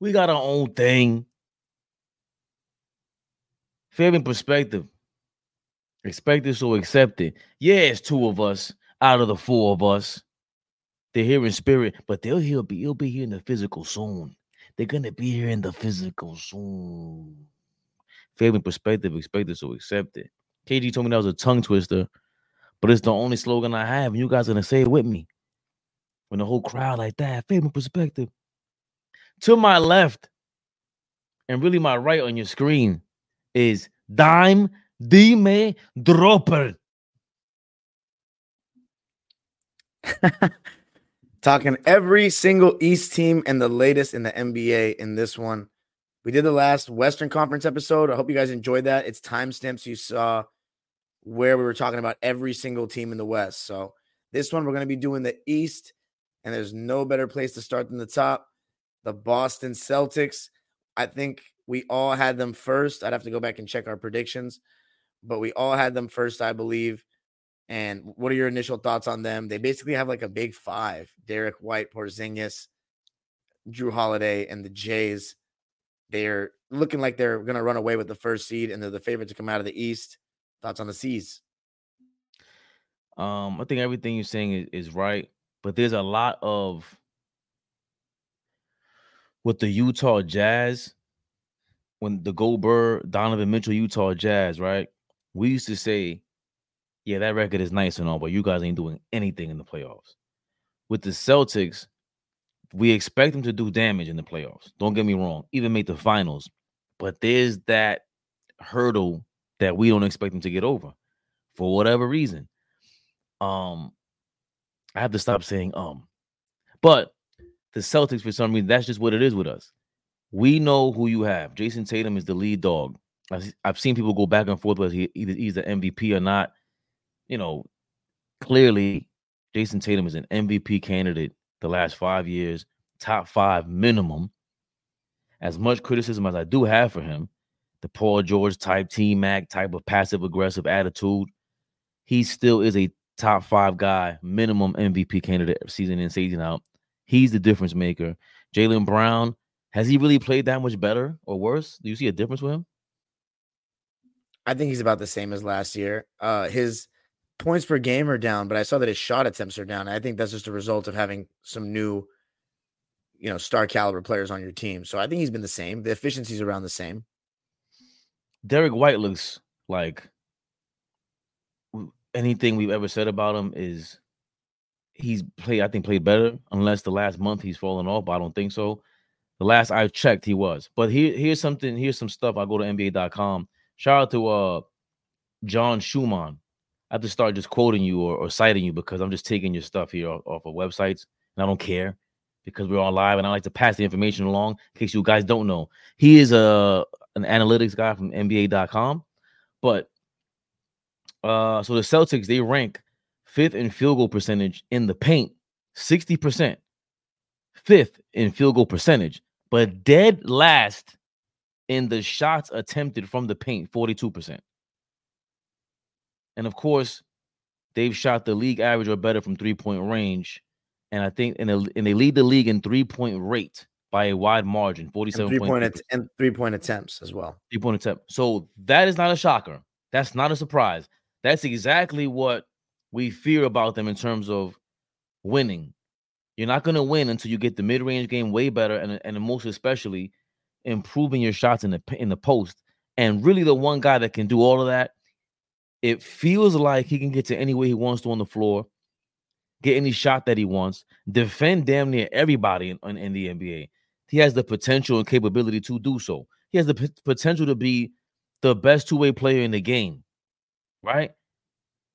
We got our own thing. Fair perspective. Expect it, so accept it. Yeah, it's two of us out of the four of us. They're here in spirit, but they'll he'll be he'll be here in the physical soon. They're gonna be here in the physical soon. Fair perspective, expect it, so accept it. KG told me that was a tongue twister, but it's the only slogan I have, and you guys are gonna say it with me. When the whole crowd like that, favorite perspective. To my left, and really my right on your screen, is Dime Dime Dropper. Talking every single East team and the latest in the NBA in this one. We did the last Western Conference episode. I hope you guys enjoyed that. It's timestamps you saw where we were talking about every single team in the West. So this one we're going to be doing the East, and there's no better place to start than the top. The Boston Celtics. I think we all had them first. I'd have to go back and check our predictions, but we all had them first, I believe. And what are your initial thoughts on them? They basically have like a big five: Derrick White, Porzingis, Jrue Holiday, and the Jays. They're looking like they're going to run away with the first seed, and they're the favorite to come out of the East. Thoughts on the Seas? Um, I think everything you're saying is, is right, but there's a lot of with the Utah Jazz when the Gobert, Donovan Mitchell, Utah Jazz, right? We used to say, yeah, that record is nice and all, but you guys ain't doing anything in the playoffs. With the Celtics, we expect them to do damage in the playoffs. Don't get me wrong, even make the finals. But there's that hurdle that we don't expect them to get over for whatever reason. Um, I have to stop saying um, but the Celtics, for some reason, that's just what it is with us. We know who you have. Jayson Tatum is the lead dog. I've seen people go back and forth whether he, he's the MVP or not. You know, clearly, Jayson Tatum is an MVP candidate the last five years, top five minimum. As much criticism as I do have for him, the Paul George type, T Mac type of passive aggressive attitude, he still is a top five guy, minimum MVP candidate season in, season out. He's the difference maker. Jaylen Brown, has he really played that much better or worse? Do you see a difference with him? I think he's about the same as last year. Uh, his points per game are down, but I saw that his shot attempts are down. I think that's just a result of having some new, you know, star caliber players on your team. So I think he's been the same. The efficiency's around the same. Derrick White looks like anything we've ever said about him is he's played, I think, played better, unless the last month he's fallen off, but I don't think so. The last I checked, he was. But here, here's something. Here's some stuff. I go to NBA.com. Shout out to uh John Schuhmann. I have to start just quoting you or, or citing you because I'm just taking your stuff here off, off of websites, and I don't care because we're on live, and I like to pass the information along in case you guys don't know. He is a an analytics guy from NBA.com, but uh, so the Celtics they rank fifth in field goal percentage in the paint, sixty percent, fifth in field goal percentage but dead last in the shots attempted from the paint, 42%. And of course, they've shot the league average or better from three point range. And I think, and, and they lead the league in three point rate by a wide margin, 47 three point and three point attempts as well. Three point attempt. So that is not a shocker. That's not a surprise. That's exactly what we fear about them in terms of winning. You're not going to win until you get the mid range game way better, and and most especially improving your shots in the in the post. And really, the one guy that can do all of that, it feels like he can get to any way he wants to on the floor, get any shot that he wants, defend damn near everybody in, in, the NBA. He has the potential and capability to do so. He has the p- potential to be the best two way player in the game, right?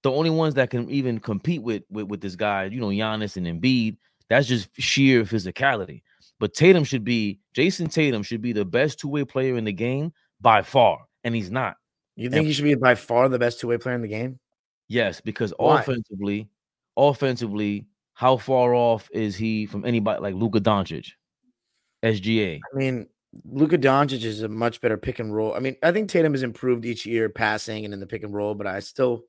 The only ones that can even compete with, with with this guy, you know, Giannis and Embiid, that's just sheer physicality. But Tatum should be Jayson Tatum should be the best two way player in the game by far, and he's not. You think and, he should be by far the best two way player in the game? Yes, because Why? offensively, offensively, how far off is he from anybody like Luka Doncic, SGA? I mean, Luka Doncic is a much better pick and roll. I mean, I think Tatum has improved each year passing and in the pick and roll, but I still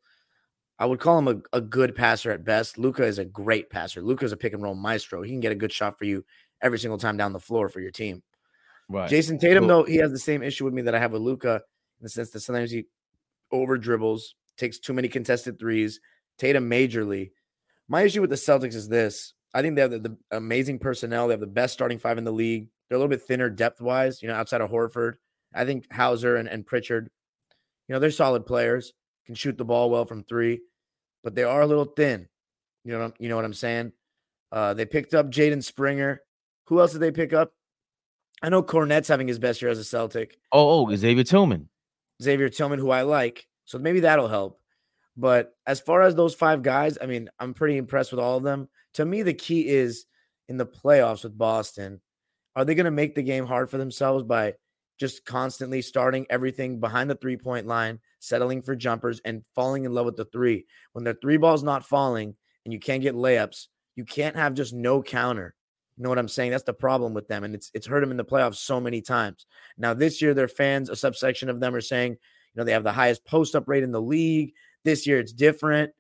I would call him a, a good passer at best. Luka is a great passer. Luka is a pick and roll maestro. He can get a good shot for you every single time down the floor for your team. Right. Jayson Tatum, Well- though, he has the same issue with me that I have with Luka in the sense that sometimes he over dribbles, takes too many contested threes. Tatum majorly. My issue with the Celtics is this: I think they have the, the amazing personnel. They have the best starting five in the league. They're a little bit thinner depth wise, you know, outside of Horford. I think Hauser and, and Pritchard, you know, they're solid players, can shoot the ball well from three, but they are a little thin. You know, what I'm- you know what I'm saying? Uh, they picked up Jaden Springer. Who else did they pick up? I know Kornet's having his best year as a Celtic. Oh, oh, Xavier Tillman. Xavier Tillman, who I like. So maybe that'll help. But as far as those five guys, I mean, I'm pretty impressed with all of them. To me, the key is in the playoffs with Boston. Are they going to make the game hard for themselves by just constantly starting everything behind the three point line, settling for jumpers, and falling in love with the three? When their three ball's not falling and you can't get layups, you can't have just no counter. You know what I'm saying? That's the problem with them. And it's it's hurt them in the playoffs so many times. Now, this year, their fans, a subsection of them are saying, you know, they have the highest post up rate in the league. This year, it's different.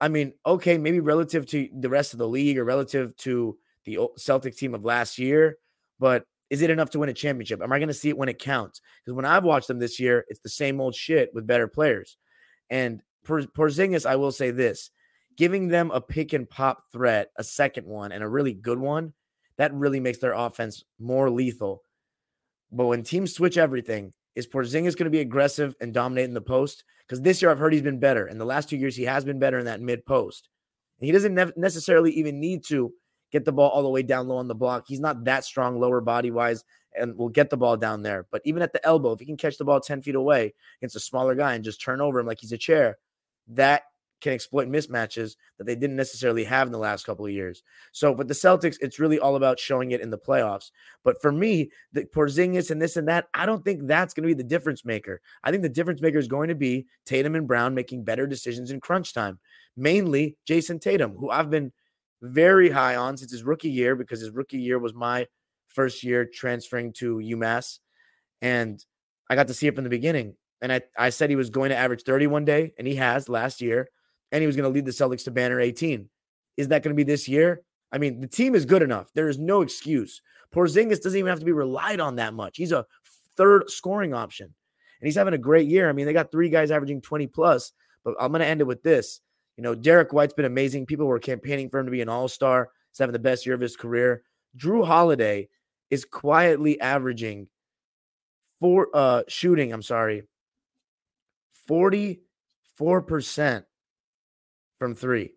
I mean, okay, maybe relative to the rest of the league or relative to the Celtics team of last year, but is it enough to win a championship? Am I going to see it when it counts? Because when I've watched them this year, it's the same old shit with better players. And Por- Porzingis, I will say this: giving them a pick and pop threat, a second one, and a really good one, that really makes their offense more lethal. But when teams switch everything, is Porzingis going to be aggressive and dominate in the post? Because this year I've heard he's been better. In the last two years, he has been better in that mid post. And he doesn't nev- necessarily even need to get the ball all the way down low on the block. He's not that strong lower body wise and will get the ball down there. But even at the elbow, if he can catch the ball 10 feet away against a smaller guy and just turn over him like he's a chair, that can exploit mismatches that they didn't necessarily have in the last couple of years. So with the Celtics, it's really all about showing it in the playoffs. But for me, the Porzingis and this and that, I don't think that's going to be the difference maker. I think the difference maker is going to be Tatum and Brown making better decisions in crunch time. Mainly Jayson Tatum, who I've been very high on since his rookie year because his rookie year was my first year transferring to UMass. And I got to see it from the beginning. And I, I said he was going to average 30 one day, and he has last year. And he was going to lead the Celtics to banner 18. Is that going to be this year? I mean, the team is good enough. There is no excuse. Porzingis doesn't even have to be relied on that much. He's a third scoring option. And he's having a great year. I mean, they got three guys averaging 20 plus, but I'm going to end it with this. You know, Derrick White's been amazing. People were campaigning for him to be an all star. He's having the best year of his career. Jrue Holiday is quietly averaging for uh shooting, I'm sorry, 44% from three.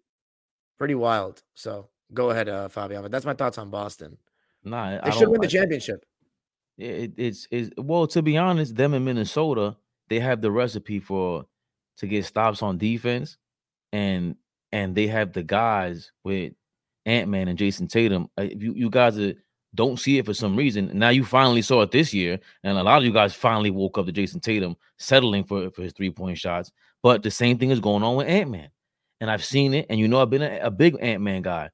Pretty wild. So go ahead, uh Fabian. But that's my thoughts on Boston. Nah, They I should win the championship. It, it's it's well to be honest, them in Minnesota, they have the recipe for to get stops on defense, and and they have the guys with Ant Man and Jayson Tatum. Uh, You you guys are, don't see it for some reason. Now you finally saw it this year, and a lot of you guys finally woke up to Jayson Tatum settling for for his three point shots. But the same thing is going on with Ant Man, and I've seen it. And you know I've been a, a big Ant Man guy.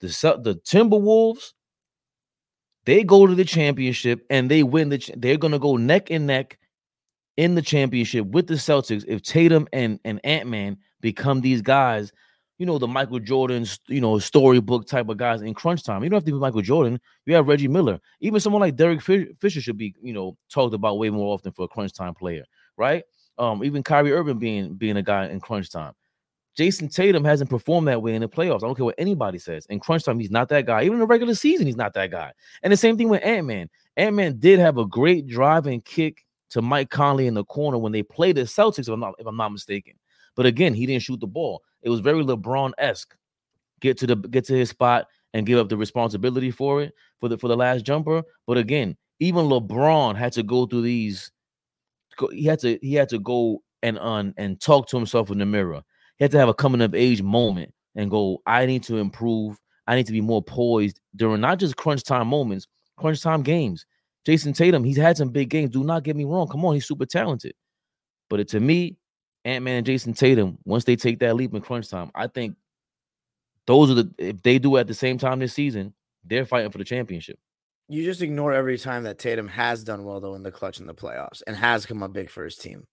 The the Timberwolves they go to the championship and they win the they're going to go neck and neck in the championship with the Celtics if Tatum and and Ant-Man become these guys you know the Michael Jordan's you know storybook type of guys in crunch time you don't have to be Michael Jordan you have Reggie Miller even someone like Derek Fisher should be you know talked about way more often for a crunch time player right um even Kyrie Irving being being a guy in crunch time Jayson Tatum hasn't performed that way in the playoffs. I don't care what anybody says. In crunch time, he's not that guy. Even in the regular season, he's not that guy. And the same thing with Ant Man. Ant Man did have a great drive and kick to Mike Conley in the corner when they played the Celtics, if I'm not, if I'm not mistaken. But again, he didn't shoot the ball. It was very LeBron esque. Get to the get to his spot and give up the responsibility for it for the for the last jumper. But again, even LeBron had to go through these. He had to he had to go and on and talk to himself in the mirror. He had to have a coming of age moment and go, I need to improve. I need to be more poised during not just crunch time moments, crunch time games. Jayson Tatum, he's had some big games. Do not get me wrong. Come on, he's super talented. But it, to me, Ant Man and Jayson Tatum, once they take that leap in crunch time, I think those are the if they do it at the same time this season, they're fighting for the championship. You just ignore every time that Tatum has done well though in the clutch in the playoffs and has come up big for his team.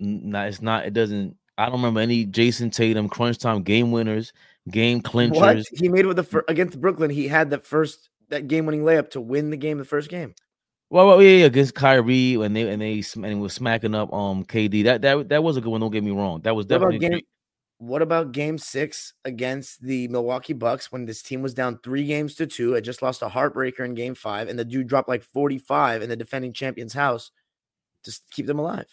No, it's not. It doesn't. I don't remember any Jayson Tatum crunch time game winners, game What he made with the fir- against Brooklyn, he had the first that game winning layup to win the game, the first game. Well, well, yeah, yeah, against Kyrie and they and they and they was smacking up um KD. That that that was a good one. Don't get me wrong. That was What about definitely game? What about game six against the Milwaukee Bucks when this team was down three games to two? It just lost a heartbreaker in game five, and the dude dropped like 45 in the defending champion's house to keep them alive.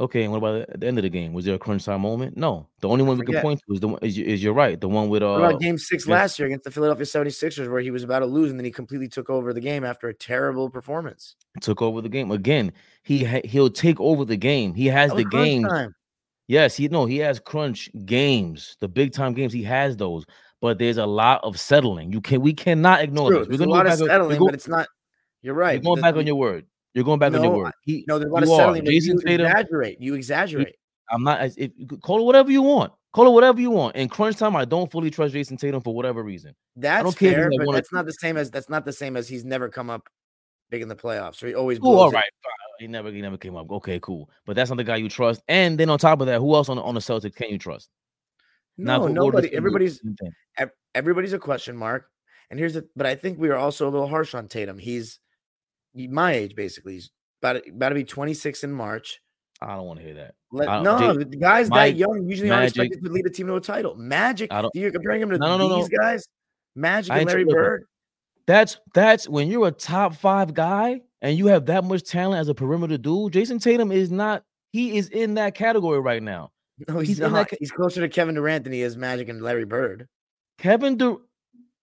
Okay. And what about at the end of the game? Was there a crunch time moment? No. The only one we can point to is the one is, is you're right. The one with uh What about game six yeah. last year against the Philadelphia 76ers, where he was about to lose and then he completely took over the game after a terrible performance? took over the game again. He ha- he'll take over the game. He has the was crunch games. time. Yes, he no, he has crunch games, the big time games. He has those, but there's a lot of settling. You can we cannot ignore True. this. There's We're a gonna lot of settling, go- but it's not. You're right. You're going The- back on your word. You're going back on your No, word. He, No, there's a lot of you are. settling. Jason you Tatum- exaggerate. You exaggerate. I'm not. call it whatever you want. Call it whatever you want. In crunch time, I don't fully trust Jayson Tatum for whatever reason. That's fair, but that's not the same as that's not the same as he's never come up big in the playoffs. So he always. Oh, blows all it. He never, he never came up. Okay, cool. But that's not the guy you trust. And then on top of that, who else on the, on the Celtics can you trust? No, go- go to the nobody. Everybody's same thing. ev- everybody's a question mark. And here's the. But I think we are also a little harsh on Tatum. He's he- my age basically. He's about to, about to be 26 in March. I don't want to hear that. Let, no, the guys Mike, that young usually aren't expected to lead a team to a title. Magic. I don't- You're comparing him to No, no, no, these guys. Magic and Larry. Bird. That's that's when you're a top five guy and you have that much talent as a perimeter dude. Jayson Tatum is not. He is in that category right now. No, he's, He's not. ca- He's closer to Kevin Durant than he is Magic and Larry Bird. Kevin Durant.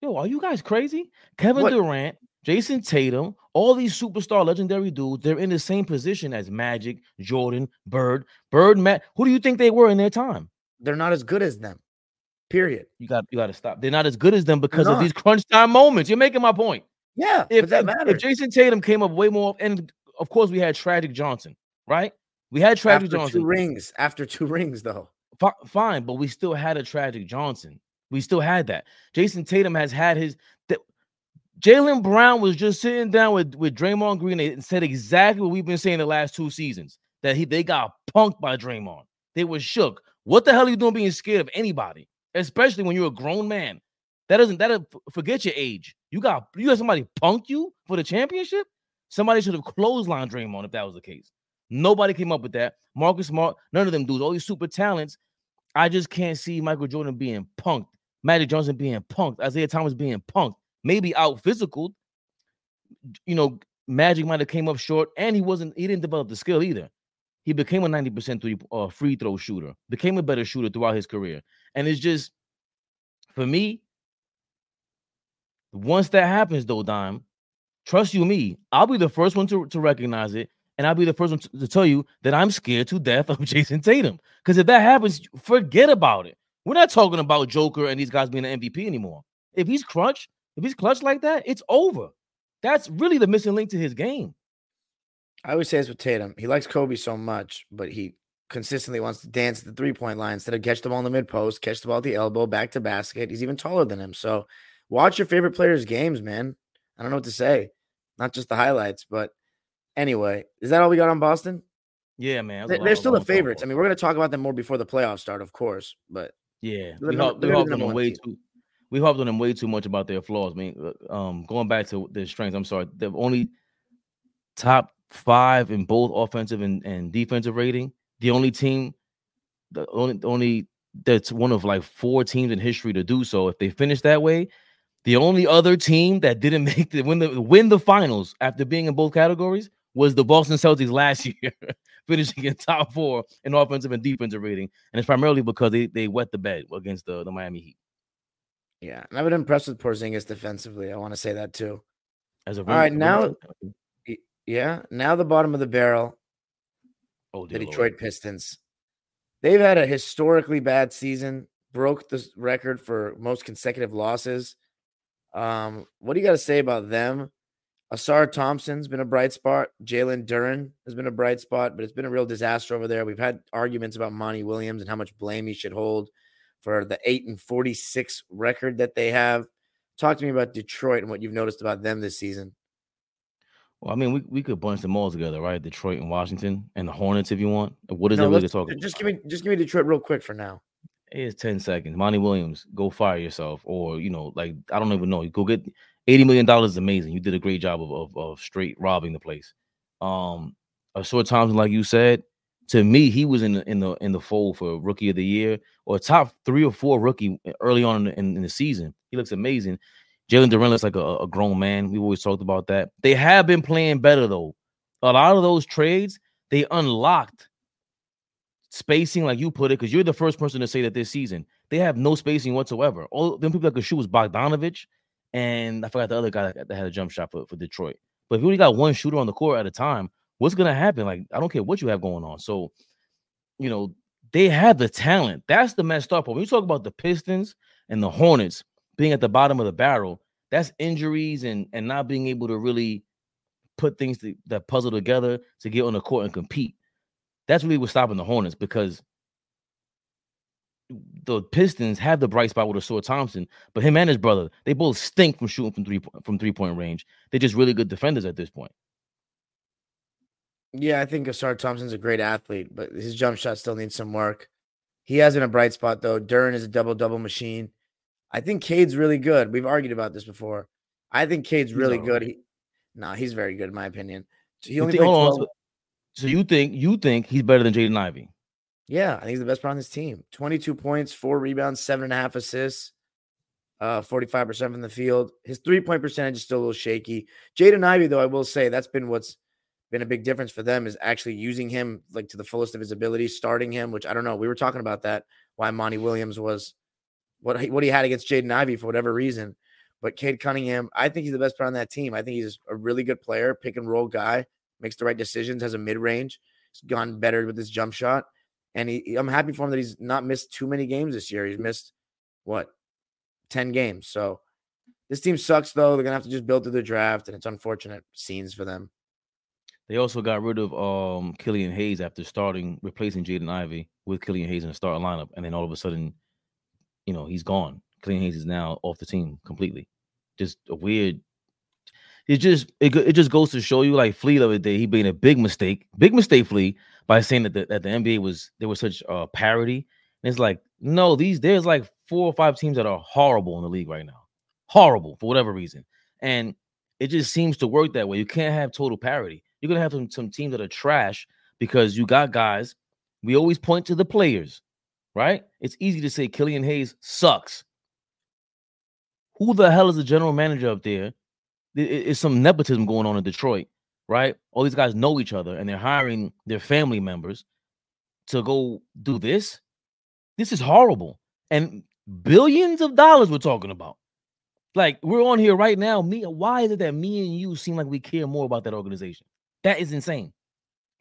Yo, are you guys crazy? Kevin What? Durant, Jayson Tatum, all these superstar legendary dudes, they're in the same position as Magic, Jordan, Bird, Bird, Matt. Who do you think they were in their time? They're not as good as them. Period. You got you got to stop. They're not as good as them because of these crunch time moments. You're making my point. Yeah, if, that matters. if Jayson Tatum came up way more, and of course we had Tragic Johnson, right? We had Tragic after Johnson. two rings, after two rings, though. Fi- fine, but we still had a Tragic Johnson. We still had that. Jayson Tatum has had his. Jaylen Brown was just sitting down with with Draymond Green and said exactly what we've been saying the last two seasons that he they got punked by Draymond. They were shook. What the hell are you doing being scared of anybody, especially when you're a grown man? That doesn't that uh, doesn't- forget your age. You got you got somebody punked you for the championship. Somebody should have clotheslined Draymond if that was the case. Nobody came up with that. Marcus Smart, none of them dudes. All these super talents. I just can't see Michael Jordan being punked, Magic Johnson being punked, Isiah Thomas being punked. Maybe out physical. You know, Magic might have came up short, and he wasn't. He didn't develop the skill either. He became a ninety percent three uh, free throw shooter. Became a better shooter throughout his career, and it's just for me. Once that happens, though, Dime, trust you me, I'll be the first one to, to recognize it. And I'll be the first one to, to tell you that I'm scared to death of Jayson Tatum. Because if that happens, forget about it. We're not talking about Joker and these guys being an MVP anymore. If he's crunch, if he's clutch like that, it's over. That's really the missing link to his game. I always say this with Tatum. He likes Kobe so much, but he consistently wants to dance at the three point line instead of catch the ball in the mid post, catch the ball at the elbow, back to basket. He's even taller than him. So watch your favorite players' games, man. I don't know what to say. Not just the highlights, but anyway, is that all we got on Boston? Yeah, man. They- They're still the favorites. I mean, we're going to talk about them more before the playoffs start, of course, but Yeah, They're we the harped, we they're harped the on number them way too. We harped on them way too much about their flaws. I mean, uh, um, going back to their strengths. I'm sorry, the only top five in both offensive and, and defensive rating. The only team, the only the only that's one of like four teams in history to do so. If they finish that way, the only other team that didn't make the win the win the finals after being in both categories was the Boston Celtics last year, finishing in top four in offensive and defensive rating, and it's primarily because they they wet the bed against the, the Miami Heat. Yeah. And I've been impressed with Porzingis defensively. I want to say that too. As a All right, now- Yeah. Now the bottom of the barrel. oh, the dear Lord. Detroit Pistons. They've had a historically bad season, broke the record for most consecutive losses. Um, what do you got to say about them? Ausar Thompson's been a bright spot. Jalen Duren has been a bright spot, but it's been a real disaster over there. We've had arguments about Monty Williams and how much blame he should hold for the eight and forty-six record that they have. Talk to me about Detroit and what you've noticed about them this season. Well, I mean, we, we could bunch them all together, right? Detroit and Washington and the Hornets, if you want. What is No, it really let's- to talk about? just give me just give me Detroit real quick for now. It's 10 seconds. Monty Williams, go fire yourself. Or, you know, like, I don't even know. You go get eighty million dollars is amazing. You did a great job of, of, of straight robbing the place. Um, Ausar Thompson, like you said, to me, he was in the in the in the fold for rookie of the year or top three or four rookie early on in the, in, the season. He looks amazing. Jalen Duren looks like a, a grown man. We've always talked about that. They have been playing better though. A lot of those trades they unlocked spacing, like you put it, because you're the first person to say that this season they have no spacing whatsoever. All them people that could shoot was Bogdanovich, and I forgot the other guy that had a jump shot for, for Detroit. But if you only got one shooter on the court at a time, what's gonna happen? Like, I don't care what you have going on. So, you know, they have the talent. That's the messed up. When you talk about the Pistons and the Hornets being at the bottom of the barrel, that's injuries and and not being able to really put things to, that puzzle together to get on the court and compete. That's really what's stopping the Hornets because the Pistons have the bright spot with Ausar Thompson, but him and his brother, they both stink from shooting from three from three point range. They're just really good defenders at this point. Yeah, I think Ausar Thompson's a great athlete, but his jump shot still needs some work. He has in a bright spot though. Duren is a double double machine. I think Cade's really good. We've argued about this before. I think Cade's really good. He, no, nah, he's very good in my opinion. He only think, on, so you think you think he's better than Jaden Ivey? Yeah, I think he's the best player on this team. 22 points, four rebounds, seven and a half assists, uh, 45% from the field. His three point percentage is still a little shaky. Jaden Ivey, though, I will say that's been what's been a big difference for them is actually using him like to the fullest of his ability, starting him, which I don't know. We were talking about that, why Monty Williams was what he, what he had against Jaden Ivey for whatever reason. But Cade Cunningham, I think he's the best player on that team. I think he's a really good player, pick and roll guy, makes the right decisions, has a mid range. He's gone better with his jump shot. And he, I'm happy for him that he's not missed too many games this year. He's missed what 10 games. So this team sucks though. They're gonna have to just build through the draft, and it's unfortunate scenes for them. They also got rid of um Killian Hayes after starting replacing Jaden Ivey with Killian Hayes in the starting lineup, and then all of a sudden, you know, he's gone. Killian Hayes is now off the team completely. Just a weird. It just it, it just goes to show you like Flea the other day he made a big mistake, big mistake Flea by saying that the, that the NBA was there was such uh, parity. And it's like no, these there's like four or five teams that are horrible in the league right now, horrible for whatever reason, and it just seems to work that way. You can't have total parity. You're gonna have some, some teams that are trash because you got guys. We always point to the players, right? It's easy to say Killian Hayes sucks. Who the hell is the general manager up there? It's some nepotism going on in Detroit, right? All these guys know each other and they're hiring their family members to go do this. This is horrible. And billions of dollars we're talking about. Like we're on here right now. Me, why is it that me and you seem like we care more about that organization? That is insane.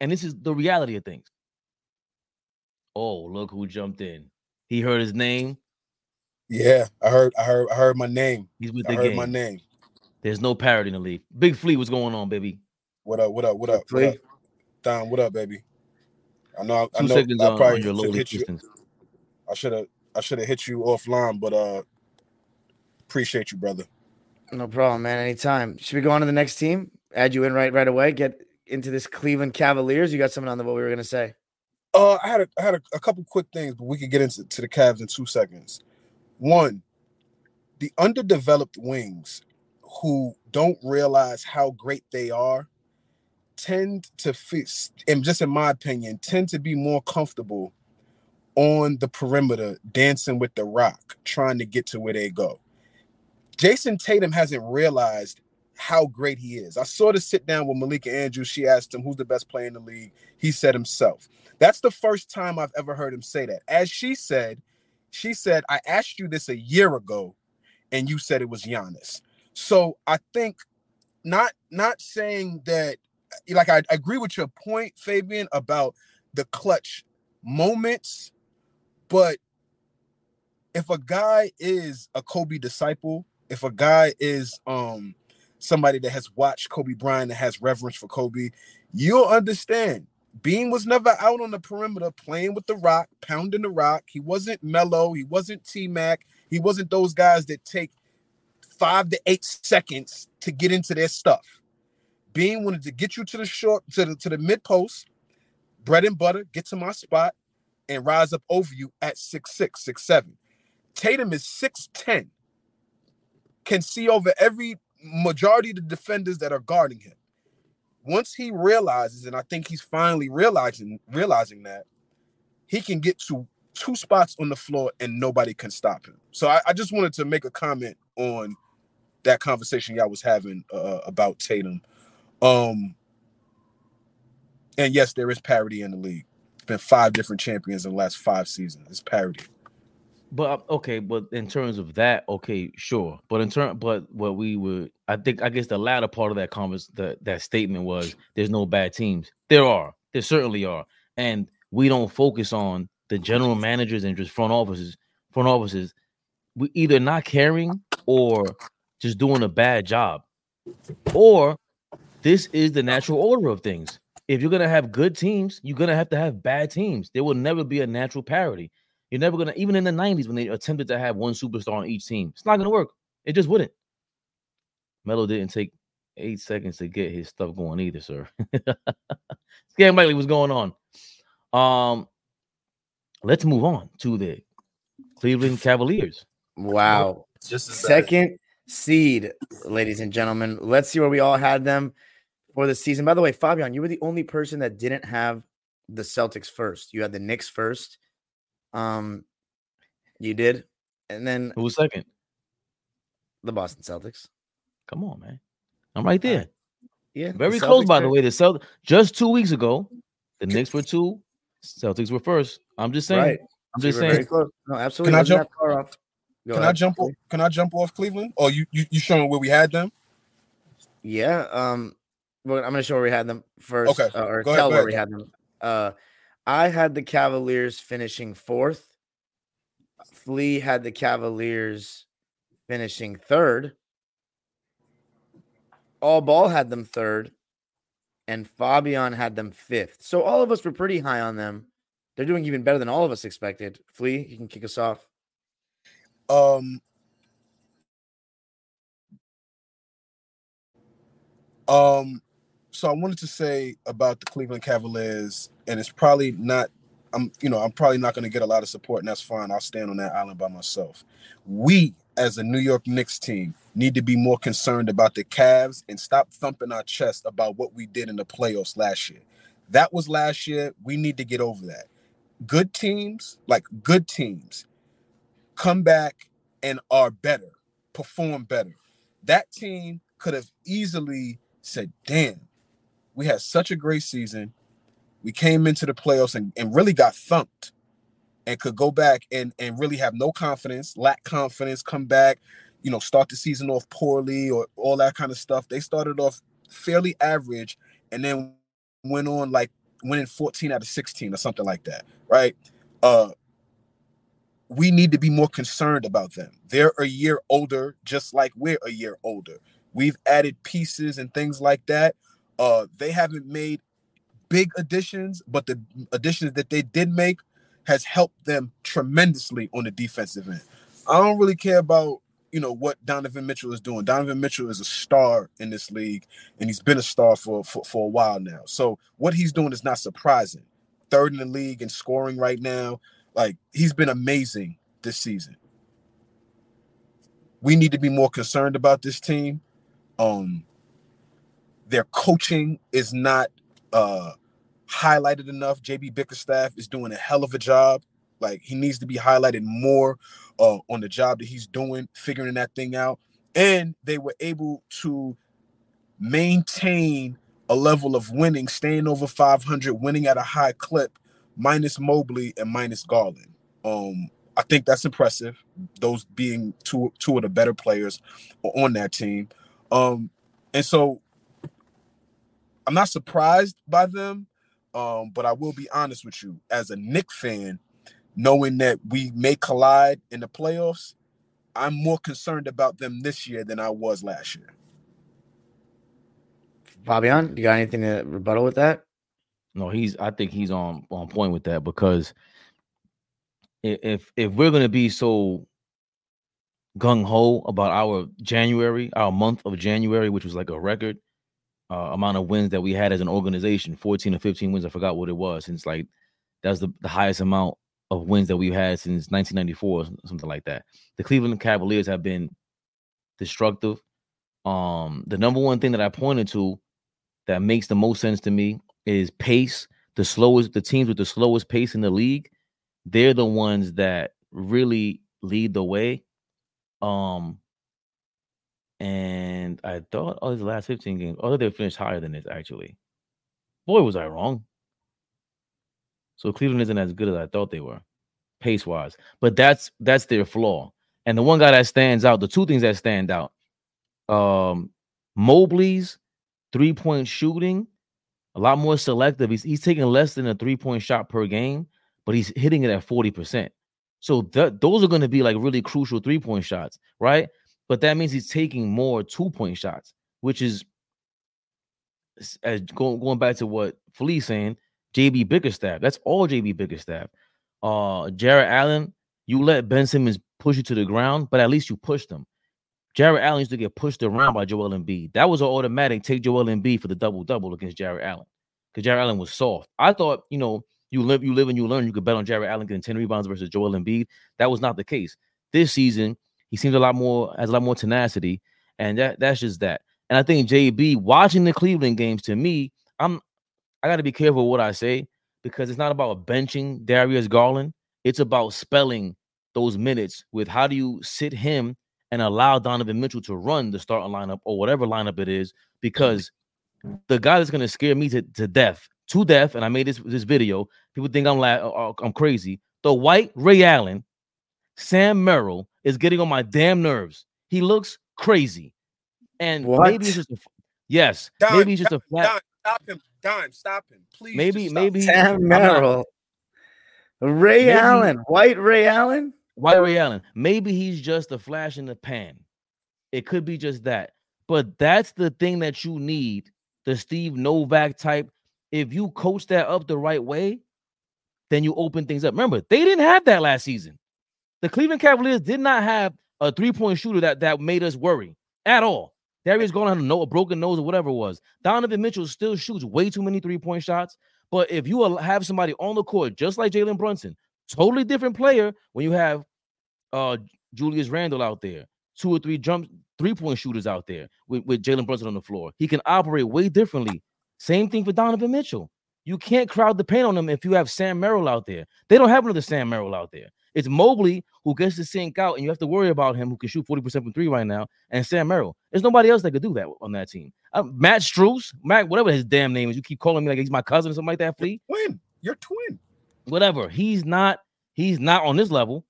And this is the reality of things. Oh, look who jumped in. He heard his name. Yeah, I heard, I heard, I heard my name. He's with I the heard game. my name. There's no parity in the league. Big Flea, what's going on, baby? What up? What up? What up? What Flea? up? Don, what up, baby? I know. I Two know. seconds I on, probably on your should lowly hit you. I should have. I should have hit you offline, but uh, appreciate you, brother. No problem, man. Anytime. Should we go on to the next team? Add you in right right away. Get into this Cleveland Cavaliers. You got something on the what we were gonna say. Uh, I had a, I had a, a couple quick things, but we could get into to the Cavs in two seconds. One, the underdeveloped wings who don't realize how great they are tend to fit, and just in my opinion, tend to be more comfortable on the perimeter, dancing with the rock, trying to get to where they go. Jayson Tatum hasn't realized how great he is. I saw the sit down with Malika Andrews. She asked him who's the best player in the league. He said himself. That's the first time I've ever heard him say that. As she said, she said, I asked you this a year ago, and you said it was Giannis. So I think not not saying that like I, I agree with your point, Fabian, about the clutch moments, but if a guy is a Kobe disciple, if a guy is um somebody that has watched Kobe Bryant that has reverence for Kobe, you'll understand. Bean was never out on the perimeter playing with the rock, pounding the rock. He wasn't mellow. He wasn't T Mac. He wasn't those guys that take five to eight seconds to get into their stuff. Bean wanted to get you to the short to the to the mid post, bread and butter, get to my spot, and rise up over you at six six, six seven. Tatum is 6'10, can see over every majority of the defenders that are guarding him. Once he realizes, and I think he's finally realizing realizing that he can get to two spots on the floor and nobody can stop him. So I, I just wanted to make a comment on that conversation y'all was having uh, about Tatum. Um, and yes, there is parity in the league. It's been five different champions in the last five seasons. It's parity. But uh, okay, but in terms of that, okay, sure. But in turn, but what we would, I think, I guess the latter part of that converse, that that statement was, there's no bad teams. There are, there certainly are, and we don't focus on the general managers and just front offices, front offices. We either not caring or just doing a bad job, or this is the natural order of things. If you're gonna have good teams, you're gonna have to have bad teams. There will never be a natural parity. You're never gonna, even in the 90s when they attempted to have one superstar on each team, it's not gonna work. It just wouldn't. Melo didn't take eight seconds to get his stuff going either, sir. Scan Miley, what's going on? Um, let's move on to the Cleveland Cavaliers. Wow. Just as bad. Second seed, ladies and gentlemen. Let's see where we all had them for the season. By the way, Fabian, you were the only person that didn't have the Celtics first. You had the Knicks first. Um, you did, and then Who was second? the Boston Celtics. Come on, man. I'm right there. Yeah, the Very close, Celtics by the way. The Celt just two weeks ago, the Knicks were two, Celtics were first. I'm just saying. Right. I'm just you were very saying. No, absolutely. Can I jump- that far off. Go Can I jump? o- Can I jump off Cleveland? Or you you you showing where we had them? Yeah. Um, well, I'm gonna show where we had them first, Okay, uh, or go ahead, tell go where ahead. we had them. Uh, I had the Cavaliers finishing fourth. Flea had the Cavaliers finishing third. All Ball had them third, and Fabian had them fifth. So all of us were pretty high on them. They're doing even better than all of us expected. Flea, you can kick us off. Um. Um. So I wanted to say about the Cleveland Cavaliers, and it's probably not. I'm, you know, I'm probably not going to get a lot of support, and that's fine. I'll stand on that island by myself. We, as a New York Knicks team, need to be more concerned about the Cavs and stop thumping our chest about what we did in the playoffs last year. That was last year. We need to get over that. Good teams, like good teams, come back and are better, perform better. That team could have easily said, damn, we had such a great season. We came into the playoffs and, and really got thumped and could go back and, and really have no confidence, lack confidence, come back, you know, start the season off poorly or all that kind of stuff. They started off fairly average and then went on like winning 14 out of 16 or something like that, right? Uh we need to be more concerned about them. They're a year older, just like we're a year older. We've added pieces and things like that. Uh, they haven't made big additions, but the additions that they did make has helped them tremendously on the defensive end. I don't really care about you know what Donovan Mitchell is doing. Donovan Mitchell is a star in this league, and he's been a star for for, for a while now. So what he's doing is not surprising. Third in the league in scoring right now. Like he's been amazing this season. We need to be more concerned about this team. Um their coaching is not uh highlighted enough. JB Bickerstaff is doing a hell of a job. Like he needs to be highlighted more uh on the job that he's doing, figuring that thing out. And they were able to maintain a level of winning, staying over 500, winning at a high clip, minus Mobley and minus Garland. Um, I think that's impressive. Those being two two of the better players on that team. Um, and so I'm not surprised by them. Um, but I will be honest with you, as a Nick fan, knowing that we may collide in the playoffs, I'm more concerned about them this year than I was last year. Fabian, you got anything to rebuttal with that? No, he's. I think he's on on point with that because if if we're gonna be so gung ho about our January, our month of January, which was like a record uh, amount of wins that we had as an organization, fourteen or fifteen wins. I forgot what it was. Since like that's the, the highest amount of wins that we've had since 1994, or something like that. The Cleveland Cavaliers have been destructive. Um, the number one thing that I pointed to that makes the most sense to me is pace. The slowest, the teams with the slowest pace in the league, they're the ones that really lead the way. Um, and I thought, oh, these last 15 games, oh, they finished higher than this actually. Boy, was I wrong. So Cleveland isn't as good as I thought they were, pace wise. But that's that's their flaw. And the one guy that stands out, the two things that stand out, um, Mobley's three point shooting, a lot more selective. He's he's taking less than a three point shot per game, but he's hitting it at forty percent. So th- those are going to be like really crucial three point shots, right? But that means he's taking more two point shots, which is as going going back to what Felice saying, JB Bickerstaff. That's all JB Bickerstaff. Uh, Jarrett Allen, you let Ben Simmons push you to the ground, but at least you pushed him. Jarrett Allen used to get pushed around by Joel Embiid. That was an automatic take Joel Embiid for the double double against Jarrett Allen because Jarrett Allen was soft. I thought, you know, you live, you live, and you learn. You could bet on Jarrett Allen getting 10 rebounds versus Joel Embiid. That was not the case. This season, he seems a lot more has a lot more tenacity, and that that's just that. And I think JB watching the Cleveland games to me, I'm I got to be careful what I say because it's not about benching Darius Garland. It's about spelling those minutes with how do you sit him and allow Donovan Mitchell to run the starting lineup or whatever lineup it is because the guy that's going to scare me to, to death, to death, and I made this this video. People think I'm like uh, I'm crazy. The white Ray Allen, Sam Merrill is getting on my damn nerves. He looks crazy, and What? maybe it's just a, yes, Don, maybe he's just a Don, stop him. Don, stop him. Please. Maybe stop maybe him. Sam Merrill, Ray Maybe- Allen, White Ray Allen. White Ray Allen. Maybe he's just a flash in the pan. It could be just that. But that's the thing that you need the Steve Novak type. If you coach that up the right way, then you open things up. Remember, they didn't have that last season. The Cleveland Cavaliers did not have a three point shooter that, that made us worry at all. Darius going on a, a broken nose or whatever it was. Donovan Mitchell still shoots way too many three point shots. But if you have somebody on the court, just like Jalen Brunson, totally different player when you have uh Julius Randle out there, two or three jump three point shooters out there with, with Jalen Brunson on the floor. He can operate way differently. Same thing for Donovan Mitchell. You can't crowd the paint on them if you have Sam Merrill out there. They don't have another Sam Merrill out there. It's Mobley who gets to sink out, and you have to worry about him who can shoot 40% from three right now, and Sam Merrill. There's nobody else that could do that on that team. Uh, Matt Strus, Matt, whatever his damn name is, you keep calling me like he's my cousin or something like that, Flea. Twin. You're twin. Whatever. He's not, he's not on this level.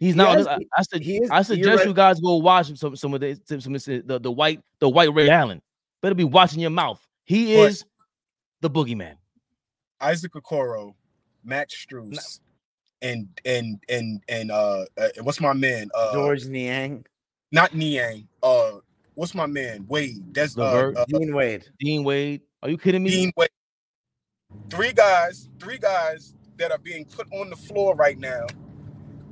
He's not. Yes, I, I, is- I suggest right. you guys go watch some some of the some of the, the, the white the white Ray Allen. Better be watching your mouth. He But- is the boogeyman. Isaac Okoro, Matt Strus, and and and and uh, uh what's my man? Uh George Niang, not Niang. Uh what's my man? Wade. That's uh, uh Dean Wade. Dean Wade. Are you kidding me? Dean Wade. Three guys, three guys that are being put on the floor right now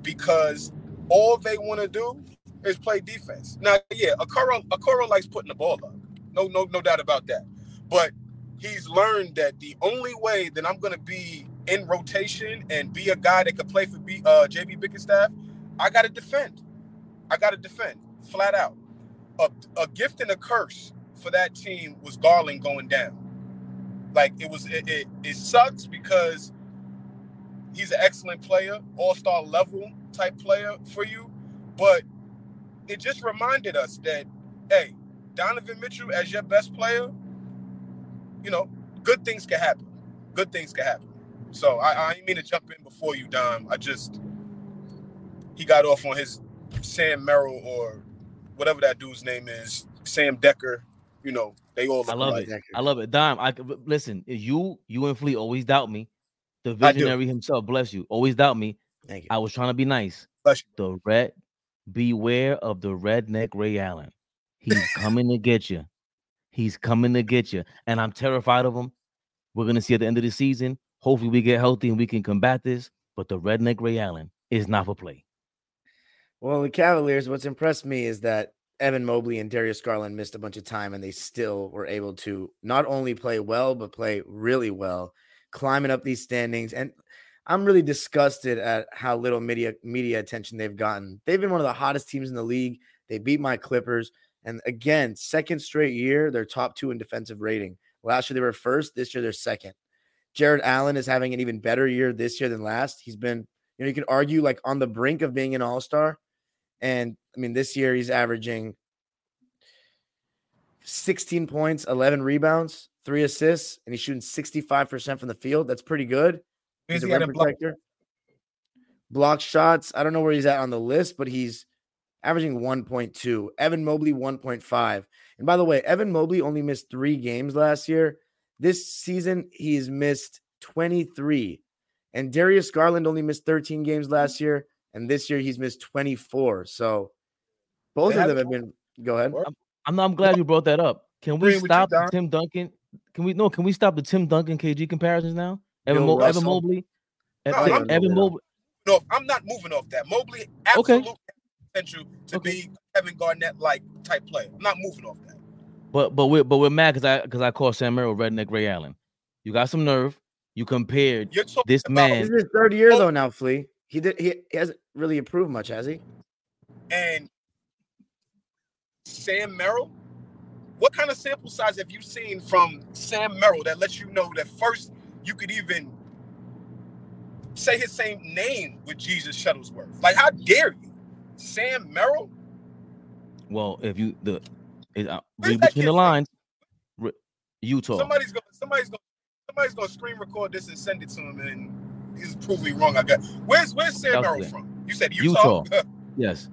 because all they want to do is play defense. Now, yeah, Okoro, Okoro likes putting the ball up. No, no, no doubt about that. But he's learned that the only way that I'm going to be in rotation and be a guy that could play for B, uh, JB Bickerstaff, I got to defend. I got to defend flat out. A, a gift and a curse for that team was Garland going down. Like it was, it, it, it sucks because he's an excellent player, all star level type player for you. But it just reminded us that, hey, Donovan Mitchell as your best player, you know, good things can happen. Good things can happen. So I, I didn't mean to jump in before you, Dom. I just he got off on his Sam Merrill or whatever that dude's name is, Sam Decker. You know, they all look I love alike. it. I love it. Dime, I could- listen. You, you and Fleet always doubt me. The I visionary himself, bless you, always doubt me. Thank you. I was trying to be nice. Bless you. The red, beware of the redneck Ray Allen. He's coming to get you. He's coming to get you, and I'm terrified of him. We're gonna see at the end of the season. Hopefully, we get healthy and we can combat this. But the redneck Ray Allen is not for play. Well, the Cavaliers, what's impressed me is that Evan Mobley and Darius Garland missed a bunch of time and they still were able to not only play well, but play really well, climbing up these standings. And I'm really disgusted at how little media media attention they've gotten. They've been one of the hottest teams in the league. They beat my Clippers. And again, second straight year, they're top two in defensive rating. Last year they were first. This year they're second. Jarrett Allen is having an even better year this year than last. He's been, you know, you can argue like on the brink of being an all star. And I mean, this year he's averaging 16 points, 11 rebounds, three assists, and he's shooting 65% from the field. That's pretty good. He's a protector. Block shots. I don't know where he's at on the list, but he's averaging 1.2. Evan Mobley, 1.5. And by the way, Evan Mobley only missed three games last year. This season, he's missed 23. And Darius Garland only missed 13 games last mm-hmm. year. And this year, he's missed 24. So both of them have been. Go ahead. I'm, I'm glad you brought that up. Can we stop Tim Duncan? Can we no? Can we stop the Tim Duncan KG comparisons now? Evan, Mo- Evan Mobley. No, Evan, Evan Mobley. No, I'm not moving off that. Mobley absolutely okay. potential to okay. be Kevin Garnett like type player. I'm not moving off that. But but we're but we're mad because I because I call Sam Merrill redneck Ray Allen. You got some nerve. You compared this man. This is his third year oh. though now, Flea. He did he, he hasn't really improved much, has he? And Sam Merrill, what kind of sample size have you seen from Sam Merrill that lets you know that first you could even say his same name with Jesus Shuttlesworth? Like, how dare you, Sam Merrill? Well, if you the it, uh, read between the lines, re, Utah. Somebody's gonna somebody's gonna somebody's gonna screen record this and send it to him, and he's proving wrong. I got where's where's Sam Merrill from? You said Utah. Utah. yes.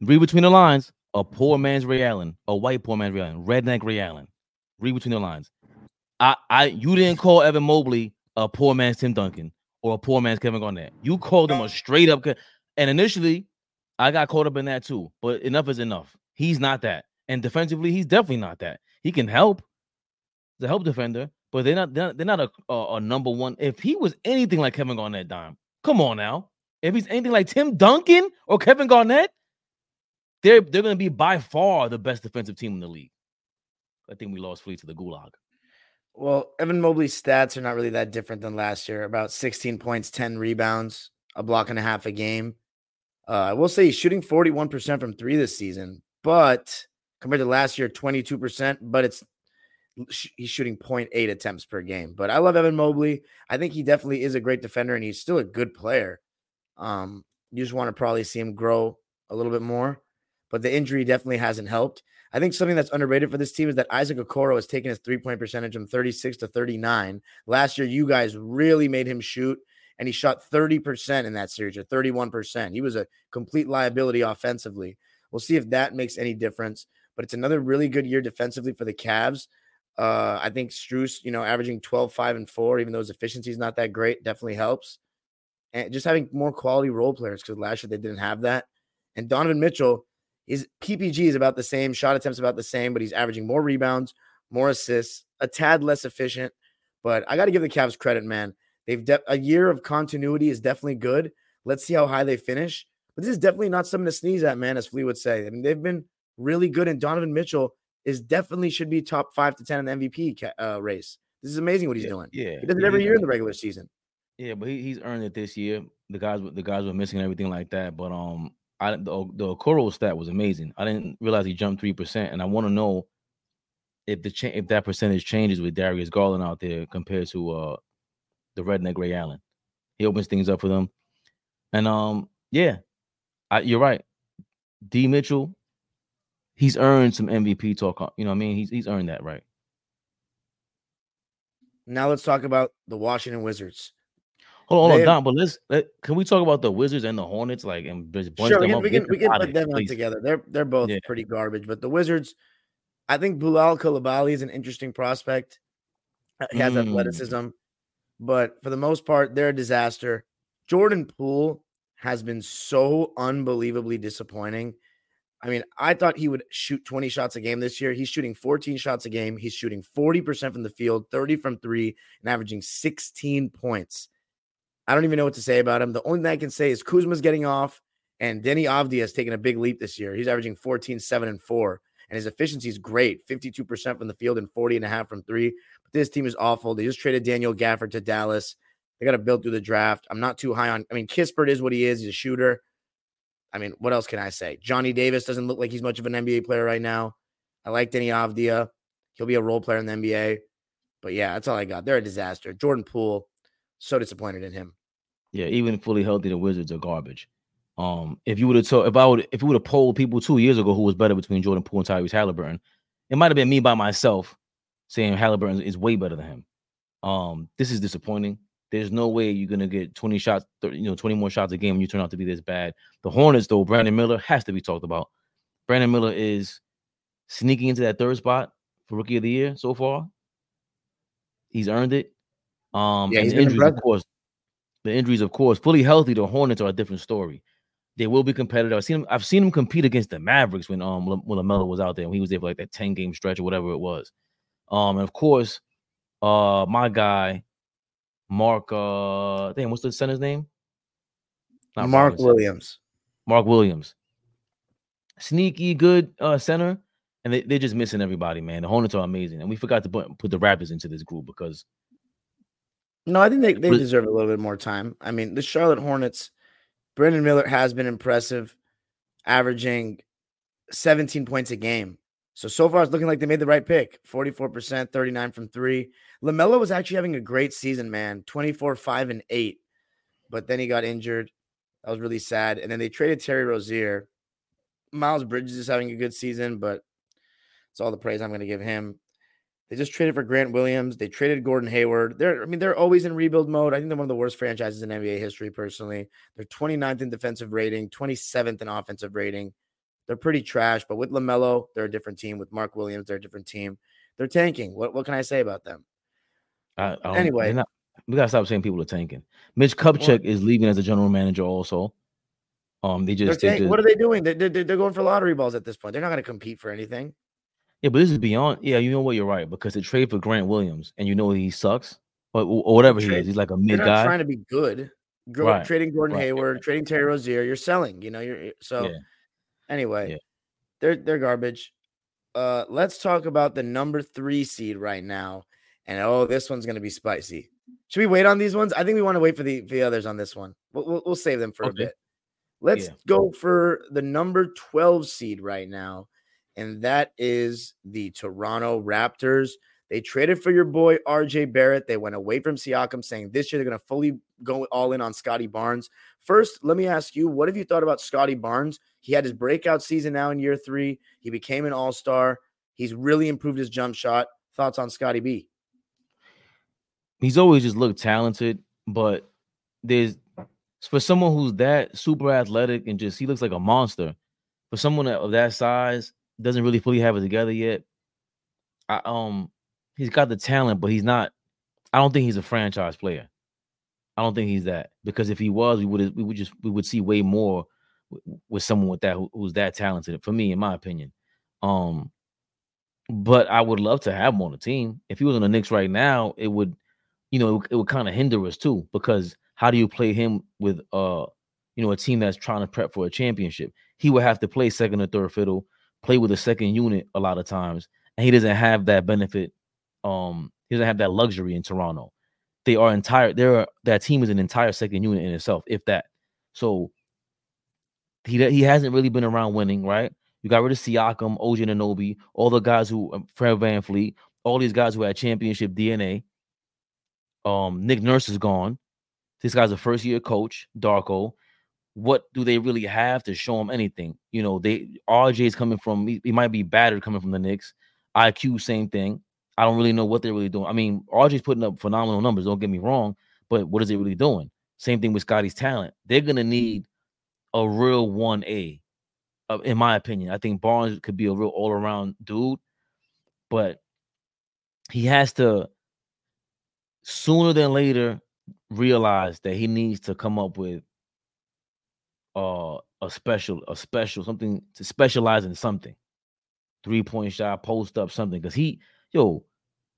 Read between the lines. A poor man's Ray Allen, a white poor man's Ray Allen, redneck Ray Allen. Read between the lines. I, I, you didn't call Evan Mobley a poor man's Tim Duncan or a poor man's Kevin Garnett. You called him a straight up. And initially, I got caught up in that too. But enough is enough. He's not that. And defensively, he's definitely not that. He can help. He's a help defender, but they're not. They're not, a, a, a number one. If he was anything like Kevin Garnett, dime. Come on now. If he's anything like Tim Duncan or Kevin Garnett, they're they're going to be by far the best defensive team in the league. I think we lost Fleet to the Gulag. Well, Evan Mobley's stats are not really that different than last year. About 16 points, 10 rebounds, a block and a half a game. Uh, I will say he's shooting 41% from three this season, but compared to last year, 22%, but it's he's shooting 0.8 attempts per game. But I love Evan Mobley. I think he definitely is a great defender and he's still a good player. Um, you just want to probably see him grow a little bit more but the injury definitely hasn't helped. I think something that's underrated for this team is that Isaac Okoro has taken his three point percentage from 36 to 39. Last year, you guys really made him shoot, and he shot 30% in that series or 31%. He was a complete liability offensively. We'll see if that makes any difference. But it's another really good year defensively for the Cavs. Uh, I think Strus, you know, averaging 12, 5, and 4, even though his efficiency is not that great, definitely helps. And just having more quality role players because last year they didn't have that. And Donovan Mitchell, his PPG is about the same, shot attempts about the same, but he's averaging more rebounds, more assists, a tad less efficient. But I got to give the Cavs credit, man. They've de- a year of continuity is definitely good. Let's see how high they finish. But this is definitely not something to sneeze at, man, as Flea would say. I mean, they've been really good, and Donovan Mitchell is definitely should be top five to ten in the MVP uh, race. This is amazing what he's yeah, doing. Yeah, he does it every year in the regular season. Yeah, but he, he's earned it this year. The guys, the guys were missing and everything like that. But um, I the the Okoro stat was amazing. I didn't realize he jumped three percent, and I want to know if the cha- if that percentage changes with Darius Garland out there compared to uh the redneck Ray Allen. He opens things up for them, and um yeah, I, you're right. D Mitchell, he's earned some MVP talk. You know, what I mean, he's he's earned that right. Now let's talk about the Washington Wizards. Hold on, hold on, Don, but let's let, can we talk about the Wizards and the Hornets? Like, and bunch sure, them we can, up? we can, we can put them on together. They're they're both yeah. pretty garbage, but the Wizards, I think Bilal Coulibaly is an interesting prospect. He has mm. athleticism, but for the most part, they're a disaster. Jordan Poole has been so unbelievably disappointing. I mean, I thought he would shoot 20 shots a game this year. He's shooting 14 shots a game. He's shooting 40% from the field, 30 from three, and averaging 16 points. I don't even know what to say about him. The only thing I can say is Kuzma's getting off, and Deni Avdija has taken a big leap this year. He's averaging 14, 7, and 4. And his efficiency is great 52% from the field and 40 and a half from three. But this team is awful. They just traded Daniel Gafford to Dallas. They got to build through the draft. I'm not too high on. I mean, Kispert is what he is. He's a shooter. I mean, what else can I say? Johnny Davis doesn't look like he's much of an NBA player right now. I like Deni Avdija. He'll be a role player in the NBA. But yeah, that's all I got. They're a disaster. Jordan Poole, so disappointed in him. Yeah, even fully healthy, the Wizards are garbage. Um, if you would have told if I would if you would have polled people two years ago who was better between Jordan Poole and Tyrese Halliburton, it might have been me by myself saying Halliburton is way better than him. Um, this is disappointing. There's no way you're gonna get 20 shots, 30, you know, 20 more shots a game when you turn out to be this bad. The Hornets, though, Brandon Miller has to be talked about. Brandon Miller is sneaking into that third spot for rookie of the year so far. He's earned it. Um, Yeah, and he's the been injuries, of course. The injuries, of course, fully healthy. The Hornets are a different story. They will be competitive. I've seen him. I've seen him compete against the Mavericks when um when Lamelo was out there. When he was there for like that ten game stretch or whatever it was. Um, and of course, uh, my guy, Mark. Uh, damn, what's the center's name? Not Mark Robinson. Williams. Mark Williams. Sneaky, good uh center, and they, they're just missing everybody, man. The Hornets are amazing, and we forgot to put put the Raptors into this group because No, I think they, they deserve a little bit more time. I mean, the Charlotte Hornets, Brandon Miller has been impressive, averaging 17 points a game. So, so far, it's looking like they made the right pick 44%, 39 from three. LaMelo was actually having a great season, man 24, 5, and 8. But then he got injured. That was really sad. And then they traded Terry Rozier. Miles Bridges is having a good season, but it's all the praise I'm going to give him. They just traded for Grant Williams. They traded Gordon Hayward. They're, I mean, they're always in rebuild mode. I think they're one of the worst franchises in NBA history, personally. They're 29th in defensive rating, 27th in offensive rating. They're pretty trash, but with LaMelo, they're a different team. With Mark Williams, they're a different team. They're tanking. What, what can I say about them? I don't, Anyway. not- we gotta stop saying people are tanking. Mitch Kupchak is leaving as a general manager. Also, um, they They're just, they just what are they doing? They, they, they're going for lottery balls at this point. They're not going to compete for anything. yeah, but this is beyond. Yeah, you know what? You're right because they trade for Grant Williams, and you know he sucks, or, or whatever he is. He's like a mid not guy. trying to be good. Gro- Right, Trading Gordon right. Hayward, trading Terry Rozier, you're selling. You know, you're so. Yeah. Anyway, Yeah. they're they're garbage. Uh, let's talk about the number three seed right now, and oh, this one's gonna be spicy. Should we wait on these ones? I think we want to wait for the, for the others on this one. We'll, we'll, we'll save them for Okay. a bit. Let's Yeah. go for the number 12 seed right now, and that is the Toronto Raptors. They traded for your boy RJ Barrett. They went away from Siakam, saying this year they're going to fully go all in on Scottie Barnes. First, let me ask you, what have you thought about Scottie Barnes? He had his breakout season now in year three. He became an all star. He's really improved his jump shot. Thoughts on Scottie B? he's always just looked talented, but there's for someone who's that super athletic and just he looks like a monster. For someone of that size, doesn't really fully have it together yet. I, um, he's got the talent, but he's not. I don't think he's a franchise player. I don't think he's that because if he was, we would we would just we would see way more with, someone with that who, who's that talented. For me, in my opinion, um, but I would love to have him on the team. If he was on the Knicks right now, it would you know, it, would- it would kind of hinder us too because how do you play him with uh, you know, a team that's trying to prep for a championship? He would have to play second or third fiddle, play with a second unit a lot of times, and he doesn't have that benefit. Um, he doesn't have that luxury in Toronto. They are entire. They're that team is an entire second unit in itself, if that. So he he hasn't really been around winning, right? You got rid of Siakam, OG Anunoby, all the guys who um, Fred VanVleet, all these guys who had championship DNA. Um, Nick Nurse is gone. This guy's a first year coach, Darko. What do they really have to show him anything? You know, they RJ is coming from. He, he might be battered coming from the Knicks. IQ, same thing. I don't really know what they're really doing. I mean, RJ's putting up phenomenal numbers. Don't get me wrong, but what is it really doing? Same thing with Scottie's talent. They're gonna need a real one A, uh, in my opinion. I think Barnes could be a real all around dude, but he has to sooner than later realize that he needs to come up with uh a special a special something to specialize in something three point shot post up something because he yo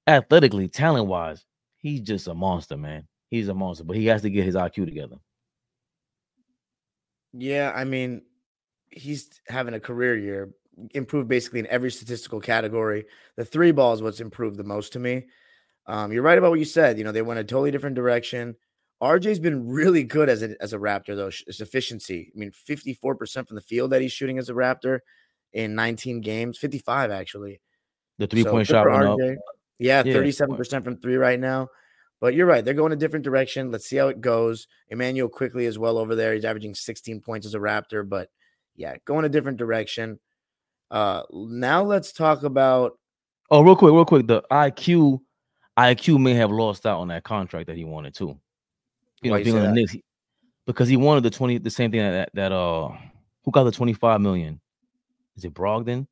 athletically talent wise he's just a monster man he's a monster but he has to get his iq together Yeah, I mean, he's having a career year, improved basically in every statistical category. The three ball is what's improved the most to me. Um, you're right about what you said. You know, they went a totally different direction. RJ's been really good as a as a Raptor though. His efficiency. I mean, 54% from the field that he's shooting as a Raptor in 19 games, 55 actually. The three point shot went up. Yeah, 37% from three right now. But you're right. They're going a different direction. Let's see how it goes. Immanuel Quickley as well over there. He's averaging 16 points as a Raptor, but yeah, going a different direction. Uh now let's talk about Oh, real quick, real quick. The IQ IQ may have lost out on that contract that he wanted too. You know, being on the Knicks because he wanted the 20 the same thing that that uh who got the 25 million? Is it Brogdon?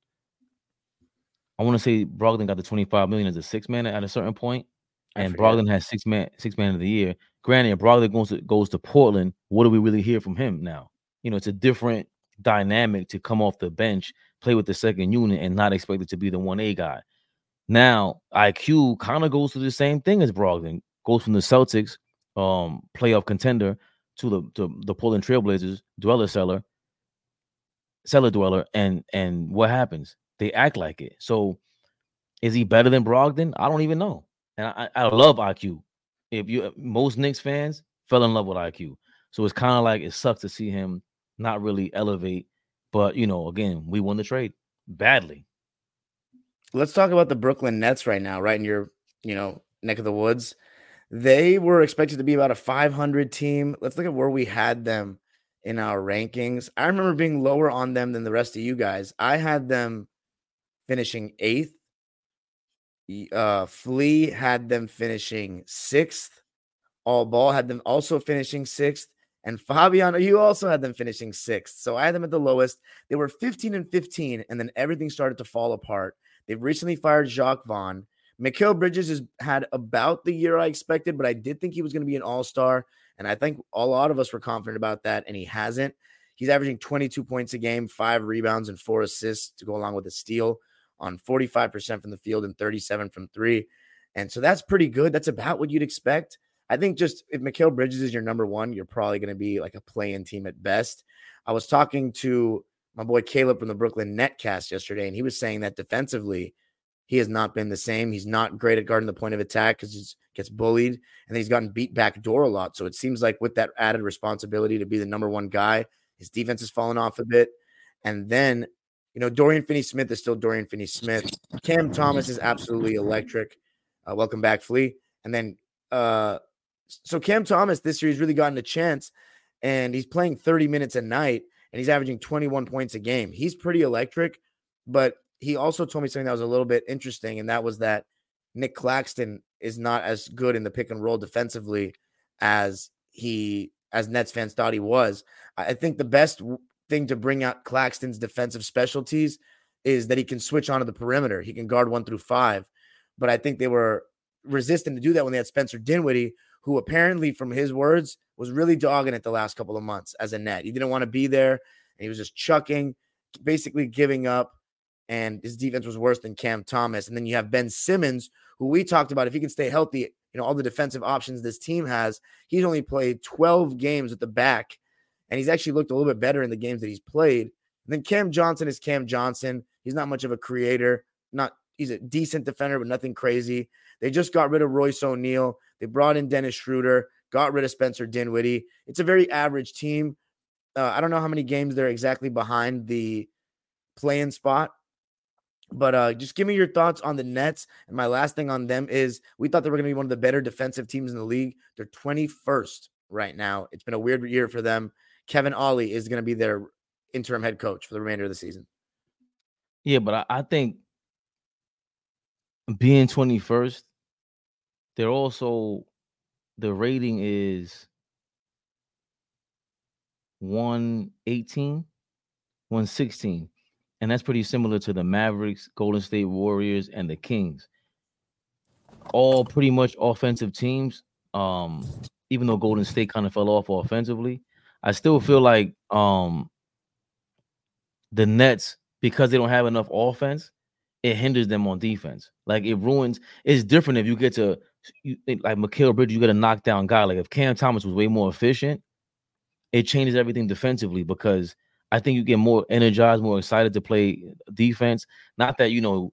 I want to say Brogdon got the 25 million as a six man at a certain point, and Brogdon has six man six man of the year. Granted, Brogdon goes to goes to Portland. What do we really hear from him now? You know, it's a different dynamic to come off the bench, play with the second unit, and not expect it to be the one A guy. Now, IQ kind of goes through the same thing as Brogdon, goes from the Celtics, um, playoff contender, to the to the Portland Trailblazers, dweller seller, cellar dweller, and and what happens? They act like it. So is he better than Brogdon? I don't even know. And I, I love IQ. If you uh, most Knicks fans fell in love with IQ. So it's kind of like it sucks to see him not really elevate. But you know, again, we won the trade badly. Let's talk about the Brooklyn Nets right now, right in your, you know, neck of the woods. They were expected to be about a 500 team. Let's look at where we had them in our rankings. I remember being lower on them than the rest of you guys. I had them finishing eighth. Uh, Flea had them finishing sixth. All Ball had them also finishing sixth. And Fabiano, you also had them finishing sixth. So I had them at the lowest. They were 15 and 15, and then everything started to fall apart. They've recently fired Jacque Vaughn. Mikal Bridges has had about the year I expected, but I did think he was going to be an all star. And I think a lot of us were confident about that, and he hasn't. He's averaging 22 points a game, five rebounds, and four assists to go along with a steal on 45% from the field and 37 from three. And so that's pretty good. That's about what you'd expect. I think just if Mikal Bridges is your number one, you're probably going to be like a play-in team at best. I was talking to my boy Caleb from the Brooklyn Netcast yesterday, and he was saying that defensively, he has not been the same. He's not great at guarding the point of attack because he gets bullied, and he's gotten beat back door a lot. So it seems like with that added responsibility to be the number one guy, his defense has fallen off a bit. And then you know, Dorian Finney Smith is still Dorian Finney Smith. Cam Thomas is absolutely electric. Uh, welcome back, Flea. And then, uh, so Cam Thomas this year, he's really gotten a chance and he's playing 30 minutes a night and he's averaging 21 points a game. He's pretty electric, but he also told me something that was a little bit interesting, and that was that Nick Claxton is not as good in the pick and roll defensively as he as Nets fans thought he was. I think the best thing to bring out Claxton's defensive specialties is that he can switch onto the perimeter. He can guard one through five. But I think they were resistant to do that when they had Spencer Dinwiddie, who apparently, from his words, was really dogging it the last couple of months as a net. He didn't want to be there. And he was just chucking, basically giving up. And his defense was worse than Cam Thomas. And then you have Ben Simmons, who we talked about. If he can stay healthy, you know, all the defensive options this team has, he's only played 12 games at the back and he's actually looked a little bit better in the games that he's played. And then Cam Johnson is Cam Johnson. He's not much of a creator. Not he's a decent defender, but nothing crazy. They just got rid of Royce O'Neale. They brought in Dennis Schroeder, got rid of Spencer Dinwiddie. It's a very average team. Uh, I don't know how many games they're exactly behind the playing spot, but uh, just give me your thoughts on the Nets. And my last thing on them is we thought they were going to be one of the better defensive teams in the league. They're 21st right now. It's been a weird year for them. Kevin Ollie is going to be their interim head coach for the remainder of the season. Yeah, but I, I think being 21st, they're also the rating is 118, 116. And that's pretty similar to the Mavericks, Golden State Warriors, and the Kings. All pretty much offensive teams. Um, even though Golden State kind of fell off offensively, I still feel like um the Nets because they don't have enough offense, it hinders them on defense. Like it ruins. It's different if you get to you, like Mikal Bridges, you get a knockdown guy. Like if Cam Thomas was way more efficient, it changes everything defensively because I think you get more energized, more excited to play defense. Not that you know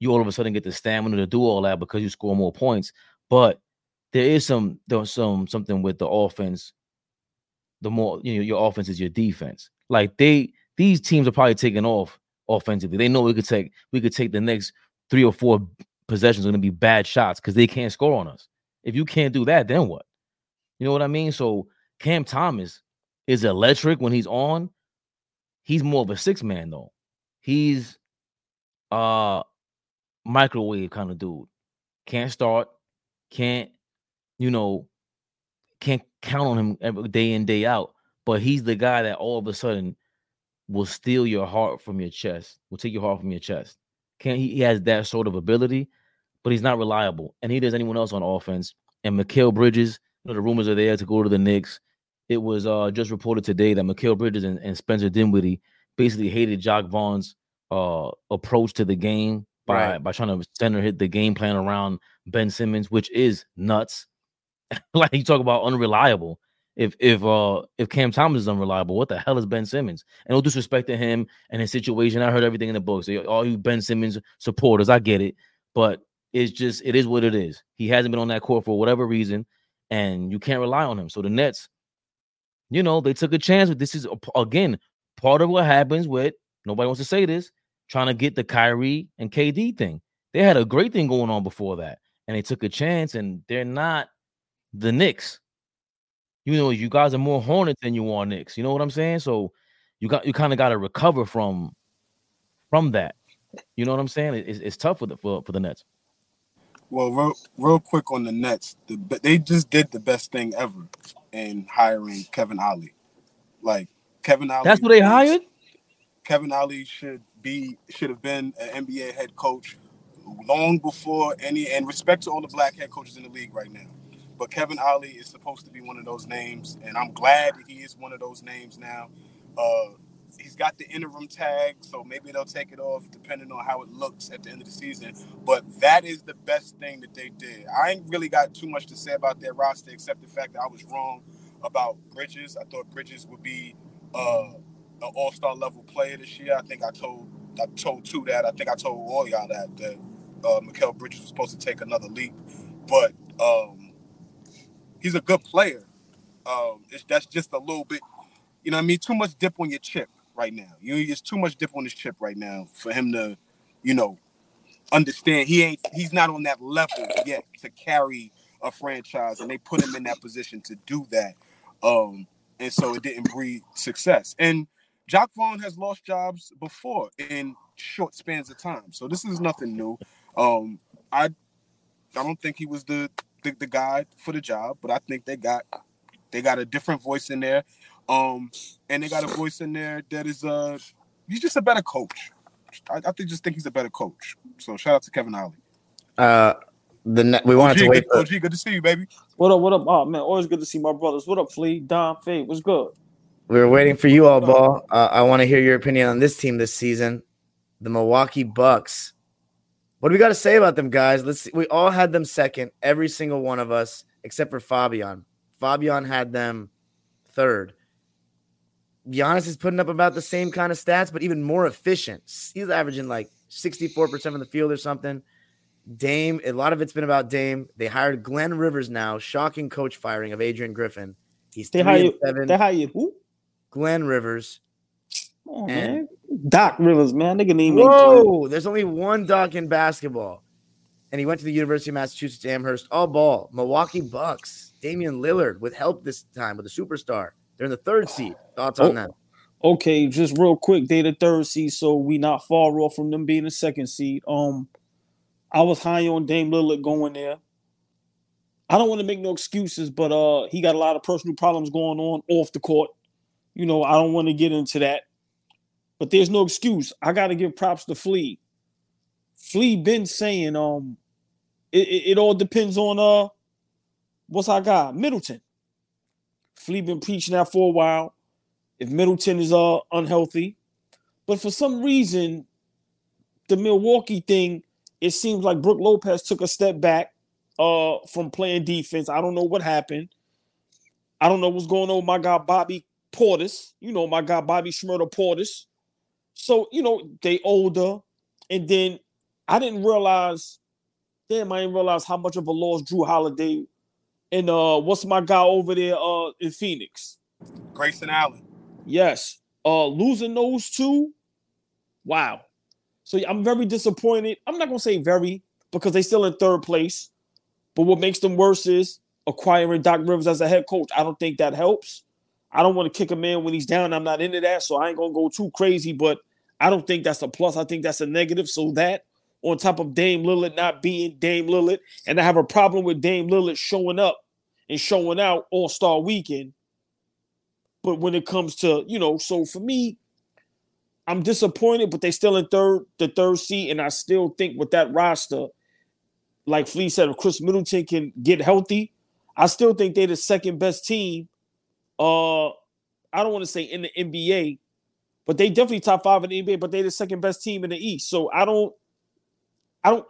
you all of a sudden get the stamina to do all that because you score more points, but there is some there's some something with the offense. The more you know, your offense is your defense. Like they these teams are probably taking off offensively. They know we could take we could take the next three or four possessions are going to be bad shots because they can't score on us. If you can't do that, then what? You know what I mean? So Cam Thomas is electric when he's on. He's more of a six man though. He's uh microwave kind of dude. Can't start, can't, you know, can't count on him day in, day out. But he's the guy that all of a sudden will steal your heart from your chest, will take your heart from your chest. Can't he, he has that sort of ability, but he's not reliable. And he does anyone else on offense. And Mikal Bridges, you know, the rumors are there to go to the Knicks. It was uh just reported today that Mikal Bridges and, and Spencer Dinwiddie basically hated Jacque Vaughn's uh approach to the game by right. by trying to center hit the game plan around Ben Simmons, which is nuts. like you talk about unreliable. If if uh if Cam Thomas is unreliable, what the hell is Ben Simmons? And no disrespect to him and his situation. I heard everything in the book. So all you Ben Simmons supporters, I get it, but it's just it is what it is. He hasn't been on that court for whatever reason, and you can't rely on him. So the Nets, you know, they took a chance. But this is again part of what happens with nobody wants to say this trying to get the Kyrie and KD thing. They had a great thing going on before that, and they took a chance, and they're not the Knicks. You know, you guys are more Hornets than you are Knicks. You know what I'm saying? So you got you kind of got to recover from from that. You know what I'm saying? It's, it's tough for the for, for the Nets. Well, real, real quick on the Nets, the, they just did the best thing ever in hiring Kevin Ollie. Like Kevin Ollie. That's what they hired. Kevin Ollie should be should have been an NBA head coach long before any and respect to all the black head coaches in the league right now. But Kevin Ollie is supposed to be one of those names, and I'm glad that he is one of those names now. Uh, he's got the interim tag, so maybe they'll take it off depending on how it looks at the end of the season. But that is the best thing that they did. I ain't really got too much to say about their roster except the fact that I was wrong about Bridges. I thought Bridges would be uh, an All Star level player this year. I think I told I told two that. I think I told all y'all that that uh, Mikal Bridges was supposed to take another leap, but um, he's a good player. Um, that's just a little bit, you know, I mean, too much dip on your chip right now. You it's too much dip on his chip right now for him to, you know, understand he ain't he's not on that level yet to carry a franchise, and they put him in that position to do that. Um, and so it didn't breed success. And Jacque Vaughn has lost jobs before in short spans of time, so this is nothing new. Um, I I don't think he was the, the the guy for the job, but I think they got they got a different voice in there, um, and they got a voice in there that is uh he's just a better coach. I, I think just think he's a better coach. So shout out to Kevin Ollie. Uh, the ne- we wanted OG, to wait. Good, for- OG, good to see you, baby. What up? What up? Oh man, always good to see my brothers. What up, Flea? Don Fade, what's good? We were waiting for you all, ball. Uh, I want to hear your opinion on this team this season, the Milwaukee Bucks. What do we got to say about them, guys? Let's see. We all had them second, every single one of us, except for Fabian. Fabian had them third. Giannis is putting up about the same kind of stats, but even more efficient. He's averaging like 64% from the field or something. Dame, a lot of it's been about Dame. They hired Glenn Rivers now. Shocking coach firing of Adrian Griffin. He's they hired, seven. They hired who? Glenn Rivers. Oh, and man. Doc Rivers, man. They can name Whoa, there's only one Doc in basketball. And he went to the University of Massachusetts Amherst. All ball. Milwaukee Bucks. Damian Lillard with help this time with a superstar. They're in the third seed. Thoughts on oh, that? Okay, just real quick. They the third seed, so we not far off from them being the second seed. Um, I was high on Dame Lillard going there. I don't want to make no excuses, but uh, he got a lot of personal problems going on off the court. You know, I don't want to get into that, but there's no excuse. I got to give props to Flea. Flea been saying, um, it, it, it all depends on uh, what's our guy Middleton. Flea been preaching that for a while. If Middleton is uh unhealthy, but for some reason, the Milwaukee thing it seems like Brook Lopez took a step back uh, from playing defense. I don't know what happened. I don't know what's going on with my guy Bobby Portis. You know, my guy Bobby Shmurda Portis. So, you know, they older. And then I didn't realize, damn, I didn't realize how much of a loss Jrue Holiday And uh, what's my guy over there uh in Phoenix? Grayson Allen. Yes. Uh, losing those two, wow. So I'm very disappointed. I'm not gonna say very because they still in third place. But what makes them worse is acquiring Doc Rivers as a head coach. I don't think that helps. I don't want to kick a man when he's down. I'm not into that, so I ain't gonna go too crazy. But I don't think that's a plus. I think that's a negative. So that on top of Dame Lillard not being Dame Lillard, and I have a problem with Dame Lillard showing up and showing out All Star Weekend. But when it comes to you know, so for me, I'm disappointed. But they still in third, the third seat, and I still think with that roster, like Flea said, if Khris Middleton can get healthy, I still think they're the second best team. Uh, I don't want to say in the NBA, but they definitely top five in the NBA. But they're the second best team in the East. So I don't, I don't.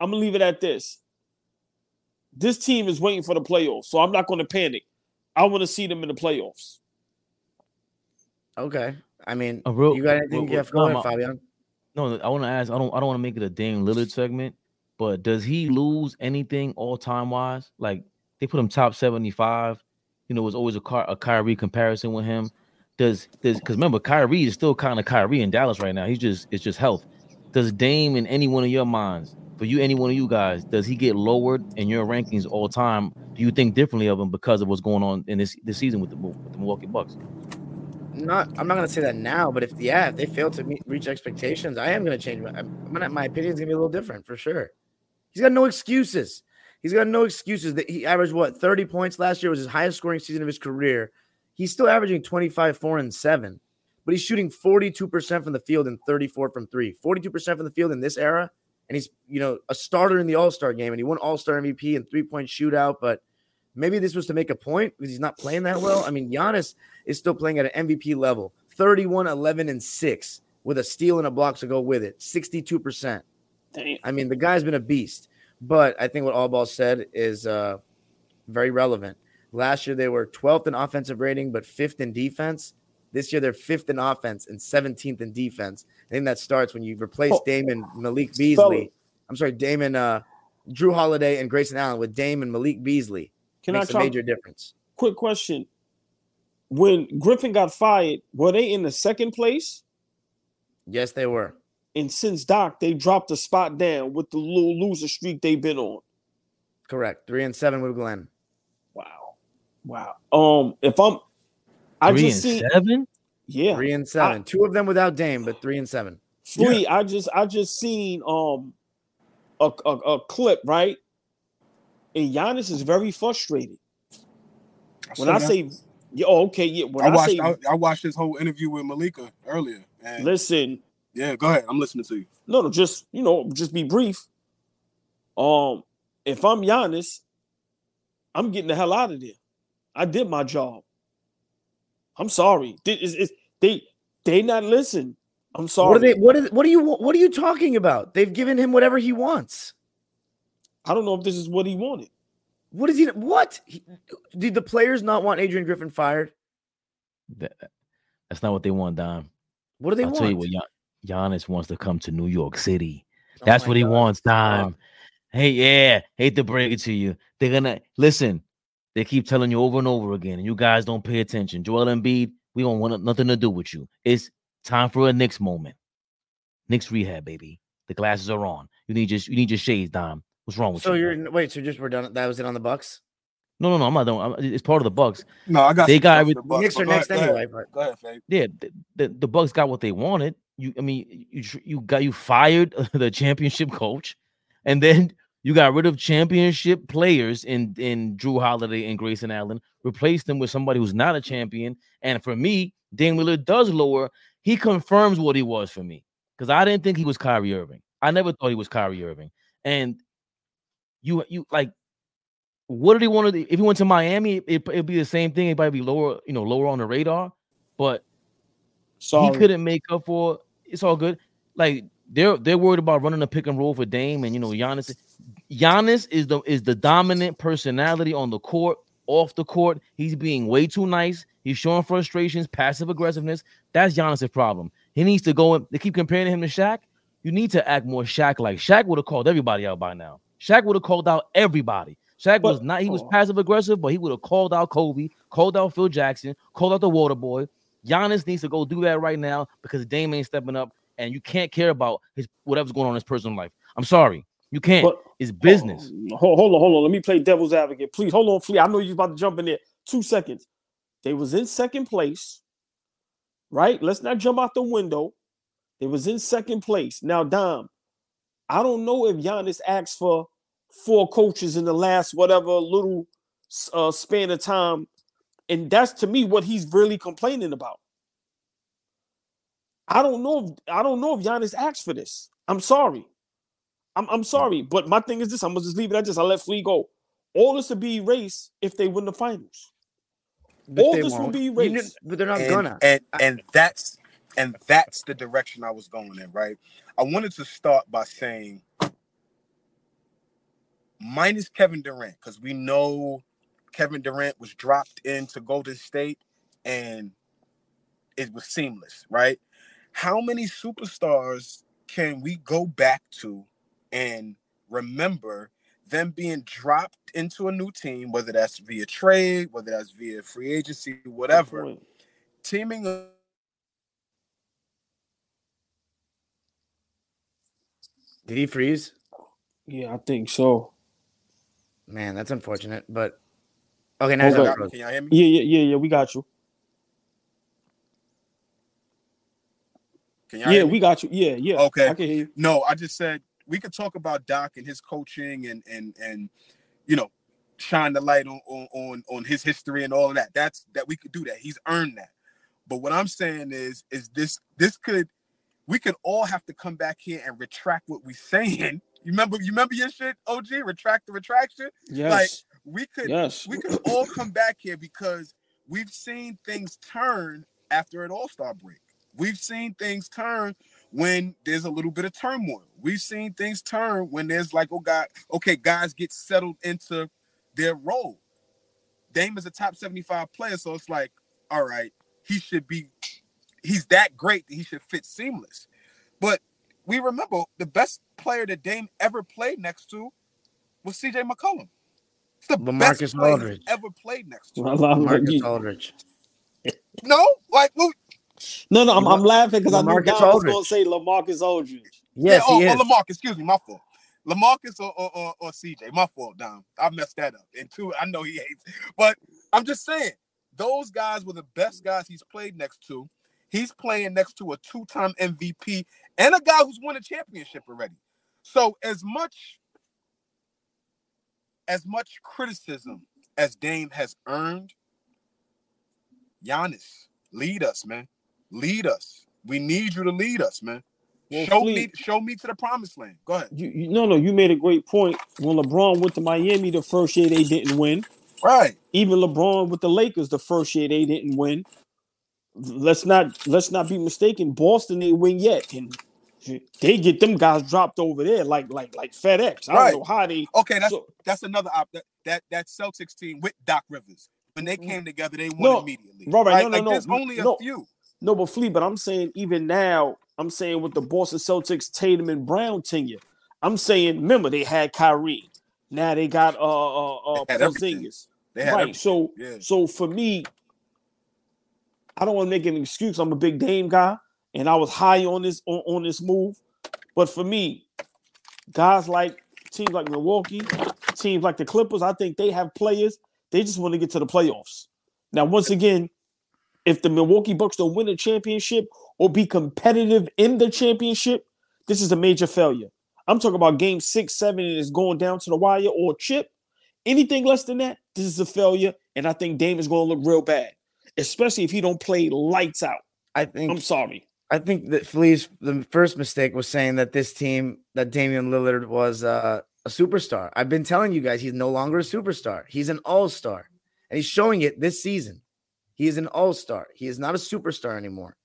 I'm gonna leave it at this. This team is waiting for the playoffs, so I'm not going to panic. I want to see them in the playoffs. Okay. I mean, A real- you got anything? real- Yeah, real- go ahead, no, my- Fabian. No, I want to ask. I don't. I don't want to make it a Dame Lillard segment, but does he lose anything all time wise? Like they put him top seventy five. You know, it was always a Ky- a Kyrie comparison with him. Does does because remember Kyrie is still kind of Kyrie in Dallas right now. He's just it's just health. Does Dame in any one of your minds, for you, any one of you guys, does he get lowered in your rankings all time? Do you think differently of him because of what's going on in this this season with the with the Milwaukee Bucks? Not, I'm not gonna say that now, but if yeah, if they fail to meet, reach expectations, I am gonna change. My, I'm gonna, my opinion is gonna be a little different for sure. He's got no excuses. He's got no excuses. That he averaged what 30 points last year was his highest scoring season of his career. He's still averaging 25, four and seven, but he's shooting 42 percent from the field and 34 from three. 42 percent from the field in this era, and he's you know a starter in the All Star game, and he won All Star MVP and three point shootout, but. Maybe this was to make a point because he's not playing that well. I mean, Giannis is still playing at an MVP level 31, 11, and 6 with a steal and a block to go with it. 62%. Damn. I mean, the guy's been a beast. But I think what All Ball said is uh, very relevant. Last year, they were 12th in offensive rating, but fifth in defense. This year, they're fifth in offense and 17th in defense. I think that starts when you replace Oh. Damon Malik. Beasley. I'm sorry, Damon, uh, Jrue Holiday, and Grayson Allen with Damon Malik Beasley. Can Makes I a try? major difference. Quick question: When Griffin got fired, were they in the second place? Yes, they were. And since Doc, they dropped a spot down with the little loser streak they've been on. Correct. Three and seven with Glenn. Wow, wow. Um, if I'm, I Three just and see, seven. yeah, Three and seven. Two of them without Dame, but three and seven. Flea, I just I just seen um a, a, a clip, right? And Giannis is very frustrated. When I say yeah, oh, okay, yeah. When I I, watched say I, I watched this whole interview with Malika earlier. And listen, yeah, go ahead. I'm listening to you. no, no, just you know, just be brief. Um, if I'm Giannis, I'm getting the hell out of there. I did my job. I'm sorry. They, it's- it's- they they not listen. I'm sorry. What are they? What are? What are you? What are you talking about? They've given him whatever he wants. I don't know if this is what he wanted. What is he? What He- did the players not want Adrian Griffin fired? That, that's not what they want, Dime. What do they I'll want? tell you what, Gian, Giannis wants to come to New York City. Oh That's my what he God. wants, Dime. Hey, yeah, hate to break it to you. They're gonna listen. They keep telling you over and over again, and you guys don't pay attention. Joel Embiid, we don't want nothing to do with you. It's time for a Knicks moment. Knicks rehab, baby. The glasses are on. You need your you need your shades, Dime. What's wrong with So you? So you're bro? wait. So just we're done. That was it on the Bucks. no, no, no. I'm not done. I'm- It's part of the Bucks. No, I got They some got every- the Bucks, Knicks but are go ahead- next go ahead. anyway. But Go ahead, Faye. Yeah, the, the the Bucks got what they wanted. You, I mean, you you got you fired the championship coach, and then you got rid of championship players in in Jrue Holiday and Grayson Allen, replaced them with somebody who's not a champion. And for me, Dame Lillard does lower. He confirms what he was for me because I didn't think he was Kyrie Irving. I never thought he was Kyrie Irving. And you you like. What did he want to? If he went to Miami, it, it'd be the same thing. It'd probably be lower, you know, lower on the radar. But Sorry. he couldn't make up for it's all good. Like they're they're worried about running a pick and roll for Dame and you know Giannis. Giannis is the is the dominant personality on the court, off the court. He's being way too nice. He's showing frustrations, passive aggressiveness. That's Giannis' problem. He needs to go and they keep comparing him to Shaq. You need to act more Shaq like. Shaq would have called everybody out by now. Shaq would have called out everybody. Shaq But- was not. He was oh. passive aggressive, but he would have called out Kobe, called out Phil Jackson, called out the Water Boy. Giannis needs to go do that right now because Dame ain't stepping up, and you can't care about his whatever's going on in his personal life. I'm sorry, you can't. But it's business. Oh, hold, hold on, hold on. Let me play devil's advocate. Please hold on, Flea. I know you're about to jump in there. Two seconds. They was in second place, right? Let's not jump out the window. They was in second place. Now, Dom, I don't know if Giannis asked for four coaches in the last whatever little uh, span of time, and that's to me what he's really complaining about. I don't know. If, I don't know if Giannis asked for this. I'm sorry. I'm, I'm sorry, but my thing is this: I'm gonna just leave it at this. I let Flea go. All this would be erased if they win the finals. But All this will won't. be You kn- erased. but they're not and, gonna. and and that's and that's the direction I was going in, right? I wanted to start by saying minus Kevin Durant, because we know Kevin Durant was dropped into Golden State and it was seamless, right? How many superstars can we go back to and remember them being dropped into a new team, whether that's via trade, whether that's via free agency, whatever, teaming up Did he freeze? Yeah, I think so. Man, that's unfortunate. But okay, now Okay. Can y'all hear me? Yeah, yeah, yeah, yeah. We got you. Can y'all Yeah, hear me? we got you. Yeah, yeah. Okay. I can hear you. No, I just said we could talk about Doc and his coaching and and and you know shine the light on on on, his history and all of that. That's that we could do that. He's earned that. But what I'm saying is is this this could we could all have to come back here and retract what we're saying. You remember you remember your shit, OG? Retract the retraction. Yes. Like we could yes. we could all come back here because we've seen things turn after an all-star break. We've seen things turn when there's a little bit of turmoil. We've seen things turn when there's like, oh God, okay, guys get settled into their role. Dame is a top 75 player, so it's like, all right, he should be, he's that great that he should fit seamless. But we remember the best player that Dame ever played next to was CJ McCollum. It's the LaMarcus best player Aldridge. ever played next to. Well, I'm- Marcus Aldridge. No, like well, No, no, I'm, I'm laughing because I knew LaMarcus Don was going to say Lamarcus Aldridge. Yes, yeah, oh, he oh, is. Lamarcus, excuse me, my fault. Lamarcus or, or, or, or CJ, my fault, Dom. I messed that up. And two, I know he hates, but I'm just saying those guys were the best guys he's played next to. He's playing next to a two-time MVP and a guy who's won a championship already. So as much as much criticism as Dame has earned, Giannis, lead us, man. Lead us. We need you to lead us, man. Well, show Flea- me, show me to the promised land. Go ahead. You, you, no, no, you made a great point. When LeBron went to Miami the first year they didn't win. Right. Even LeBron with the Lakers the first year they didn't win. Let's not let's not be mistaken. Boston didn't win yet, and they get them guys dropped over there like like like FedEx. I Right. don't know how they. Okay, that's so- that's another op that, that that Celtics team with Doc Rivers. When they mm. came together, they won No, immediately. right, right, no, no, like no, there's only a no. few. No, but Flea, but I'm saying even now, I'm saying with the Boston Celtics, Tatum and Brown tenure, I'm saying remember they had Kyrie. Now they got uh uh uh. Porzingis. Right. everything. So Yeah. so for me, I don't want to make an excuse. I'm a big Dame guy, and I was high on this on, on this move. But for me, guys like teams like Milwaukee, teams like the Clippers, I think they have players. They just want to get to the playoffs. Now, once again, if the Milwaukee Bucks don't win a championship or be competitive in the championship, this is a major failure. I'm talking about game six, seven, and it's going down to the wire or chip. Anything less than that, this is a failure. And I think Dame is going to look real bad, especially if he don't play lights out. I think I'm sorry. I think that Flea's the first mistake was saying that this team that Damian Lillard was uh, a superstar. I've been telling you guys he's no longer a superstar. He's an all-star. And he's showing it this season. He is an all-star. He is not a superstar anymore.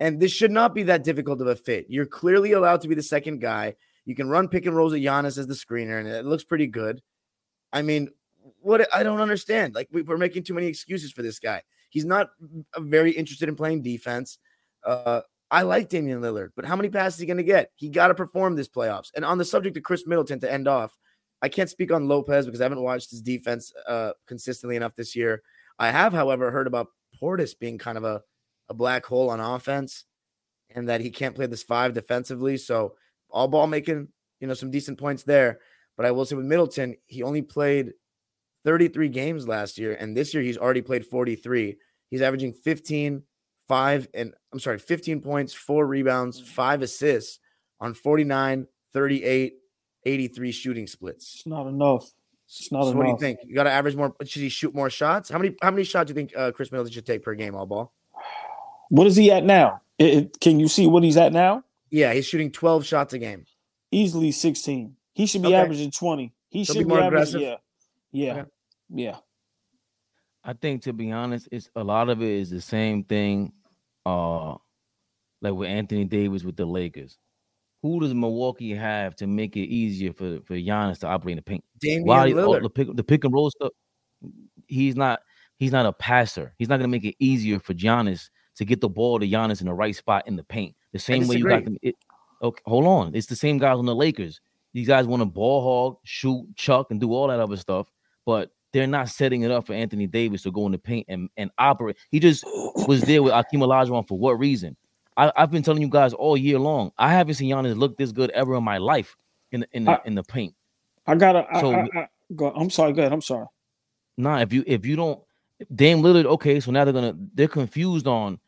And this should not be that difficult of a fit. You're clearly allowed to be the second guy. You can run pick and rolls at Giannis as the screener, and it looks pretty good. I mean, what I don't understand. Like we, we're making too many excuses for this guy. He's not very interested in playing defense. Uh, I like Damian Lillard, but how many passes is he going to get? He got to perform this playoffs. And on the subject of Khris Middleton to end off, I can't speak on Lopez because I haven't watched his defense uh, consistently enough this year. I have, however, heard about Portis being kind of a, a black hole on offense and that he can't play this five defensively. So all ball making, you know, some decent points there. But I will say with Middleton, he only played 33 games last year, and this year he's already played 43. He's averaging 15, five, and I'm sorry, 15 points, four rebounds, mm. five assists on 49, 38, 83 shooting splits. It's not enough. It's not so enough. what do you think? You got to average more. Should he shoot more shots? How many how many shots do you think uh, Khris Middleton should take per game? All ball. What is he at now? It- it- can you see what he's at now? Yeah, he's shooting 12 shots a game. Easily 16. He should be Okay. averaging 20. He So should be be, more averaging. aggressive? Yeah. Yeah. Okay. Yeah. I think to be honest, it's a lot of it is the same thing. Uh, like with Anthony Davis with the Lakers. Who does Milwaukee have to make it easier for for Giannis to operate in the paint? Damian Why oh, Lillard. the pick the pick and roll stuff? He's not he's not a passer. He's not gonna make it easier for Giannis to get the ball to Giannis in the right spot in the paint. The same way you got them. It, okay, hold on. It's the same guys on the Lakers. These guys want to ball hog, shoot, chuck, and do all that other stuff, but they're not setting it up for Anthony Davis to go in the paint and, and operate. He just was there with Akeem Olajuwon for what reason? I, I've been telling you guys all year long. I haven't seen Giannis look this good ever in my life in the, in the, I- in the paint. I gotta. I, So- I, I, go, I'm sorry. Go ahead. I'm sorry. Nah, if you if you don't Dame Lillard, okay, so now they're gonna they're confused on.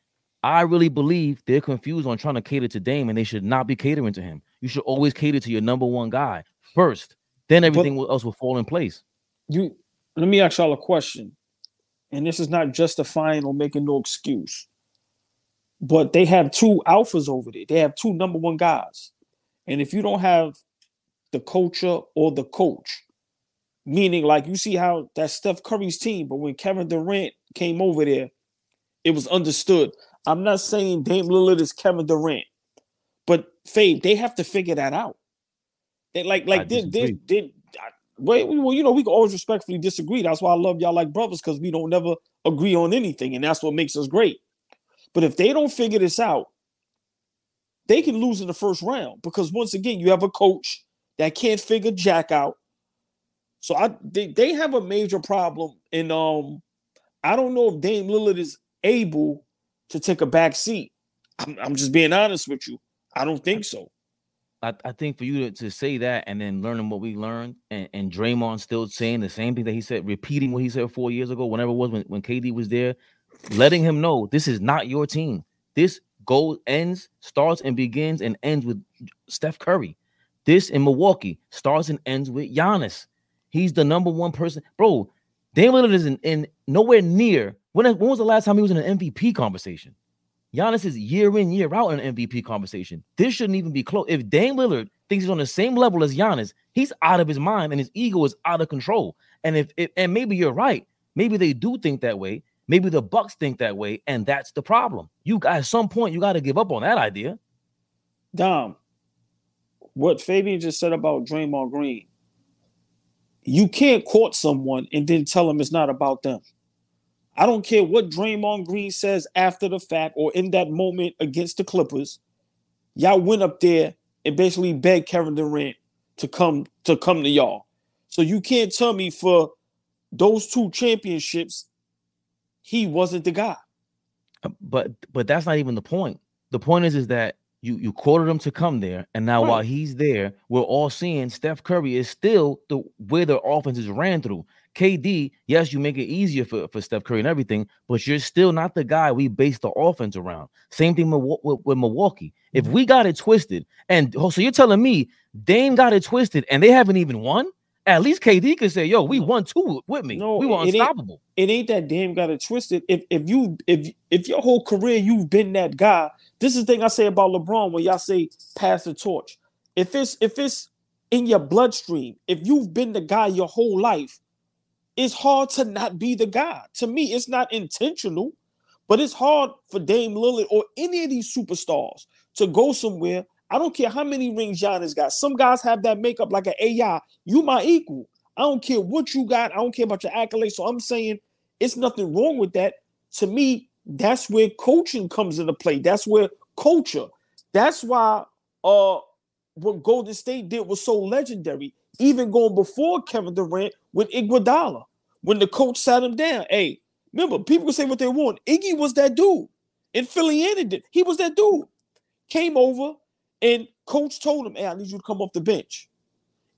I really believe they're confused on trying to cater to Dame, and they should not be catering to him. You should always cater to your number one guy first. Then everything will- else will fall in place. You. Let me ask y'all a question, and this is not justifying or making no excuse, but they have two alphas over there. They have two number one guys, and if you don't have the culture or the coach, meaning like you see how that Steph Curry's team, but when Kevin Durant came over there, it was understood. I'm not saying Dame Lillard is Kevin Durant, but Fade, they have to figure that out. They like like disagree. they, Wait, well, you know, we can always respectfully disagree. That's why I love y'all like brothers because we don't never agree on anything, and that's what makes us great. But if they don't figure this out, they can lose in the first round because once again, you have a coach that can't figure Jack out. So I they, they have a major problem, and um, I don't know if Dame Lillard is able to take a back seat. I'm, I'm just being honest with you. I don't think so. I, I think for you to, to say that and then learning what we learned and, and Draymond still saying the same thing that he said, repeating what he said four years ago, whenever it was when, when KD was there, letting him know this is not your team. This goal ends, starts and begins and ends with Steph Curry. This in Milwaukee starts and ends with Giannis. He's the number one person. Bro, Dame Lillard is in, in nowhere near. When, when was the last time he was in an MVP conversation? Giannis is year in, year out in an MVP conversation. This shouldn't even be close. If Dame Lillard thinks he's on the same level as Giannis, he's out of his mind and his ego is out of control. And if, if and maybe you're right, maybe they do think that way. Maybe the Bucks think that way, and that's the problem. You at some point you got to give up on that idea. Dom, what Fabian just said about Draymond Green, you can't court someone and then tell them it's not about them. I don't care what Draymond Green says after the fact or in that moment against the Clippers. Y'all went up there and basically begged Kevin Durant to come to come to y'all. So you can't tell me for those two championships, he wasn't the guy. Uh, But but that's not even the point. The point is is that you you quoted him to come there, and now Right. while he's there, we're all seeing Steph Curry is still the where the offense is ran through. KD, yes, you make it easier for, for Steph Curry and everything, but you're still not the guy we base the offense around. Same thing with, with, with Milwaukee. If we got it twisted, and oh, so you're telling me Dame got it twisted and they haven't even won? At least KD could say, "Yo, we won two with me. No, we were it ain't- unstoppable." it ain't that damn got it twisted. If if you if if your whole career you've been that guy, this is the thing I say about LeBron when y'all say pass the torch. If it's if it's in your bloodstream, if you've been the guy your whole life, it's hard to not be the guy. To me, it's not intentional, but it's hard for Dame Lillard or any of these superstars to go somewhere. I don't care how many rings Giannis got. Some guys have that makeup like an AI. You my equal. I don't care what you got. I don't care about your accolades. So I'm saying it's nothing wrong with that. To me, that's where coaching comes into play. That's where culture. That's why uh what Golden State did was so legendary. even going before Kevin Durant with Iguodala. When the coach sat him down, hey, remember, people can say what they want. Iggy was that dude. And Philly did. He was that dude. Came over and coach told him, hey, I need you to come off the bench.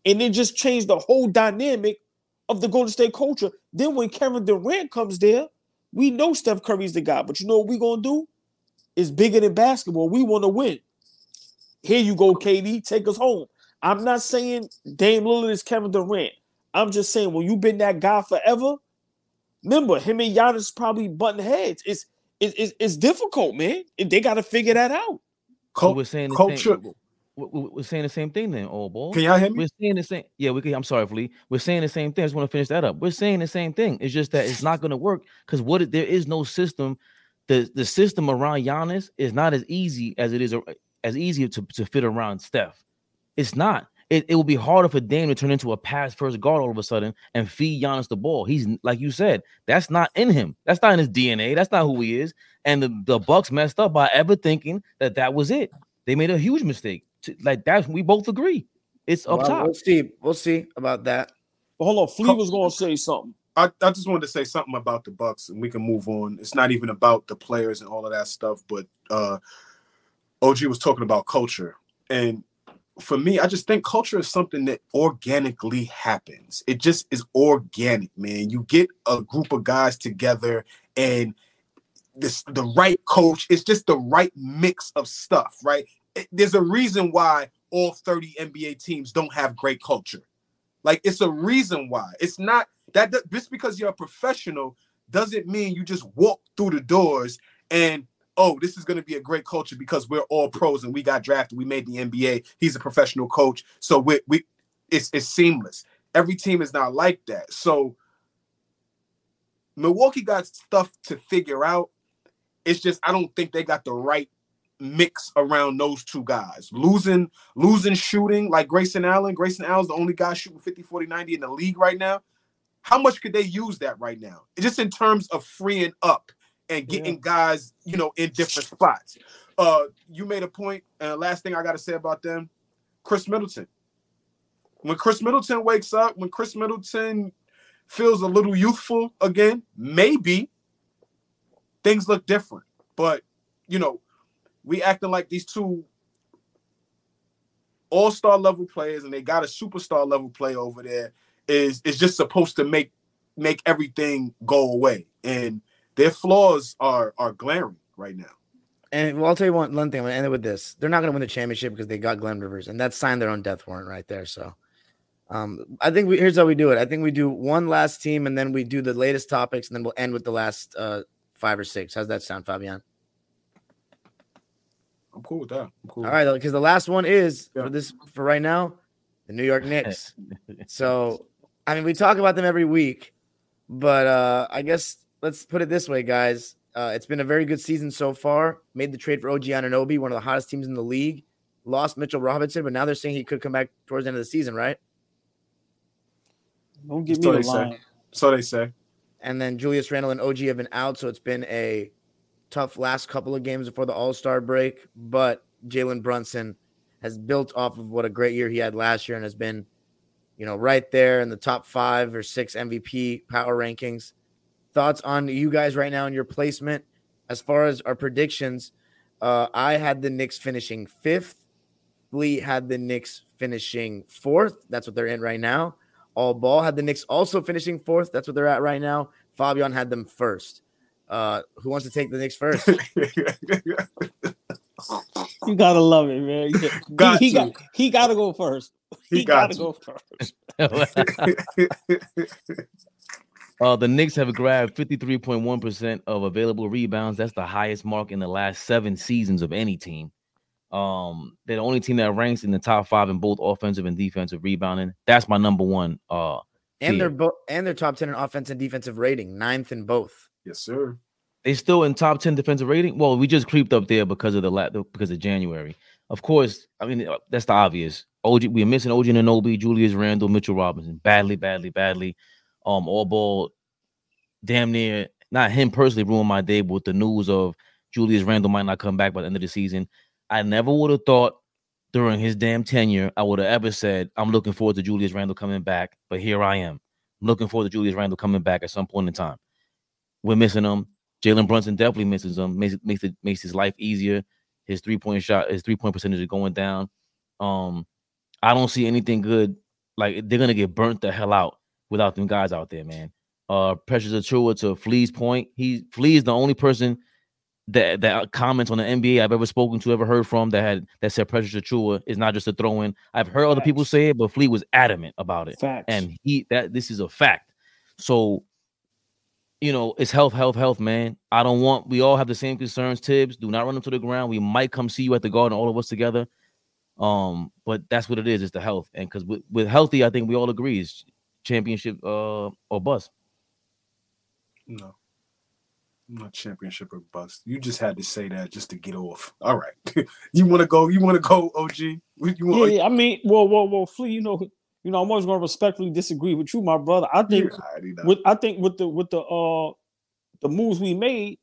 And then just changed the whole dynamic of the Golden State culture. Then when Kevin Durant comes there, we know Steph Curry's the guy. But you know what we're to do? It's bigger than basketball. We want to win. Here you go, KD. Take us home. I'm not saying Dame Lillard is Kevin Durant. I'm just saying when you've been that guy forever, remember him and Giannis probably button heads. It's it's, it's difficult, man. They got to figure that out. Cul- we're saying the culture. Same, we're, saying the same thing then, all ball. Can y'all hear me? We're saying the same. Yeah, we can. I'm sorry, Flee. We're saying the same thing. I just want to finish that up. We're saying the same thing. It's just that it's not going to work because what there is no system. The the system around Giannis is not as easy as it is uh, as easy to, to fit around Steph. It's not. It, it will be harder for Dame to turn into a pass first guard all of a sudden and feed Giannis the ball. He's like you said, that's not in him. That's not in his DNA. That's not who he is. And the, the Bucks messed up by ever thinking that that was it. They made a huge mistake. Like that's we both agree. It's up well, top. We'll see. We'll see about that. But hold on, Flea was going to say something. I, I just wanted to say something about the Bucks, and we can move on. It's not even about the players and all of that stuff, but uh, OG was talking about culture, and for me, I just think culture is something that organically happens. It just is organic, man. You get a group of guys together and this the right coach, it's just the right mix of stuff, right? It, there's a reason why all 30 NBA teams don't have great culture. Like it's a reason why. It's not that just because you're a professional doesn't mean you just walk through the doors and oh, this is going to be a great culture because we're all pros and we got drafted. We made the NBA. He's a professional coach, so we we it's it's seamless. Every team is not like that. So Milwaukee got stuff to figure out. It's just I don't think they got the right mix around those two guys. Losing losing shooting like Grayson Allen. Grayson Allen's the only guy shooting 50 40 90 in the league right now. How much could they use that right now? Just in terms of freeing up and getting yeah. guys, you know, in different spots. Uh, you made a point, and last thing I got to say about them, Khris Middleton. When Khris Middleton wakes up, when Khris Middleton feels a little youthful again, maybe things look different. But you know, we acting like these two all-star level players, and they got a superstar level play over there. Is is just supposed to make make everything go away, and their flaws are are glaring right now. And well, I'll tell you one, one thing. I'm gonna end it with this: they're not gonna win the championship because they got Glenn Rivers, and that's signed their own death warrant right there. So, um, I think we, here's how we do it. I think we do one last team, and then we do the latest topics, and then we'll end with the last uh, five or six. How's that sound, Fabian? I'm cool with that. Cool. All right, because the last one is yeah. for this for right now, the New York Knicks. so, I mean, we talk about them every week, but uh, I guess let's put it this way, guys. Uh, it's been a very good season so far. Made the trade for OG Anunoby, one of the hottest teams in the league. Lost Mitchell Robinson, but now they're saying he could come back towards the end of the season, right? Don't give me the line. Say. So they say. And then Julius Randle and OG have been out, so it's been a tough last couple of games before the All Star break. But Jalen Brunson has built off of what a great year he had last year and has been, you know, right there in the top five or six MVP power rankings thoughts on you guys right now and your placement as far as our predictions. Uh, I had the Knicks finishing fifth. Lee had the Knicks finishing fourth. That's what they're in right now. All ball had the Knicks also finishing fourth. That's what they're at right now. Fabian had them first. Uh, who wants to take the Knicks first? you gotta love it, man. Got he, he got he gotta go first. He, he got to go first. Uh, the Knicks have grabbed 53.1% of available rebounds. That's the highest mark in the last seven seasons of any team. Um, they're the only team that ranks in the top five in both offensive and defensive rebounding. That's my number one. Uh, and they're both and they're top ten in offense and defensive rating, ninth in both. Yes, sir. They still in top ten defensive rating. Well, we just creeped up there because of the la- because of January. Of course, I mean uh, that's the obvious. OG, we're missing OG Anunoby, Julius Randle, Mitchell Robinson, badly, badly, badly um all ball damn near not him personally ruined my day, but the news of Julius Randle might not come back by the end of the season. I never would have thought during his damn tenure I would have ever said I'm looking forward to Julius Randle coming back, but here I am. I'm looking forward to Julius Randle coming back at some point in time. We're missing him. Jalen Brunson definitely misses him. Makes it makes it makes his life easier. His three point shot, his three point percentage is going down. Um, I don't see anything good. Like they're gonna get burnt the hell out without them guys out there, man. Uh, Precious Achiuwa to Flea's point. He Flea is the only person that that comments on the NBA I've ever spoken to, ever heard from that had that said Precious Achiuwa is not just a throw in. I've heard Facts. other people say it, but Flea was adamant about it. Facts. And he that this is a fact. So you know, it's health, health, health, man. I don't want we all have the same concerns. Thibs, do not run them to the ground. We might come see you at the garden, all of us together. Um, but that's what it is, it's the health. And because with, with healthy, I think we all agree is championship uh or bust. No. Not championship or bust. You just had to say that just to get off. All right. you want to go? You want to go, OG? You want, yeah, I mean, well, well, well, Flea, you know, you know, I'm always going to respectfully disagree with you, my brother. I think with I think with the with the uh the moves we made,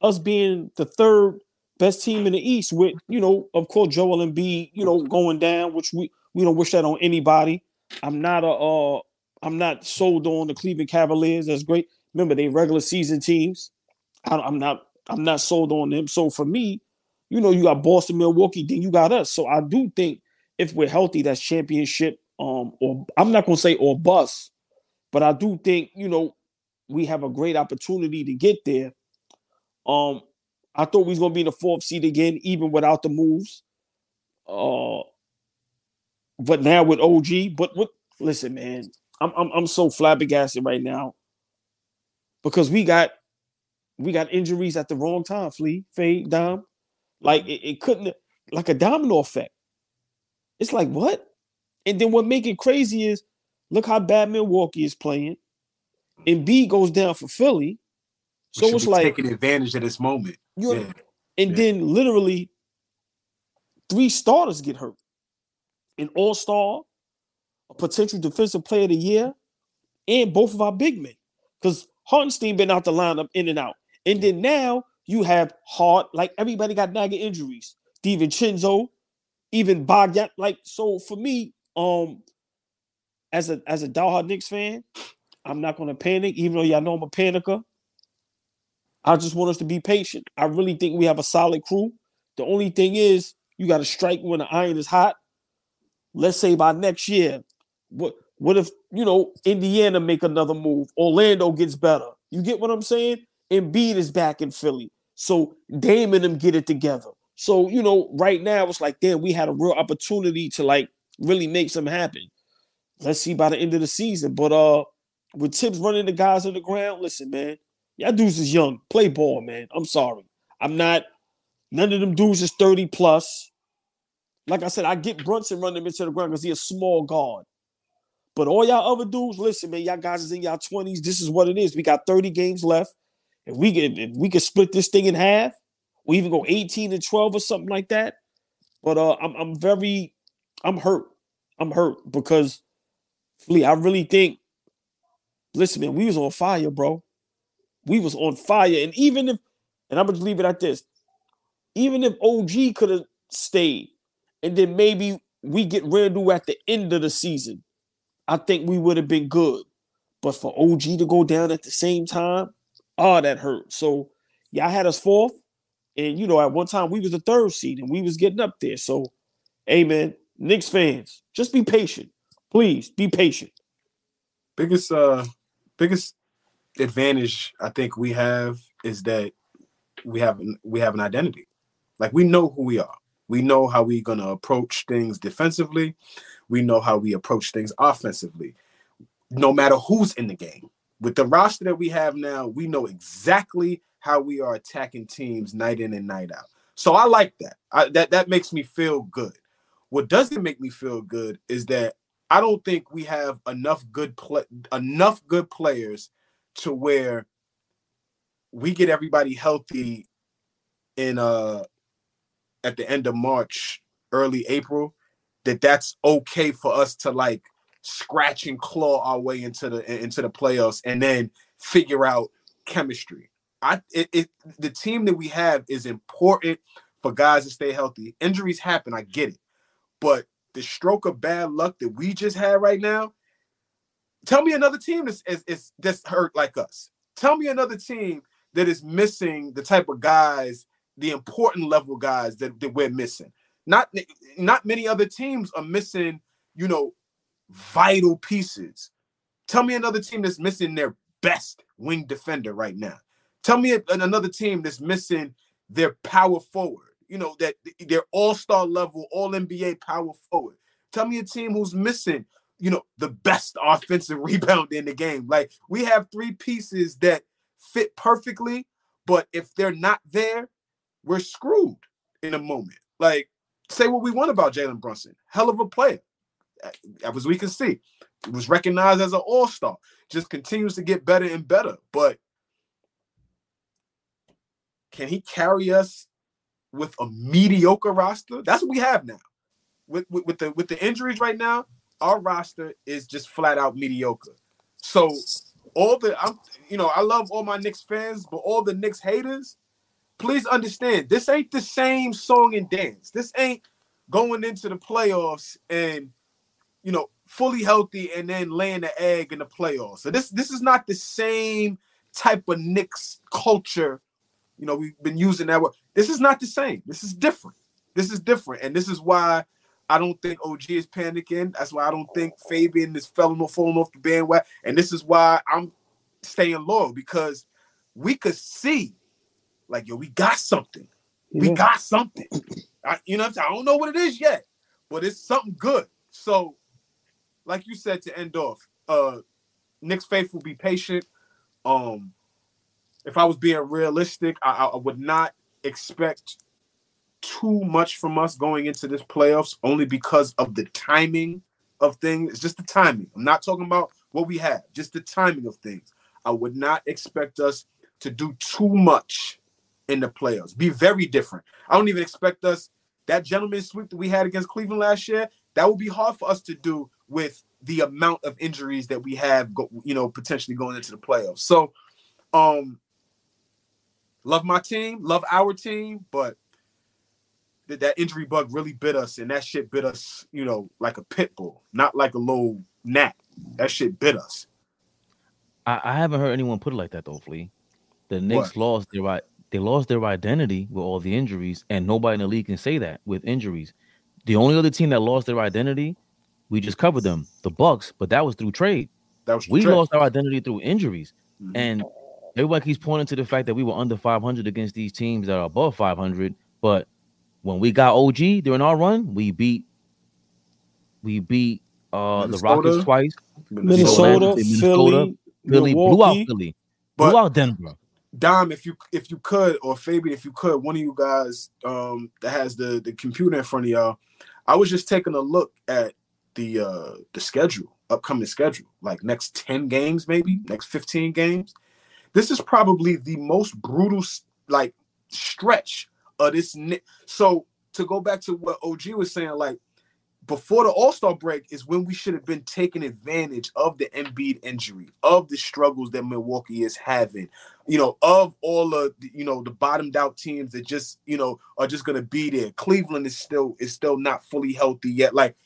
us being the third best team in the East, with you know, of course, Joel Embiid, you know, going down, which we we don't wish that on anybody. I'm not a uh I'm not sold on the Cleveland Cavaliers. That's great. Remember, they regular season teams. I, I'm not I'm not sold on them. So for me, you know, you got Boston, Milwaukee, then you got us. So I do think if we're healthy, that's championship. Um, or I'm not gonna say or bust, but I do think you know we have a great opportunity to get there. Um, I thought we was gonna be in the fourth seed again, even without the moves. Uh, but now with OG, but with listen, man, I'm I'm I'm so flabbergasted right now because we got we got injuries at the wrong time. Flea, fade, dom, like it, it couldn't like a domino effect. It's like what? And then what make it crazy is look how bad Milwaukee is playing. Embiid goes down for Philly. So it's like taking advantage of this moment. Yeah. and yeah. then literally three starters get hurt. An all-star, a potential defensive player of the year, and both of our big men. Because Hartenstein been out the lineup in and out. And then now you have Hart, like everybody got nagging injuries. DiVincenzo, even Bogdan. Like, so for me, um, as a as a diehard Knicks fan, I'm not gonna panic, even though y'all know I'm a panicker. I just want us to be patient. I really think we have a solid crew. The only thing is, you got to strike when the iron is hot. Let's say by next year, what what if you know Indiana make another move? Orlando gets better. You get what I'm saying? Embiid is back in Philly, so Dame and them get it together. So, you know, right now it's like, damn, we had a real opportunity to like really make something happen. Let's see by the end of the season. But uh with Thibs running the guys on the ground, listen, man, y'all dudes is young. Play ball, man. I'm sorry. I'm not none of them dudes is 30 plus. Like I said, I get Brunson running him into the ground because he's a small guard. But all y'all other dudes, listen, man, y'all guys is in y'all 20s. This is what it is. We got 30 games left. If we can if we could split this thing in half, we even go 18 and 12 or something like that. But uh, I'm I'm very I'm hurt. I'm hurt because Flea, I really think. Listen, man, we was on fire, bro. We was on fire, and even if, and I'm gonna leave it at this, even if OG could have stayed, and then maybe we get Randle at the end of the season, I think we would have been good. But for OG to go down at the same time, oh, that hurt. So y'all had us fourth. And you know, at one time we was the third seed and we was getting up there. So, amen. Knicks fans, just be patient. Please be patient. Biggest uh biggest advantage I think we have is that we have we have an identity. Like we know who we are. We know how we're gonna approach things defensively. We know how we approach things offensively. No matter who's in the game. With the roster that we have now, we know exactly how we are attacking teams night in and night out. So I like that. I, that that makes me feel good. What doesn't make me feel good is that I don't think we have enough good play enough good players to where we get everybody healthy in uh at the end of March, early April, that that's okay for us to like scratch and claw our way into the into the playoffs and then figure out chemistry. I it, it the team that we have is important for guys to stay healthy. Injuries happen, I get it. But the stroke of bad luck that we just had right now, tell me another team that's, is, is, that's hurt like us. Tell me another team that is missing the type of guys, the important level guys that, that we're missing. Not not many other teams are missing, you know, vital pieces. Tell me another team that's missing their best wing defender right now. Tell me another team that's missing their power forward. You know that they're all-star level, all NBA power forward. Tell me a team who's missing, you know, the best offensive rebound in the game. Like we have three pieces that fit perfectly, but if they're not there, we're screwed in a moment. Like say what we want about Jalen Brunson, hell of a player, as we can see, he was recognized as an all-star. Just continues to get better and better, but can he carry us with a mediocre roster? That's what we have now. With, with, with the with the injuries right now, our roster is just flat out mediocre. So all the I'm you know, I love all my Knicks fans, but all the Knicks haters, please understand this ain't the same song and dance. This ain't going into the playoffs and you know fully healthy and then laying the egg in the playoffs. So this this is not the same type of Knicks culture you know, we've been using that word. This is not the same. This is different. This is different. And this is why I don't think OG is panicking. That's why I don't think Fabian is falling off, falling off the bandwagon. And this is why I'm staying loyal because we could see, like, yo, we got something. We got something. I, you know I'm saying? I don't know what it is yet, but it's something good. So, like you said to end off, uh Knicks faithful be patient. Um, if I was being realistic, I, I would not expect too much from us going into this playoffs only because of the timing of things. It's just the timing. I'm not talking about what we have, just the timing of things. I would not expect us to do too much in the playoffs. Be very different. I don't even expect us that gentleman sweep that we had against Cleveland last year. That would be hard for us to do with the amount of injuries that we have, go, you know, potentially going into the playoffs. So, um, love my team, love our team, but that, that injury bug really bit us, and that shit bit us, you know, like a pit bull, not like a little gnat. That shit bit us. I, I haven't heard anyone put it like that though, Flea. The Knicks what? lost their right they lost their identity with all the injuries, and nobody in the league can say that with injuries. The only other team that lost their identity, we just covered them, the Bucks, but that was through trade. That was we trade. lost our identity through injuries, mm-hmm. and everyone keeps pointing to the fact that we were under 500 against these teams that are above 500. But when we got OG during our run, we beat we beat uh Minnesota, the Rockets twice, Minnesota, Minnesota Philly, Philly blew out Philly, but, blew out Denver. Dom, if you if you could, or Fabian, if you could, one of you guys um that has the the computer in front of y'all, I was just taking a look at the uh the schedule, upcoming schedule, like next 10 games, maybe next 15 games. This is probably the most brutal like stretch of this. So to go back to what OG was saying, like before the All Star break is when we should have been taking advantage of the Embiid injury, of the struggles that Milwaukee is having, you know, of all of the, you know the bottomed out teams that just you know are just gonna be there. Cleveland is still is still not fully healthy yet. Like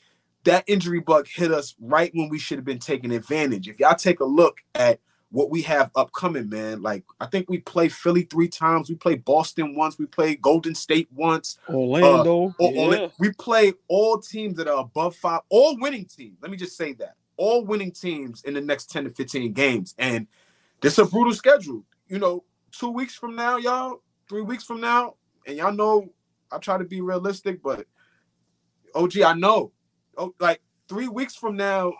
that injury bug hit us right when we should have been taking advantage. If y'all take a look at what we have upcoming, man. Like I think we play Philly three times, we play Boston once, we play Golden State once, Orlando. Uh, yeah. we play all teams that are above five, all winning teams. Let me just say that all winning teams in the next 10 to 15 games. And this is a brutal schedule. You know, two weeks from now, y'all, three weeks from now, and y'all know I try to be realistic, but OG, I know. Oh, like three weeks from now,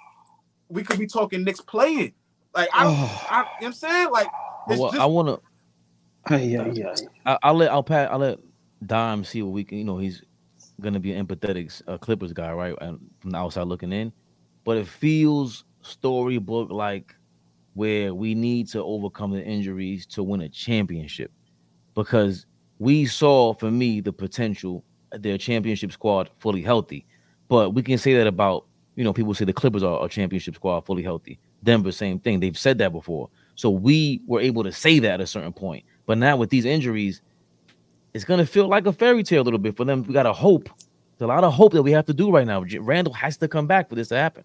we could be talking Knicks playing. Like I, don't, I, you know what I'm saying like well, just, I want to. Yeah, yeah. I, I'll let I'll pat I'll let Dime see what we can. You know, he's gonna be an empathetic uh, Clippers guy, right? And from the outside looking in, but it feels storybook like where we need to overcome the injuries to win a championship because we saw for me the potential their championship squad fully healthy but we can say that about you know people say the clippers are a championship squad fully healthy Denver, same thing. They've said that before. So we were able to say that at a certain point. But now with these injuries, it's gonna feel like a fairy tale a little bit for them. We got a hope. There's a lot of hope that we have to do right now. Randle has to come back for this to happen.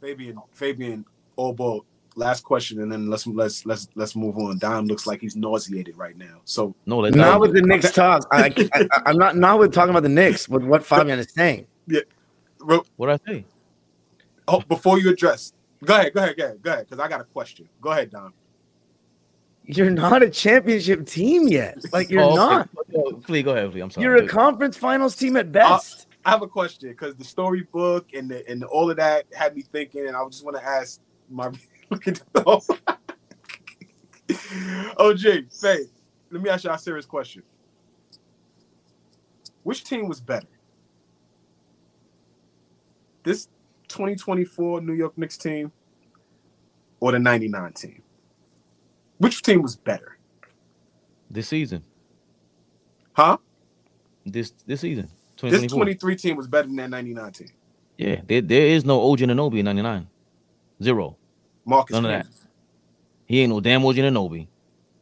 Fabian, Fabian, all ball. Last question, and then let's let's let's let's move on. Dom looks like he's nauseated right now. So No, let Not Dom- with the Knicks talk. I, I, I, am not not with talking about the Knicks. With what Fabian is saying. Ro- what I say? oh, before you address, go ahead, go ahead, go ahead, go ahead, because I got a question. Go ahead, Dom. You're not a championship team yet. Like you're Oh, not. Oh, Yo, Flea, go ahead, Flea. I'm sorry. You're a conference finals team at uh, best. I have a question because the storybook and the, and all of that had me thinking, and I just want to ask my look at the OJ, Faye, let me ask you a serious question. Which team was better? This 2024 New York Knicks team or the 99 team? Which team was better? this season. Huh? This this season. This 23 team was better than that 99 team. Yeah, there, there is no OG Anunoby in 99. Zero. Marcus None of that. He ain't no damn OG and Anunoby.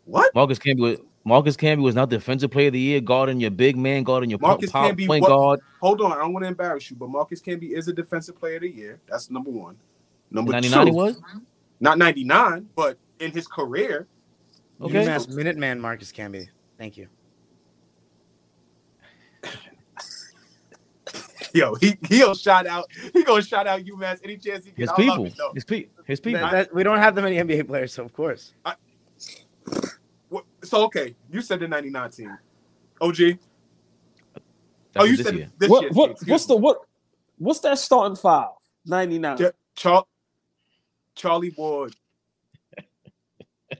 What? Marcus can't Camby was Marcus Camby was not defensive player of the year, guarding your big man, guarding your Marcus pop, Camby point what- guard. Hold on, I don't want to embarrass you, but Marcus Camby is a defensive player of the year. That's number one. Number 99 two, he was? not 99, but in his career, Okay. UMass Minuteman Marcus Camby. Thank you. yo, he he'll shout out. He gonna shout out UMass any chance he gets. I love people. it. His, pe- his people. That- that- we don't have that many NBA players, so of course. What- So okay, you said the 99 team. OG. That's oh, you this said year. this What year's what team, what's the what what's that starting five? 99. Yeah. Char- Charlie Ward,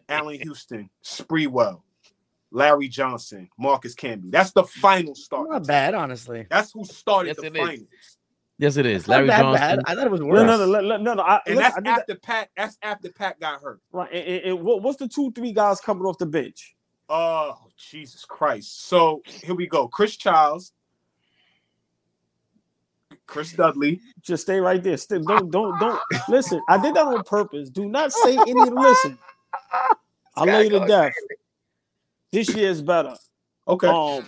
Allan Houston, Sprewell, Larry Johnson, Marcus Camby. That's the final start. Not bad, honestly. That's who started Yes, the it is. finals. Yes, it is. It's not Larry that Johnson. bad. I thought it was worse. no, no, no, no, no, no. I, And listen, that's I did that- after Pat. That's after Pat got hurt. right. And, and- and what's the two, three guys coming off the bench? Oh Jesus Christ! So here we go. Chris Childs, Chris Dudley. Just stay right there. Stay, don't, don't, don't. Listen, I did that on purpose. Do not say any listen. I love you to death. This year is better. Okay. Um,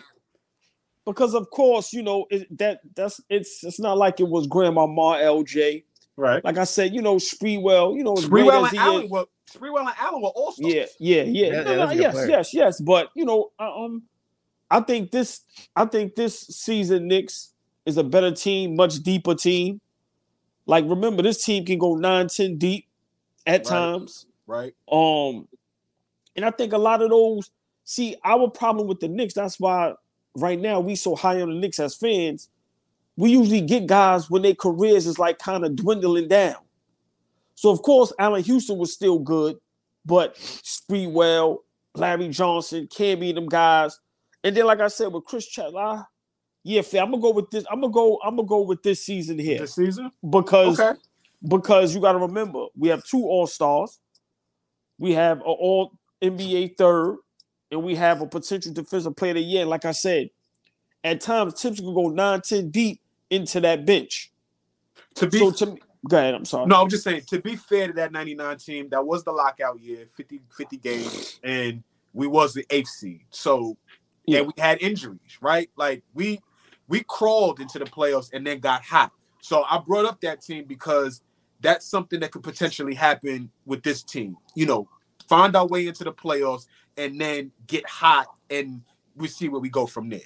because of course, you know it, that that's it's it's not like it was Grandmama LJ. right. Like I said, you know Sprewell, you know as great Sprewell as and he Allan is- were Sprewell and Allan were all stars. Yeah, yeah, yeah. Yeah, No, yeah, no, that's a good yes, player. yes, yes. But you know, uh, um, I think this, I think this season Knicks is a better team, much deeper team. Like remember, this team can go 9, 10 deep at Right. times. Right. Um, and I think a lot of those. See, our problem with the Knicks. That's why right now we so high on the Knicks as fans. We usually get guys when their careers is like kind of dwindling down. So of course, Allan Houston was still good, but Sprewell, Larry Johnson, can't be them guys. And then, like I said, with Chris Chatla, yeah. I'm gonna go with this. I'm gonna go. I'm gonna go with this season here This season. because Okay. because you got to remember we have two All Stars, we have an All NBA third, and we have a potential defensive player of the year. Like I said, at times Thibs can go nine, ten deep into that bench. To be so to me, go ahead. I'm sorry. no, I'm just saying. To be fair to that '99 team, that was the lockout year, 50 50 games, and we was the eighth seed. So Yeah. and we had injuries, right? Like we we crawled into the playoffs and then got hot. So I brought up that team because that's something that could potentially happen with this team. You know, find our way into the playoffs and then get hot, and we see where we go from there.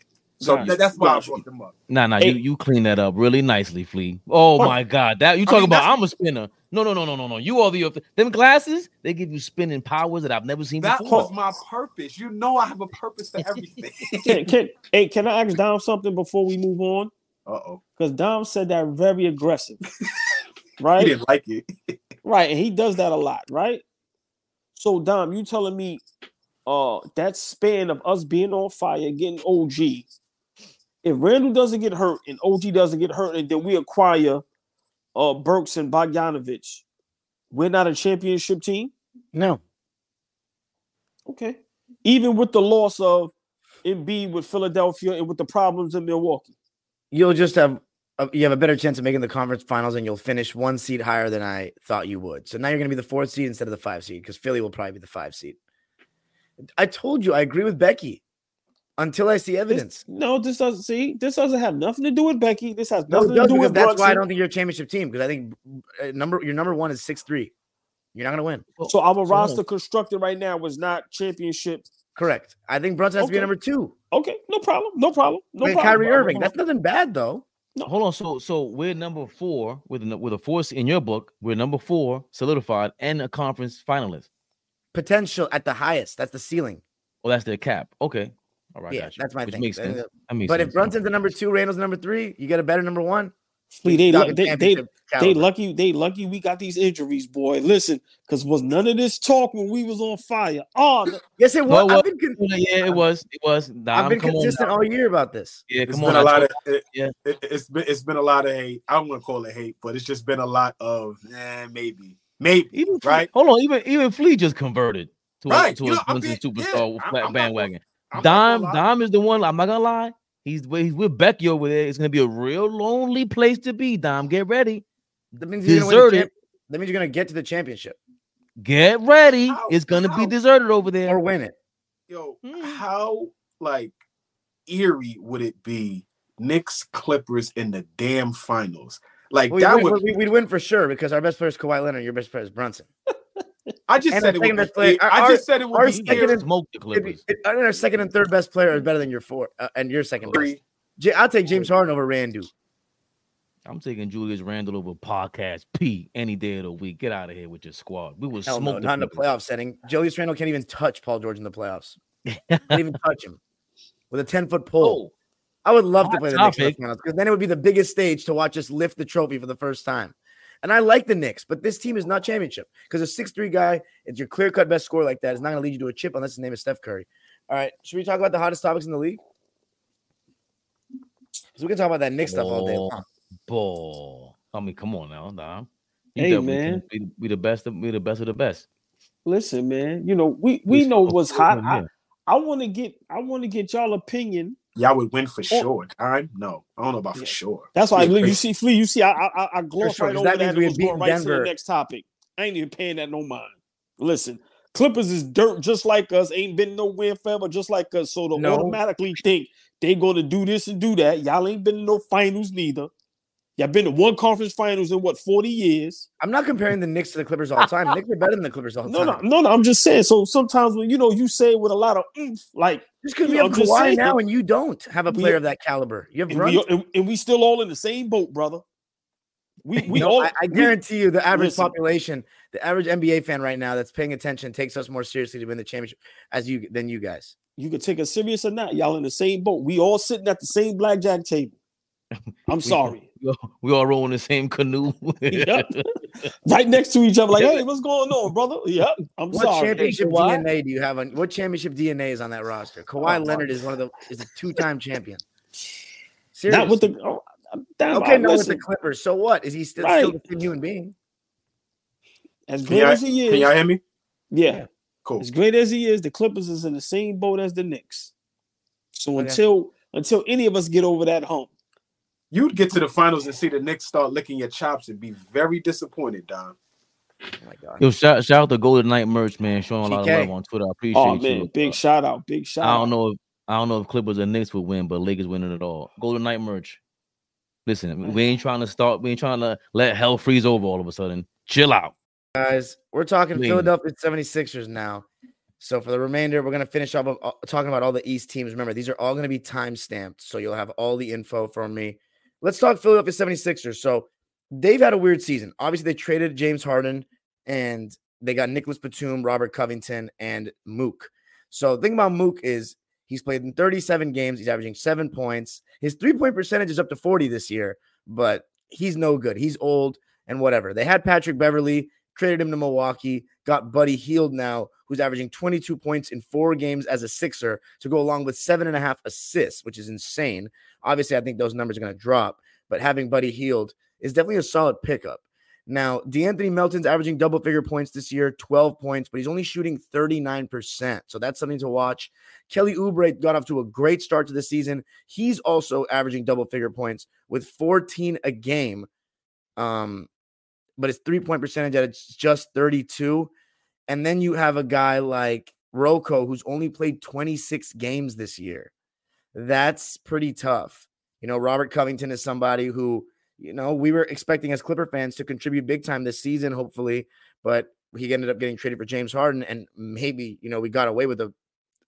So Gotcha. that- that's why Gotcha. I brought them up. Nah, nah, Hey. you you clean that up really nicely, Flea. Oh Oh. my God, that you I talk mean, about? I'm a spinner. No, no, no, no, no, no. You are the them glasses. They give you spinning powers that I've never seen That before. was my purpose. You know, I have a purpose for everything. Can, can, hey, can I ask Dom something before we move on? uh oh, Because Dom said that very aggressive, right? he didn't like it. Right, and he does that a lot, right? So Dom, you telling me uh that span of us being on fire, getting OG, if Randle doesn't get hurt and OG doesn't get hurt, and then we acquire uh Burks and Bogdanovic, we're not a championship team? No. Okay. Even with the loss of Embiid with Philadelphia and with the problems in Milwaukee. You'll just have a, you have a better chance of making the conference finals and you'll finish one seed higher than I thought you would. So now you're going to be the fourth seed instead of the five seed because Philly will probably be the five seed. I told you I agree with Becky. Until I see evidence. No, this doesn't see. This doesn't have nothing to do with Becky. This has nothing it does to do because with that's Brunson. why I don't think you're a championship team because I think uh, number your number one is six three. You're not gonna win. So our hold roster on. constructed right now was not championship. Correct. I think Brunson has to be number two. Okay, no problem. No problem. No Like problem. Kyrie bro. Irving. That's nothing bad though. No. Hold on. So so we're number four with a, with a four in your book. We're number four solidified and a conference finalist. Potential at the highest. That's the ceiling. Well, that's their cap. Okay. All right. yeah, got that's my Which thing. makes Uh, sense. That makes But if. Brunson's the number two, Randle's the number three, you get a better number one. Flea, they, Talking they, they, they lucky. They lucky we got these injuries, boy. Listen, because was none of this talk when we was on fire. Oh, the- Yes, it No, was. it I've been, con- yeah, it was. It was. I've been come consistent now. all year about this. Yeah, It's come been on. a I lot of it, yeah. it, it's been it's been a lot of hate. I'm gonna call it hate, but it's just been a lot of eh, maybe, maybe. even Flea- right? Hold on. Even even Flea just converted to Right, a, to you a know, I'm Brunson superstar yeah, I'm- I'm not bandwagon. I'm Dom. Dom is the one. I'm not gonna lie. He's with- he's with Becky over there. It's gonna be a real lonely place to be. Dom, get ready. That means you're gonna Deserted. champ- That means you're gonna get to the championship Get ready. How- it's gonna how- be deserted over there. or win it. Yo, Mm. how like eerie would it be? Knicks Clippers in the damn finals. Like We'd that win, would. we'd win for sure because our best player is Kawhi Leonard. Your best player is Brunson. I just and said it would be. best player- I our- just said it would our be second and- Smoke the It'd Clippers. be- it- I think our second and third best player is better than your four, uh, and your second best. Agree. J- I'll take James Harden over Randu. I'm taking Julius Randle over podcast P any day of the week. Get out of here with your squad. We will Hell smoke no, the not in the playoff setting. Julius Randle can't even touch Paul George in the playoffs. Can't even touch him with a ten foot pole. Oh, I would love to hot play the Knicks in topic. finals because then it would be the biggest stage to watch us lift the trophy for the first time. And I like the Knicks, but this team is not championship because a six-three guy, it's your clear-cut best score like that. It's not going to lead you to a chip unless his name is Steph Curry. All right, should we talk about the hottest topics in the league? Because we can talk about that Knicks stuff all day long. ball. I mean, come on now, Dom. You Hey, man. can Be, be the best. Of, be the best of the best. listen, man. You know we we know so what's hot. I, I want to get I want to get y'all opinion. Y'all would win for Oh. sure. Time? No, I don't know about Yeah. for sure. That's why Yeah, you see, Flea. You see, I I, I glossed sure, over that that. and we was had going beaten right to the next topic. I ain't even paying that no mind. Listen, Clippers is dirt just like us. Ain't been no win forever, just like us. So to No. automatically think they going to do this and do that. Y'all ain't been in no finals neither. Y'all been to one conference finals in what forty years? I'm not comparing the Knicks to the Clippers all the time. Knicks are better than the Clippers all the No, time. no, no, no. I'm just saying. So sometimes when you know you say with a lot of oomph, like Just because we know, have Kawhi saying. now and you don't have a We- player of that caliber. You have and we, and, and we still all in the same boat, brother. We we No, all I, I we- guarantee you, the average listen. population, the average NBA fan right now that's paying attention takes us more seriously to win the championship as you than you guys. you can take us serious or not. Y'all in the same boat. We all sitting at the same blackjack table. I'm sorry. We all, we all roll in the same canoe. Yep. right next to each other, like, hey, what's going on, brother? Yep. I'm What sorry. championship Hey, Kawhi. DNA do you have on? What championship DNA is on that roster? Oh, Kawhi Oh, Leonard is one of the is a two time champion. Seriously. Not with the oh, damn, okay, I- not with the Clippers. So what? Is he still, Right. still the same human being? as Can great y'all, as he is. can is, y'all hear me? yeah, Cool. as great as he is, the Clippers is in the same boat as the Knicks. So Okay. until until any of us get over that hump, You'd get to the finals and see the Knicks start licking your chops and be very disappointed, Don. Oh my god. Yo, shout, shout out to Golden Night merch, man. Showing a lot of love on Twitter. I appreciate it. oh you. man, big Uh, shout out, big shout I don't know if I don't know if Clippers and Knicks would win, but Lakers winning it all. Golden Night merch. Listen, we ain't trying to start. We ain't trying to let hell freeze over all of a sudden. Chill out. guys. We're talking Please. Philadelphia 76ers now. So for the remainder, we're going to finish up uh, talking about all the East teams. Remember, these are all going to be time stamped. So you'll have all the info from me. Let's talk Philadelphia 76ers. So they've had a weird season. Obviously, they traded James Harden and they got Nicolas Batum, Robert Covington, and Mook. So the thing about Mook is he's played in 37 games. He's averaging seven points. His three point percentage is up to 40 this year, but he's no good. He's old and whatever. They had Patrick Beverley, traded him to Milwaukee, got Buddy Hield now, who's averaging 22 points in four games as a Sixer to go along with seven and a half assists, which is insane. Obviously, I think those numbers are going to drop, but having Buddy Hield is definitely a solid pickup. Now, DeAnthony Melton's averaging double figure points this year, 12 points, but he's only shooting 39%. So that's something to watch. Kelly Oubre got off to a great start to the season. He's also averaging double figure points with 14 a game. Um, but his three point percentage at just 32. And then you have a guy like RoCo who's only played 26 games this year. that's pretty tough. You know, Robert Covington is somebody who, you know, we were expecting as Clipper fans to contribute big time this season, hopefully, but he ended up getting traded for James Harden. And maybe, you know, we got away with a,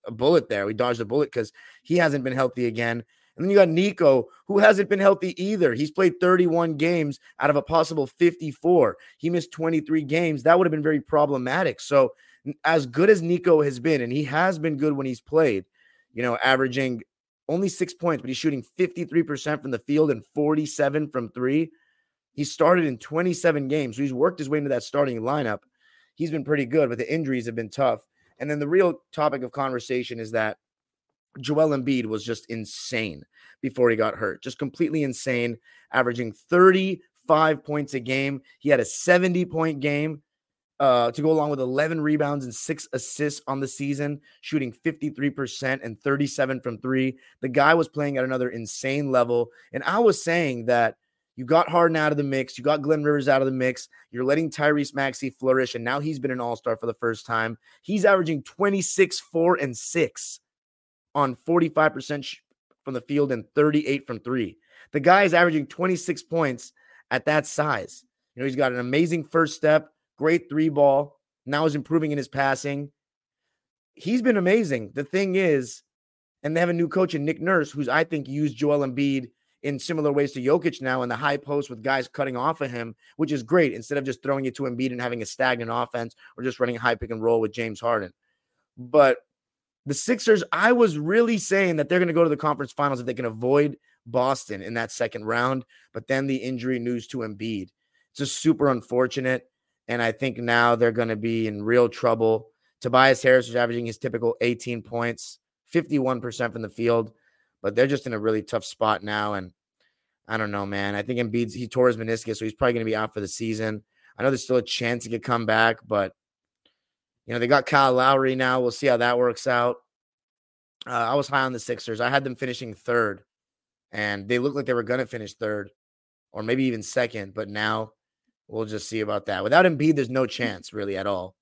a bullet there. We dodged a bullet because he hasn't been healthy again. And then you got Nico, who hasn't been healthy either. He's played 31 games out of a possible 54. He missed 23 games. That would have been very problematic. So, as good as Nico has been, and he has been good when he's played, you know, averaging only six points, but he's shooting 53% from the field and 47 from three. He started in 27 games. So he's worked his way into that starting lineup. He's been pretty good, but the injuries have been tough. And then the real topic of conversation is that Joel Embiid was just insane before he got hurt, just completely insane, averaging 35 points a game. He had a 70 point game uh, to go along with 11 rebounds and six assists on the season, shooting 53% and 37 from three. The guy was playing at another insane level. And I was saying that you got Harden out of the mix, you got Glenn Rivers out of the mix, you're letting Tyrese Maxey flourish, and now he's been an all star for the first time. He's averaging 26, 4, and 6 on 45% from the field and 38 from three. The guy is averaging 26 points at that size. You know, he's got an amazing first step great three ball. Now he's improving in his passing. He's been amazing. The thing is, and they have a new coach in Nick Nurse, who's I think used Joel Embiid in similar ways to Jokic now in the high post with guys cutting off of him, which is great instead of just throwing it to Embiid and having a stagnant offense or just running a high pick and roll with James Harden. But the Sixers, I was really saying that they're going to go to the conference finals if they can avoid Boston in that second round. But then the injury news to Embiid. It's just super unfortunate. And I think now they're going to be in real trouble. Tobias Harris is averaging his typical 18 points, 51% from the field, but they're just in a really tough spot now. And I don't know, man. I think Embiid's he tore his meniscus, so he's probably going to be out for the season. I know there's still a chance he could come back, but you know they got Kyle Lowry now. We'll see how that works out. Uh, I was high on the Sixers. I had them finishing third, and they looked like they were going to finish third, or maybe even second. But now We'll just see about that. Without Embiid, there's no mm. chance really at all.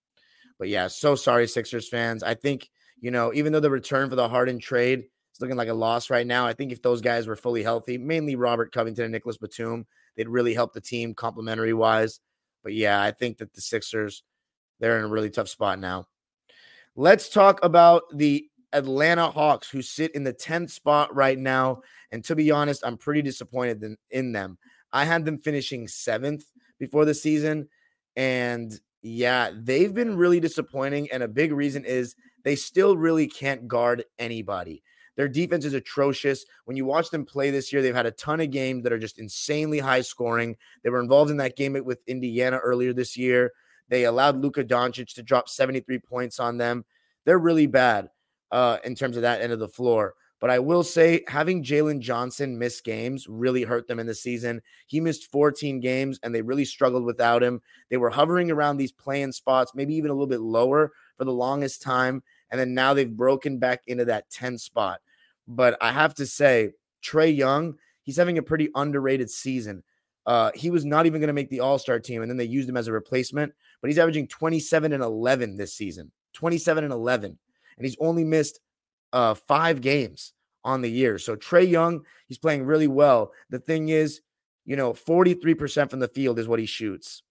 But yeah, so sorry, Sixers fans. I think, you know, even though the return for the Harden trade is looking like a loss right now, I think if those guys were fully healthy, mainly Robert Covington and Nicolas Batum, they'd really help the team complementary wise. But yeah, I think that the Sixers, they're in a really tough spot now. Let's talk about the Atlanta Hawks, who sit in the 10th spot right now. And to be honest, I'm pretty disappointed in, them. I had them finishing seventh before the season. And yeah, they've been really disappointing. And a big reason is they still really can't guard anybody. Their defense is atrocious. When you watch them play this year, they've had a ton of games that are just insanely high scoring. They were involved in that game with Indiana earlier this year. They allowed Luka Doncic to drop 73 points on them. They're really bad uh, in terms of that end of the floor. But I will say having Jalen Johnson miss games really hurt them in the season. He missed 14 games and they really struggled without him. They were hovering around these playing spots, maybe even a little bit lower for the longest time. And then now they've broken back into that 10 spot. But I have to say, Trae Young, he's having a pretty underrated season. Uh, he was not even going to make the All Star team, and then they used him as a replacement. But he's averaging 27 and 11 this season, 27 and 11, and he's only missed uh, five games on the year. So Trae Young, he's playing really well. The thing is, you know, 43% from the field is what he shoots.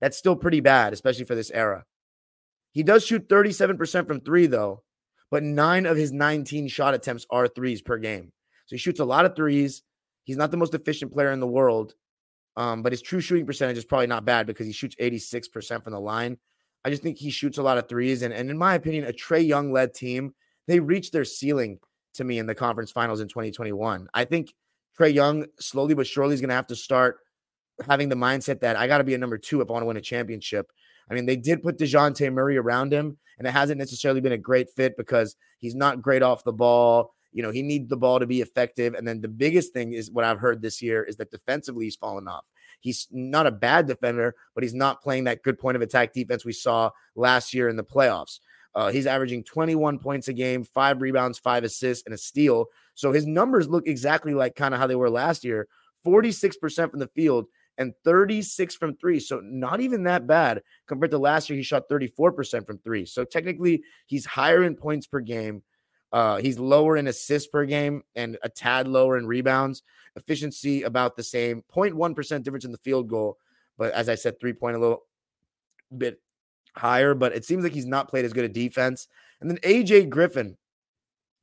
That's still pretty bad, especially for this era. He does shoot 37% from three, though, but nine of his 19 shot attempts are threes per game. So he shoots a lot of threes. He's not the most efficient player in the world, um, but his true shooting percentage is probably not bad because he shoots 86% from the line. I just think he shoots a lot of threes. And, and in my opinion, a Trae Young led team they reached their ceiling to me in the conference finals in 2021. I think Trae Young slowly but surely is going to have to start having the mindset that I got to be a number two if I want to win a championship. I mean, they did put DeJounte Murray around him, and it hasn't necessarily been a great fit because he's not great off the ball. You know, he needs the ball to be effective. And then the biggest thing is what I've heard this year is that defensively he's fallen off. He's not a bad defender, but he's not playing that good point of attack defense we saw last year in the playoffs. Uh, he's averaging 21 points a game, five rebounds, five assists, and a steal. So his numbers look exactly like kind of how they were last year 46% from the field and 36 from three. So not even that bad compared to last year. He shot 34% from three. So technically, he's higher in points per game. Uh, he's lower in assists per game and a tad lower in rebounds. Efficiency about the same, 0.1% difference in the field goal. But as I said, three point a little bit higher. But it seems like he's not played as good a defense. And then AJ Griffin,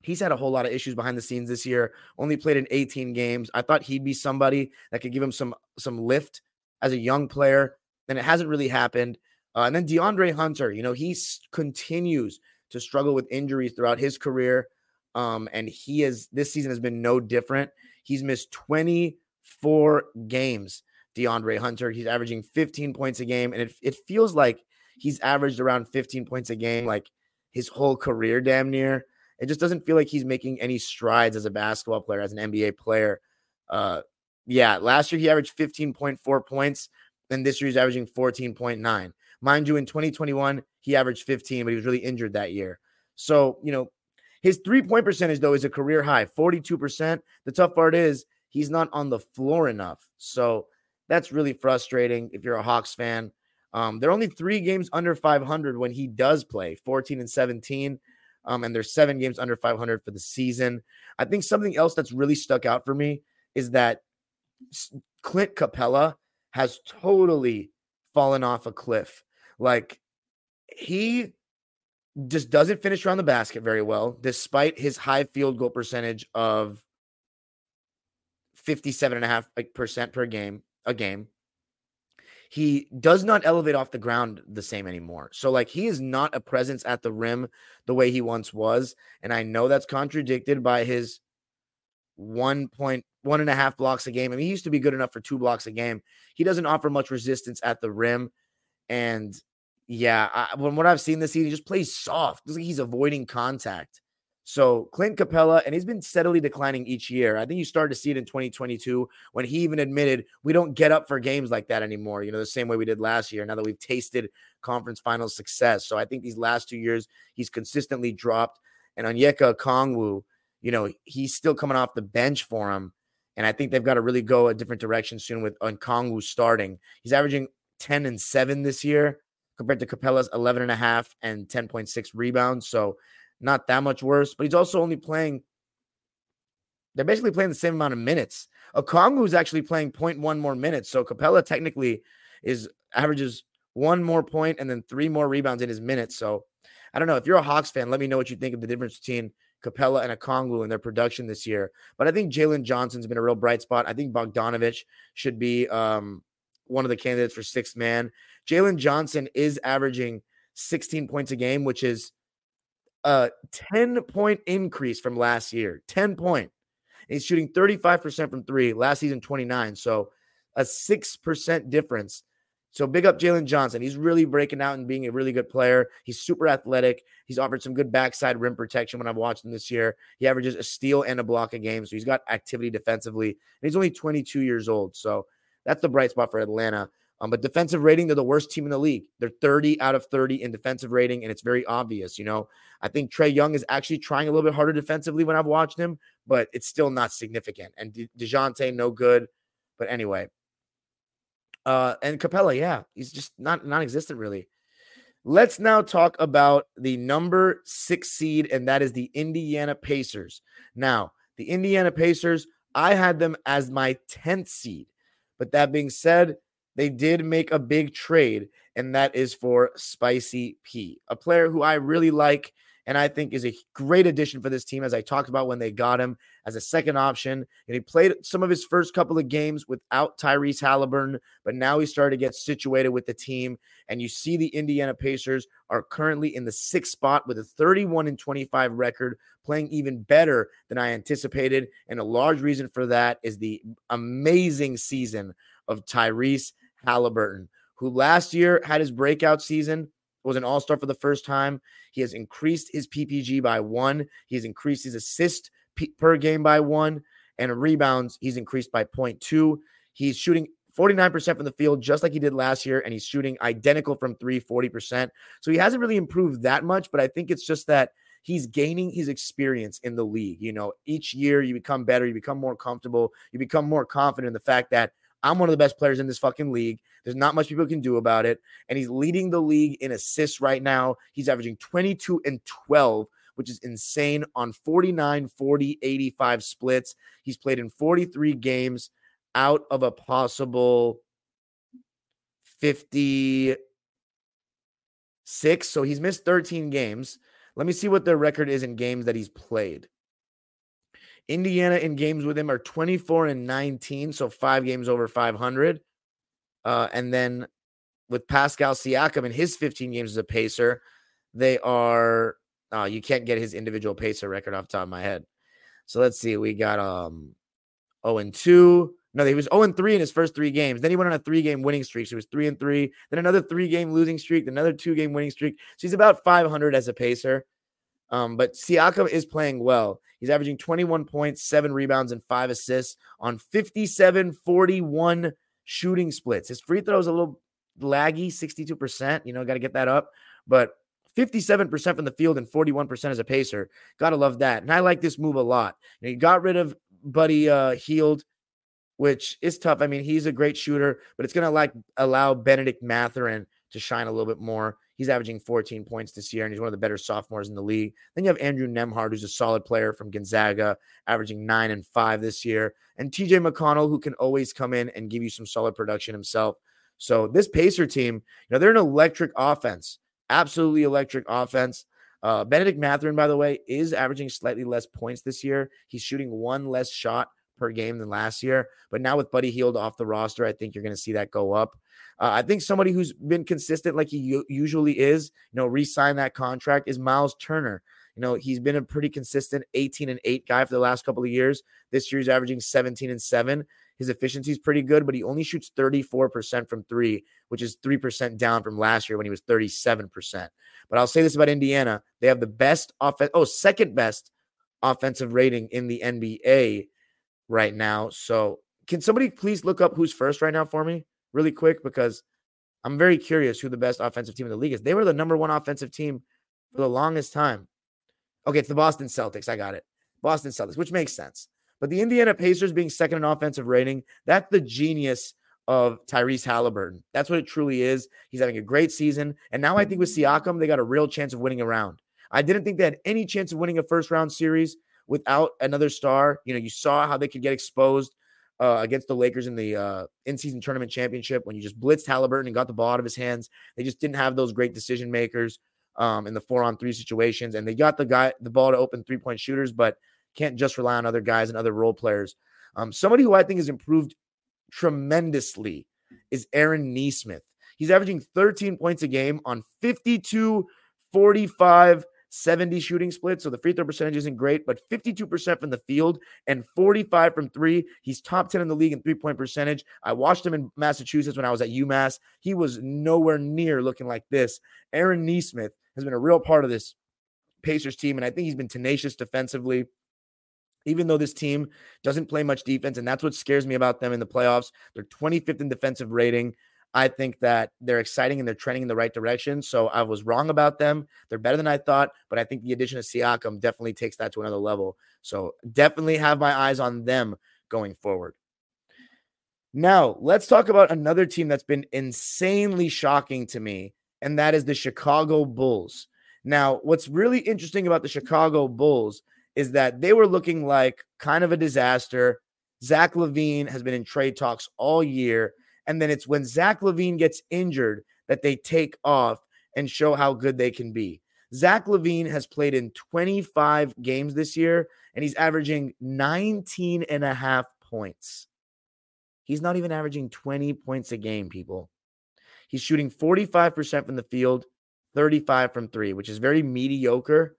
he's had a whole lot of issues behind the scenes this year. Only played in 18 games. I thought he'd be somebody that could give him some some lift as a young player, and it hasn't really happened. Uh, and then DeAndre Hunter, you know, he continues to struggle with injuries throughout his career. Um, and he is this season has been no different. He's missed 24 games. DeAndre Hunter, he's averaging 15 points a game, and it, it feels like he's averaged around 15 points a game like his whole career, damn near. It just doesn't feel like he's making any strides as a basketball player, as an NBA player. Uh, yeah, last year he averaged 15.4 points, and this year he's averaging 14.9. Mind you, in 2021, he averaged 15, but he was really injured that year. So, you know, his three point percentage, though, is a career high 42%. The tough part is he's not on the floor enough. So that's really frustrating if you're a Hawks fan. Um, they're only three games under 500 when he does play 14 and 17. Um, and there's seven games under 500 for the season. I think something else that's really stuck out for me is that Clint Capela has totally fallen off a cliff. Like he just doesn't finish around the basket very well, despite his high field goal percentage of 57.5% per game, a game. He does not elevate off the ground the same anymore. So, like, he is not a presence at the rim the way he once was. And I know that's contradicted by his one point one and a half blocks a game. I mean, he used to be good enough for two blocks a game. He doesn't offer much resistance at the rim. And yeah, I, when what I've seen this season, he just plays soft. Looks like he's avoiding contact. So Clint Capela, and he's been steadily declining each year. I think you started to see it in 2022 when he even admitted we don't get up for games like that anymore. You know, the same way we did last year. Now that we've tasted conference final success, so I think these last two years he's consistently dropped. And Onyeka Okongwu, you know, he's still coming off the bench for him. And I think they've got to really go a different direction soon with Okongwu starting. He's averaging 10 and 7 this year compared to Capela's 11 and a half and 10.6 rebounds. So not that much worse, but he's also only playing. They're basically playing the same amount of minutes. Okongwu is actually playing 0.1 more minutes. So Capela technically is averages one more point and then three more rebounds in his minutes. So I don't know. If you're a Hawks fan, let me know what you think of the difference between Capela and Okongwu in their production this year. But I think Jalen Johnson's been a real bright spot. I think Bogdanovic should be um, one of the candidates for sixth man. Jalen Johnson is averaging 16 points a game, which is a 10 point increase from last year. 10 point. He's shooting 35% from three, last season 29. So a 6% difference. So big up Jalen Johnson. He's really breaking out and being a really good player. He's super athletic. He's offered some good backside rim protection when I've watched him this year. He averages a steal and a block a game. So he's got activity defensively. And he's only 22 years old. So that's the bright spot for Atlanta. Um, but defensive rating, they're the worst team in the league. They're 30 out of 30 in defensive rating, and it's very obvious. You know, I think Trae Young is actually trying a little bit harder defensively when I've watched him, but it's still not significant. And De- DeJounte, no good. But anyway, uh, and Capela, yeah, he's just not non-existent really. Let's now talk about the number six seed, and that is the Indiana Pacers. Now, the Indiana Pacers, I had them as my 10th seed. But that being said, they did make a big trade, and that is for Spicy P, a player who I really like and I think is a great addition for this team, as I talked about when they got him as a second option. And he played some of his first couple of games without Tyrese Halliburton, but now he started to get situated with the team. And you see the Indiana Pacers are currently in the sixth spot with a 31 and 25 record, playing even better than I anticipated. And a large reason for that is the amazing season of Tyrese Halliburton, who last year had his breakout season, was an all star for the first time. He has increased his PPG by one, he has increased his assist per game by one, and rebounds, he's increased by 0.2. He's shooting 49% from the field, just like he did last year, and he's shooting identical from three, 40%. So he hasn't really improved that much, but I think it's just that he's gaining his experience in the league. You know, each year you become better, you become more comfortable, you become more confident in the fact that I'm one of the best players in this fucking league. There's not much people can do about it. And he's leading the league in assists right now. He's averaging 22 and 12 which is insane on 49, 40, 85 splits. He's played in 43 games out of a possible 56. So he's missed 13 games. Let me see what their record is in games that he's played. Indiana in games with him are 24 and 19, so five games over 500. Uh, and then with Pascal Siakam in his 15 games as a pacer, they are uh, you can't get his individual pacer record off top of my head. So let's see. We got um 0 and 2. No, he was 0 and 3 in his first three games. Then he went on a three game winning streak. So he was 3 and 3. Then another three game losing streak, Then another two game winning streak. So he's about 500 as a pacer. Um, but Siakam is playing well. He's averaging 21 points, seven rebounds, and five assists on 57 41 shooting splits. His free throw is a little laggy, 62%. You know, got to get that up. But 57% from the field and 41% as a pacer. Gotta love that. And I like this move a lot. You, know, got rid of Buddy uh Hield, which is tough. I mean, he's a great shooter, but it's gonna like allow Bennedict Mathurin to shine a little bit more. He's averaging 14 points this year, and he's one of the better sophomores in the league. Then you have Andrew Nembhard, who's a solid player from Gonzaga, averaging nine and five this year, and TJ McConnell, who can always come in and give you some solid production himself. So this Pacer team, you know, they're an electric offense, absolutely electric offense. Uh, Bennedict Mathurin, by the way, is averaging slightly less points this year. He's shooting one less shot per game than last year. But now with Buddy Hield off the roster, I think you're going to see that go up. Uh, I think somebody who's been consistent like he u- usually is, you know, re-sign that contract is Myles Turner. You know, he's been a pretty consistent 18 and 8 guy for the last couple of years. This year he's averaging 17 and 7. His efficiency is pretty good, but he only shoots 34% from three, which is 3% down from last year when he was 37%. But I'll say this about Indiana. They have the best offense, oh, second best offensive rating in the NBA right now. So can somebody please look up who's first right now for me? Really quick because I'm very curious who the best offensive team in the league is. They were the number one offensive team for the longest time. Okay, it's the Boston Celtics. I got it. Boston Celtics, which makes sense. But the Indiana Pacers being second in offensive rating, that's the genius of Tyrese Halliburton. That's what it truly is. He's having a great season. And now I think with Siakam, they got a real chance of winning a round. I didn't think they had any chance of winning a first round series without another star. You know, you saw how they could get exposed uh, against the Lakers in the uh, in-season tournament championship when you just blitzed Halliburton and got the ball out of his hands. They just didn't have those great decision makers um, in the four-on-three situations, and they got the guy the ball to open three-point shooters, but can't just rely on other guys and other role players. Um, somebody who I think has improved tremendously is Aaron Nesmith. He's averaging 13 points a game on 52, 45, 70 shooting split. So the free throw percentage isn't great, but 52% from the field and 45 from three. He's top 10 in the league in three point percentage. I watched him in Massachusetts when I was at UMass. He was nowhere near looking like this. Aaron Nesmith has been a real part of this Pacers team, and I think he's been tenacious defensively. Even though this team doesn't play much defense, and that's what scares me about them in the playoffs. They're 25th in defensive rating. I think that they're exciting and they're trending in the right direction. So I was wrong about them. They're better than I thought, but I think the addition of Siakam definitely takes that to another level. So definitely have my eyes on them going forward. Now, let's talk about another team that's been insanely shocking to me, and that is the Chicago Bulls. Now, what's really interesting about the Chicago Bulls is that they were looking like kind of a disaster. Zach LaVine has been in trade talks all year. And then it's when Zach LaVine gets injured that they take off and show how good they can be. Zach LaVine has played in 25 games this year and he's averaging 19 and a half points. He's not even averaging 20 points a game, people. He's shooting 45% from the field, 35 from three, which is very mediocre.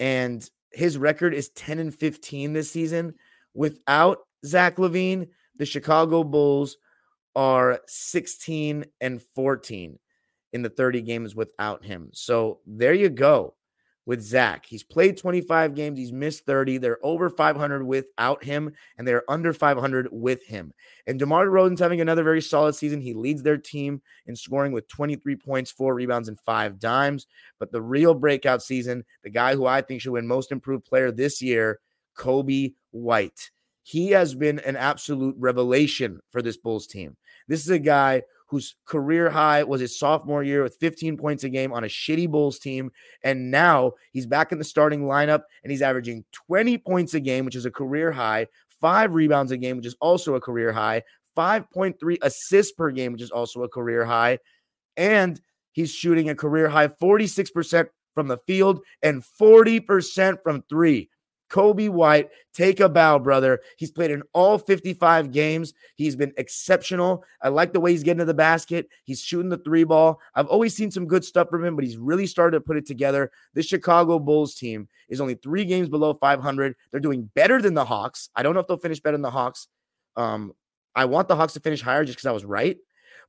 And his record is 10 and 15 this season. Without Zach LaVine, the Chicago Bulls are 16 and 14 in the 30 games without him. So there you go with Zach. He's played 25 games, he's missed 30. They're over 500 without him, and they're under 500 with him. And DeMar DeRozan's having another very solid season. He leads their team in scoring with 23 points, four rebounds, and five dimes. But the real breakout season, the guy who I think should win most improved player this year, Coby White. He has been an absolute revelation for this Bulls team. This is a guy whose career high was his sophomore year with 15 points a game on a shitty Bulls team. And now he's back in the starting lineup and he's averaging 20 points a game, which is a career high, five rebounds a game, which is also a career high, 5.3 assists per game, which is also a career high. And he's shooting a career high 46% from the field and 40% from three. Coby White, take a bow, brother. He's played in all 55 games. He's been exceptional. I like the way he's getting to the basket. He's shooting the three ball. I've always seen some good stuff from him, but he's really started to put it together. This Chicago Bulls team is only three games below 500. They're doing better than the Hawks. I don't know if they'll finish better than the Hawks. Um, I want the Hawks to finish higher just because I was right.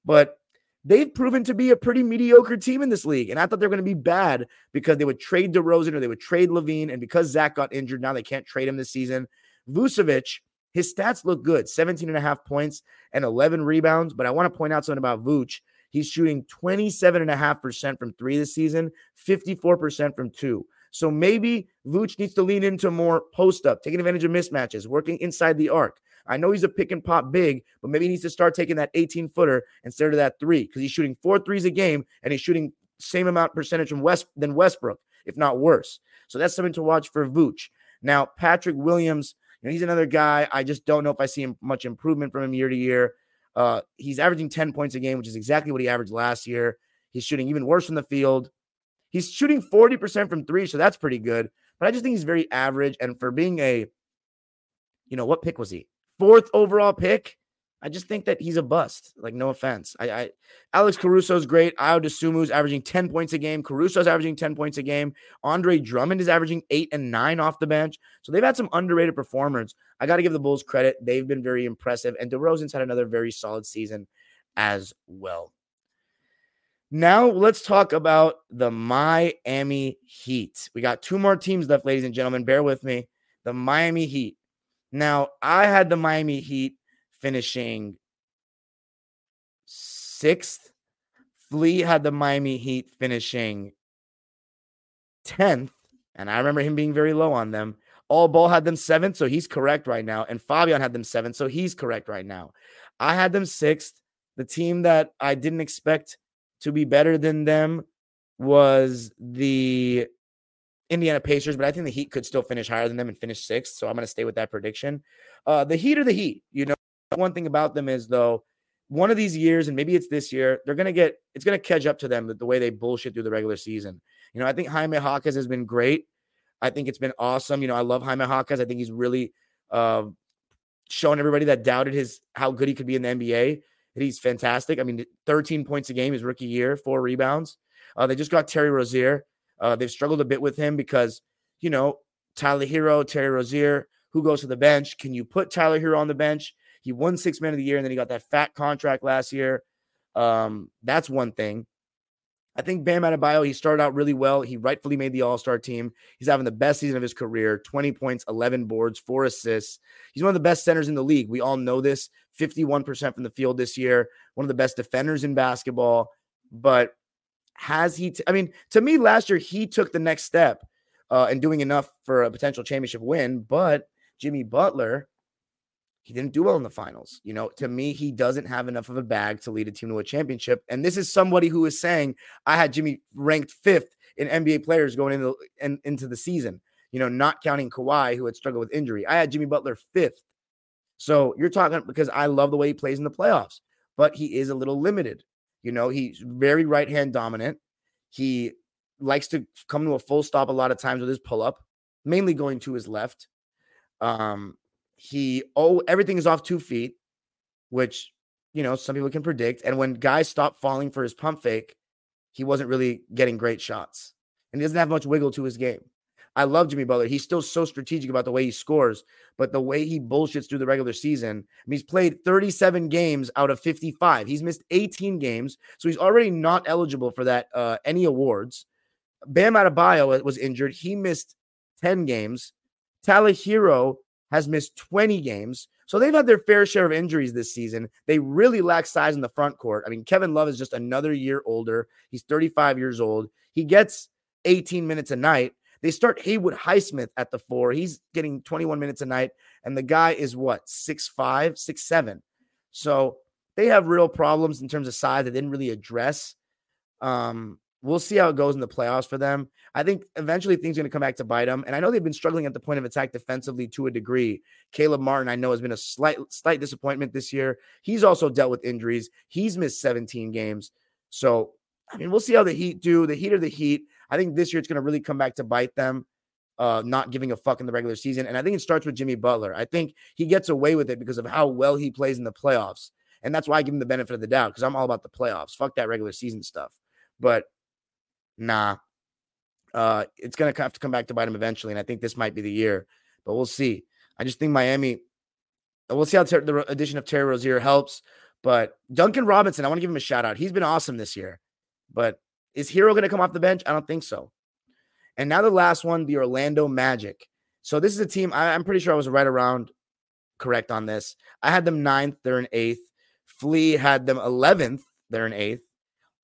But they've proven to be a pretty mediocre team in this league. And I thought they were going to be bad because they would trade DeRozan or they would trade LaVine. And because Zach got injured, now they can't trade him this season. Vucevic, his stats look good 17 and a half points and 11 rebounds. But I want to point out something about Vooch. He's shooting 27.5% from three this season, 54% from two. So maybe Vooch needs to lean into more post up, taking advantage of mismatches, working inside the arc. I know he's a pick and pop big, but maybe he needs to start taking that 18 footer instead of that three because he's shooting four threes a game and he's shooting same amount percentage from West than Westbrook, if not worse. So that's something to watch for Vooch. Now, Patrick Williams, you know, he's another guy. I just don't know if I see much improvement from him year to year. Uh, he's averaging 10 points a game, which is exactly what he averaged last year. He's shooting even worse from the field. He's shooting 40% from three, so that's pretty good. But I just think he's very average. And for being a, you know, what pick was he? Fourth overall pick. I just think that he's a bust. Like, no offense. I, I Alex Caruso's great. Ayo Dosunmu's averaging 10 points a game. Caruso's averaging 10 points a game. Andre Drummond is averaging eight and nine off the bench. So they've had some underrated performers. I got to give the Bulls credit. They've been very impressive. And DeRozan's had another very solid season as well. Now let's talk about the Miami Heat. We got two more teams left, ladies and gentlemen. Bear with me. The Miami Heat. Now, I had the Miami Heat finishing sixth. Flea had the Miami Heat finishing 10th. And I remember him being very low on them. All Ball had them seventh, so he's correct right now. And Fabian had them seventh, so he's correct right now. I had them sixth. The team that I didn't expect to be better than them was the Indiana Pacers, but I think the Heat could still finish higher than them and finish sixth. So I'm going to stay with that prediction. Uh, the Heat or the Heat. You know, one thing about them is though, one of these years, and maybe it's this year, they're going to get it's going to catch up to them the, way they bullshit through the regular season. You know, I think Jaime Jaquez has been great. I think it's been awesome. You know, I love Jaime Jaquez. I think he's really uh, shown everybody that doubted his how good he could be in the NBA that he's fantastic. I mean, 13 points a game his rookie year, four rebounds. Uh, they just got Terry Rozier. Uh, they've struggled a bit with him because, you know, Tyler Herro, Terry Rozier, who goes to the bench? Can you put Tyler Herro on the bench? He won six man of the year and then he got that fat contract last year. Um, that's one thing. I think Bam Adebayo, he started out really well. He rightfully made the All Star team. He's having the best season of his career 20 points, 11 boards, four assists. He's one of the best centers in the league. We all know this 51% from the field this year, one of the best defenders in basketball. But has he? T- I mean, to me, last year he took the next step uh, and doing enough for a potential championship win. But Jimmy Butler, he didn't do well in the finals. You know, to me, he doesn't have enough of a bag to lead a team to a championship. And this is somebody who is saying, I had Jimmy ranked fifth in NBA players going into in, into the season. You know, not counting Kawhi, who had struggled with injury. I had Jimmy Butler fifth. So you're talking because I love the way he plays in the playoffs, but he is a little limited. You know, he's very right hand dominant. He likes to come to a full stop a lot of times with his pull up, mainly going to his left. Um, he oh everything is off two feet, which you know some people can predict. And when guys stop falling for his pump fake, he wasn't really getting great shots, and he doesn't have much wiggle to his game. I love Jimmy Butler. He's still so strategic about the way he scores, but the way he bullshits through the regular season. I mean, he's played 37 games out of 55. He's missed 18 games, so he's already not eligible for that uh, any awards. Bam Adebayo was injured. He missed 10 games. Tyler Herro has missed 20 games. So they've had their fair share of injuries this season. They really lack size in the front court. I mean, Kevin Love is just another year older. He's 35 years old. He gets 18 minutes a night. They start Haywood Highsmith at the four. He's getting 21 minutes a night, and the guy is what six five, six seven. So they have real problems in terms of size. They didn't really address. Um, we'll see how it goes in the playoffs for them. I think eventually things are going to come back to bite them. And I know they've been struggling at the point of attack defensively to a degree. Caleb Martin, I know, has been a slight slight disappointment this year. He's also dealt with injuries. He's missed 17 games. So, I mean, we'll see how the Heat do. The Heat are the Heat. I think this year it's going to really come back to bite them. Uh, not giving a fuck in the regular season. And I think it starts with Jimmy Butler. I think he gets away with it because of how well he plays in the playoffs. And that's why I give him the benefit of the doubt because I'm all about the playoffs. Fuck that regular season stuff. But nah, uh, it's going to have to come back to bite him eventually. And I think this might be the year, but we'll see. I just think Miami, we'll see how ter- the addition of Terry Rozier helps. But Duncan Robinson, I want to give him a shout out. He's been awesome this year. But is Herro going to come off the bench? I don't think so. And now the last one, the Orlando Magic. So this is a team I, am pretty sure I was right around correct on this. I had them ninth, they're in eighth. Flea had them 11th, they're in eighth.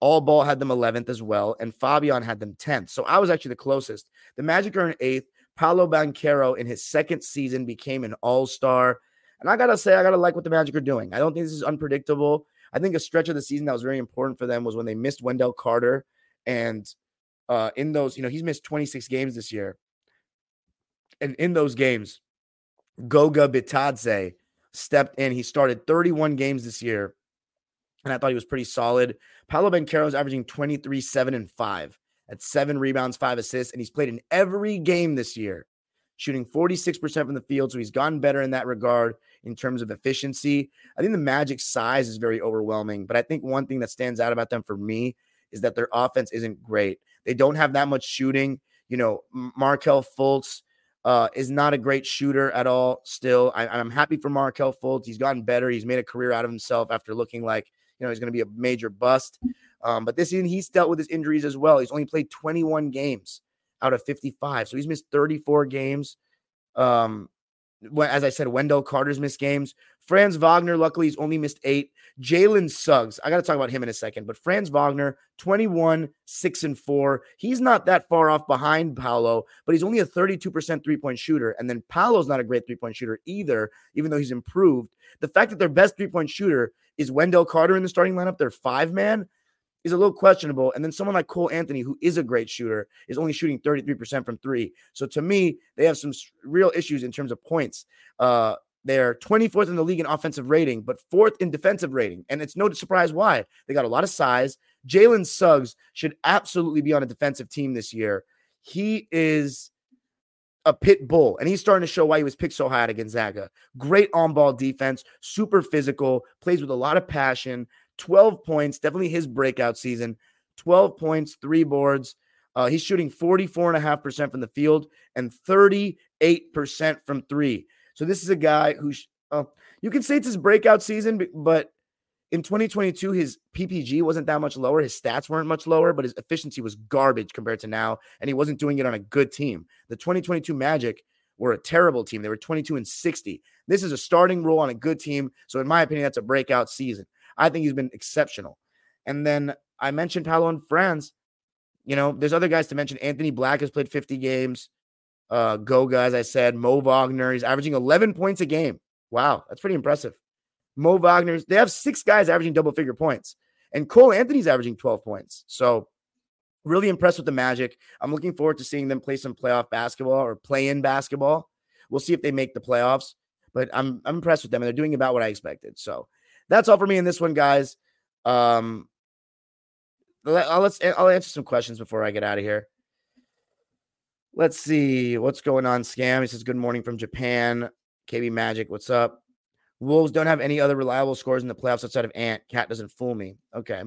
All Ball had them 11th as well, and Fabian had them 10th. So I was actually the closest. The Magic are in eighth. Paolo Banchero in his second season became an all star. And I got to say, I got to like what the Magic are doing. I don't think this is unpredictable. I think a stretch of the season that was very important for them was when they missed Wendell Carter. And uh, in those, you know, he's missed 26 games this year. And in those games, Goga Bitadze stepped in. He started 31 games this year. And I thought he was pretty solid. Paolo Banchero is averaging 23, 7, and 5 at seven rebounds, five assists, and he's played in every game this year, shooting 46% from the field. So he's gotten better in that regard in terms of efficiency. I think the Magic size is very overwhelming, but I think one thing that stands out about them for me is that their offense isn't great. They don't have that much shooting. You know, Markelle Fultz uh, is not a great shooter at all. Still, I, am happy for Markelle Fultz. He's gotten better. He's made a career out of himself after looking like you know he's going to be a major bust. Um, but this season, he's dealt with his injuries as well. He's only played 21 games out of 55, so he's missed 34 games. Um, as I said, Wendell Carter's missed games. Franz Wagner, luckily, he's only missed eight. Jalen Suggs, I got to talk about him in a second, but Franz Wagner, 21, 6 and 4. He's not that far off behind Paolo, but he's only a 32% three point shooter. And then Paolo's not a great three point shooter either, even though he's improved. The fact that their best three point shooter is Wendell Carter in the starting lineup, their five man, is a little questionable. And then someone like Cole Anthony, who is a great shooter, is only shooting 33% from three. So to me, they have some real issues in terms of points. Uh, they're 24th in the league in offensive rating, but fourth in defensive rating. And it's no surprise why. They got a lot of size. Jalen Suggs should absolutely be on a defensive team this year. He is a pit bull, and he's starting to show why he was picked so high at Gonzaga. Great on ball defense, super physical, plays with a lot of passion. 12 points, definitely his breakout season. 12 points, three boards. Uh, he's shooting 44.5% from the field and 38% from three. So this is a guy who, uh, you can say it's his breakout season, but in 2022, his PPG wasn't that much lower. His stats weren't much lower, but his efficiency was garbage compared to now. And he wasn't doing it on a good team. The 2022 Magic were a terrible team. They were 22 and 60. This is a starting role on a good team. So, in my opinion, that's a breakout season. I think he's been exceptional. And then I mentioned Paolo and Franz. You know, there's other guys to mention. Anthony Black has played 50 games. Uh, Goga, as I said, Mo Wagner, he's averaging 11 points a game. Wow, that's pretty impressive. Mo Wagner's, they have six guys averaging double figure points, and Cole Anthony's averaging 12 points. So, really impressed with the Magic. I'm looking forward to seeing them play some playoff basketball or play in basketball. We'll see if they make the playoffs, but I'm, I'm impressed with them, and they're doing about what I expected. So, that's all for me in this one, guys. Um, I'll, let's I'll answer some questions before I get out of here. Let's see what's going on. Scam. He says, "Good morning from Japan." KB Magic, what's up? Wolves don't have any other reliable scores in the playoffs outside of Ant. Cat doesn't fool me. Okay.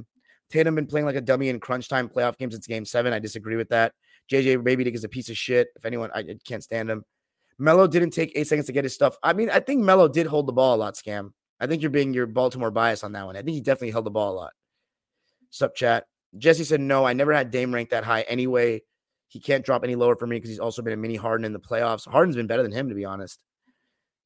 Tatum been playing like a dummy in crunch time playoff games since game seven. I disagree with that. JJ Baby Dick is a piece of shit. If anyone, I can't stand him. Melo didn't take eight seconds to get his stuff. I mean, I think Melo did hold the ball a lot, Scam. I think you're being your Baltimore bias on that one. I think he definitely held the ball a lot. Sup, chat. Jesse said, no, I never had Dame ranked that high anyway. He can't drop any lower for me because he's also been a mini Harden in the playoffs. Harden's been better than him, to be honest.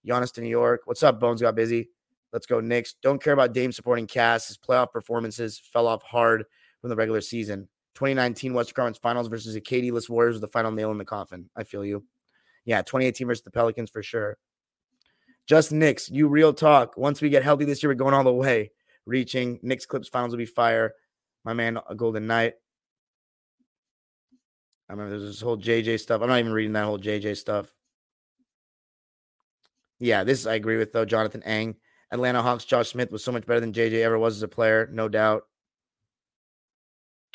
Giannis to New York. What's up? Bones got busy. Let's go, Knicks. Don't care about Dame supporting Cass. His playoff performances fell off hard from the regular season. 2019 Western Conference Finals versus the KD-less Warriors was the final nail in the coffin. I feel you. Yeah, 2018 versus the Pelicans for sure. Just Knicks, you real talk. Once we get healthy this year, we're going all the way. reaching. Knicks Clips finals will be fire. My man, a Golden Knight. I remember there's this whole JJ stuff. I'm not even reading that whole JJ stuff. Yeah, this I agree with though. Jonathan Ang, Atlanta Hawks, Josh Smith was so much better than JJ ever was as a player, no doubt.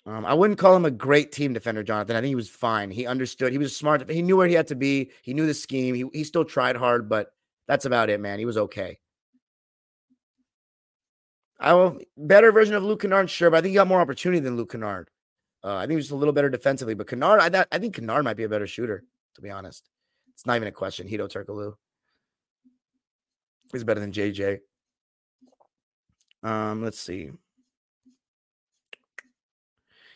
Um, I wouldn't call him a great team defender, Jonathan. I think he was fine. He understood. He was smart. He knew where he had to be. He knew the scheme. He, he still tried hard, but that's about it, man. He was okay. I will better version of Luke Kennard, sure, but I think he got more opportunity than Luke Kennard. Uh, I think he's just a little better defensively, but Kennard, I, I think Kennard might be a better shooter, to be honest. It's not even a question. Hedo Turkoglu. He's better than JJ. Um, let's see.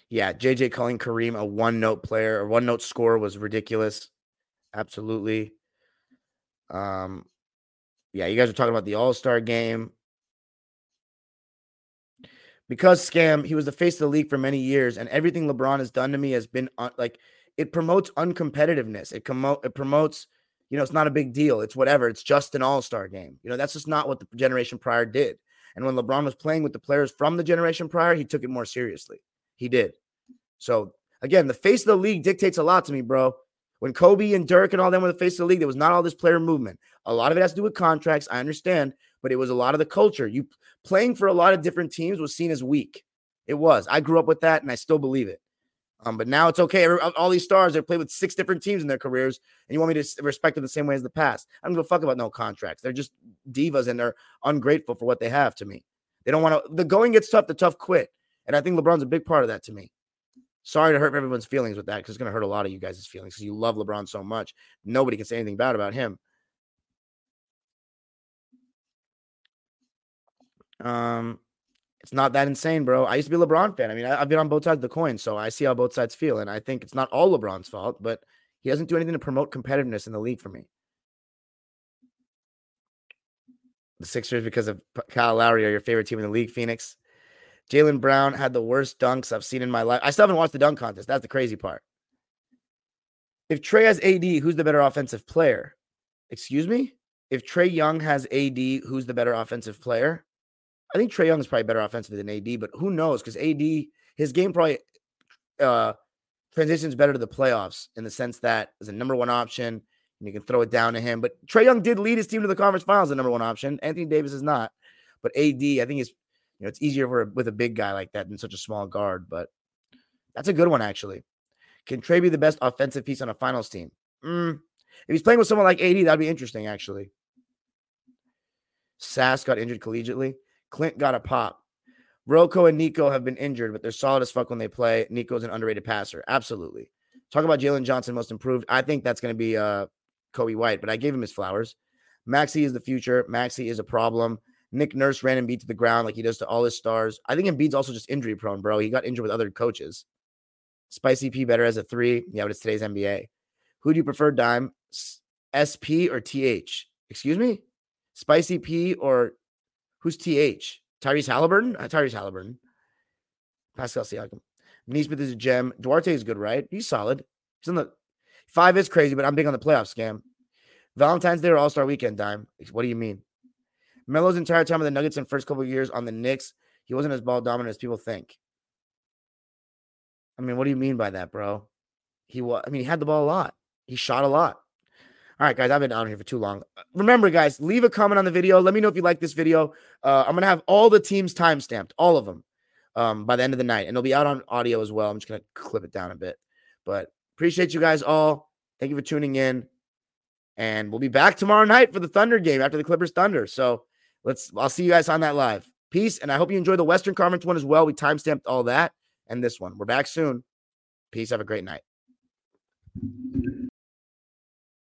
Yeah, JJ calling Kareem a one note player or one note scorer was ridiculous. Absolutely. Um, yeah, you guys are talking about the All Star game because scam he was the face of the league for many years and everything lebron has done to me has been un- like it promotes uncompetitiveness. It, com- it promotes you know it's not a big deal. It's whatever. It's just an all-star game. You know that's just not what the generation prior did. And when lebron was playing with the players from the generation prior he took it more seriously. He did. So again the face of the league dictates a lot to me bro. When kobe and dirk and all them were the face of the league there was not all this player movement. A lot of it has to do with contracts. I understand but it was a lot of the culture. You playing for a lot of different teams was seen as weak. It was. I grew up with that, and I still believe it. Um, but now it's okay. All these stars they played with six different teams in their careers, and you want me to respect them the same way as the past? I don't give a fuck about no contracts. They're just divas, and they're ungrateful for what they have to me. They don't want to. The going gets tough. The tough quit, and I think LeBron's a big part of that to me. Sorry to hurt everyone's feelings with that because it's going to hurt a lot of you guys' feelings because you love LeBron so much. Nobody can say anything bad about him. Um, it's not that insane, bro. I used to be a LeBron fan. I mean, I, have been on both sides of the coin, so I see how both sides feel. And I think it's not all LeBron's fault, but he doesn't do anything to promote competitiveness in the league for me. The Sixers, because of Kyle Lowry, are your favorite team in the league, Phoenix. Jaylen Brown had the worst dunks I've seen in my life. I still haven't watched the dunk contest. That's the crazy part. If Trae has AD, who's the better offensive player? Excuse me? If Trae Young has AD, who's the better offensive player? I think Trae Young is probably better offensively than AD, but who knows? Because AD, his game probably uh, transitions better to the playoffs in the sense that as a number one option, and you can throw it down to him. But Trae Young did lead his team to the conference finals, the number one option. Anthony Davis is not, but AD, I think is you know it's easier for with a big guy like that than such a small guard. But that's a good one actually. Can Trae be the best offensive piece on a finals team? Mm. If he's playing with someone like AD, that'd be interesting actually. Sass got injured collegiately. Clint got a pop. RoCo and Nico have been injured, but they're solid as fuck when they play. Nico's an underrated passer. Absolutely. Talk about Jalen Johnson most improved. I think that's going to be uh Coby White, but I gave him his flowers. Maxey is the future. Maxey is a problem. Nick Nurse ran Embiid to the ground like he does to all his stars. I think Embiid's also just injury prone, bro. He got injured with other coaches. Spicy P better as a three. Yeah, but it's today's NBA. Who do you prefer, Dime? SP or TH? Excuse me? Spicy P or Who's TH? Tyrese Halliburton? Uh, Tyrese Halliburton. Pascal Siakam. Nesmith is a gem. Duarte is good, right? He's solid. He's in the five is crazy, but I'm big on the playoff scam. Valentine's Day or All Star Weekend time. What do you mean? Melo's entire time with the Nuggets in first couple years on the Knicks, he wasn't as ball dominant as people think. I mean, what do you mean by that, bro? He was. I mean, he had the ball a lot. He shot a lot. All right, guys, I've been on here for too long. Remember, guys, leave a comment on the video. Let me know if you like this video. Uh, I'm gonna have all the teams time stamped, all of them, um, by the end of the night, and it'll be out on audio as well. I'm just gonna clip it down a bit, but appreciate you guys all. Thank you for tuning in, and we'll be back tomorrow night for the Thunder game after the Clippers Thunder. So let's. I'll see you guys on that live. Peace, and I hope you enjoy the Western Conference one as well. We time stamped all that and this one. We're back soon. Peace. Have a great night.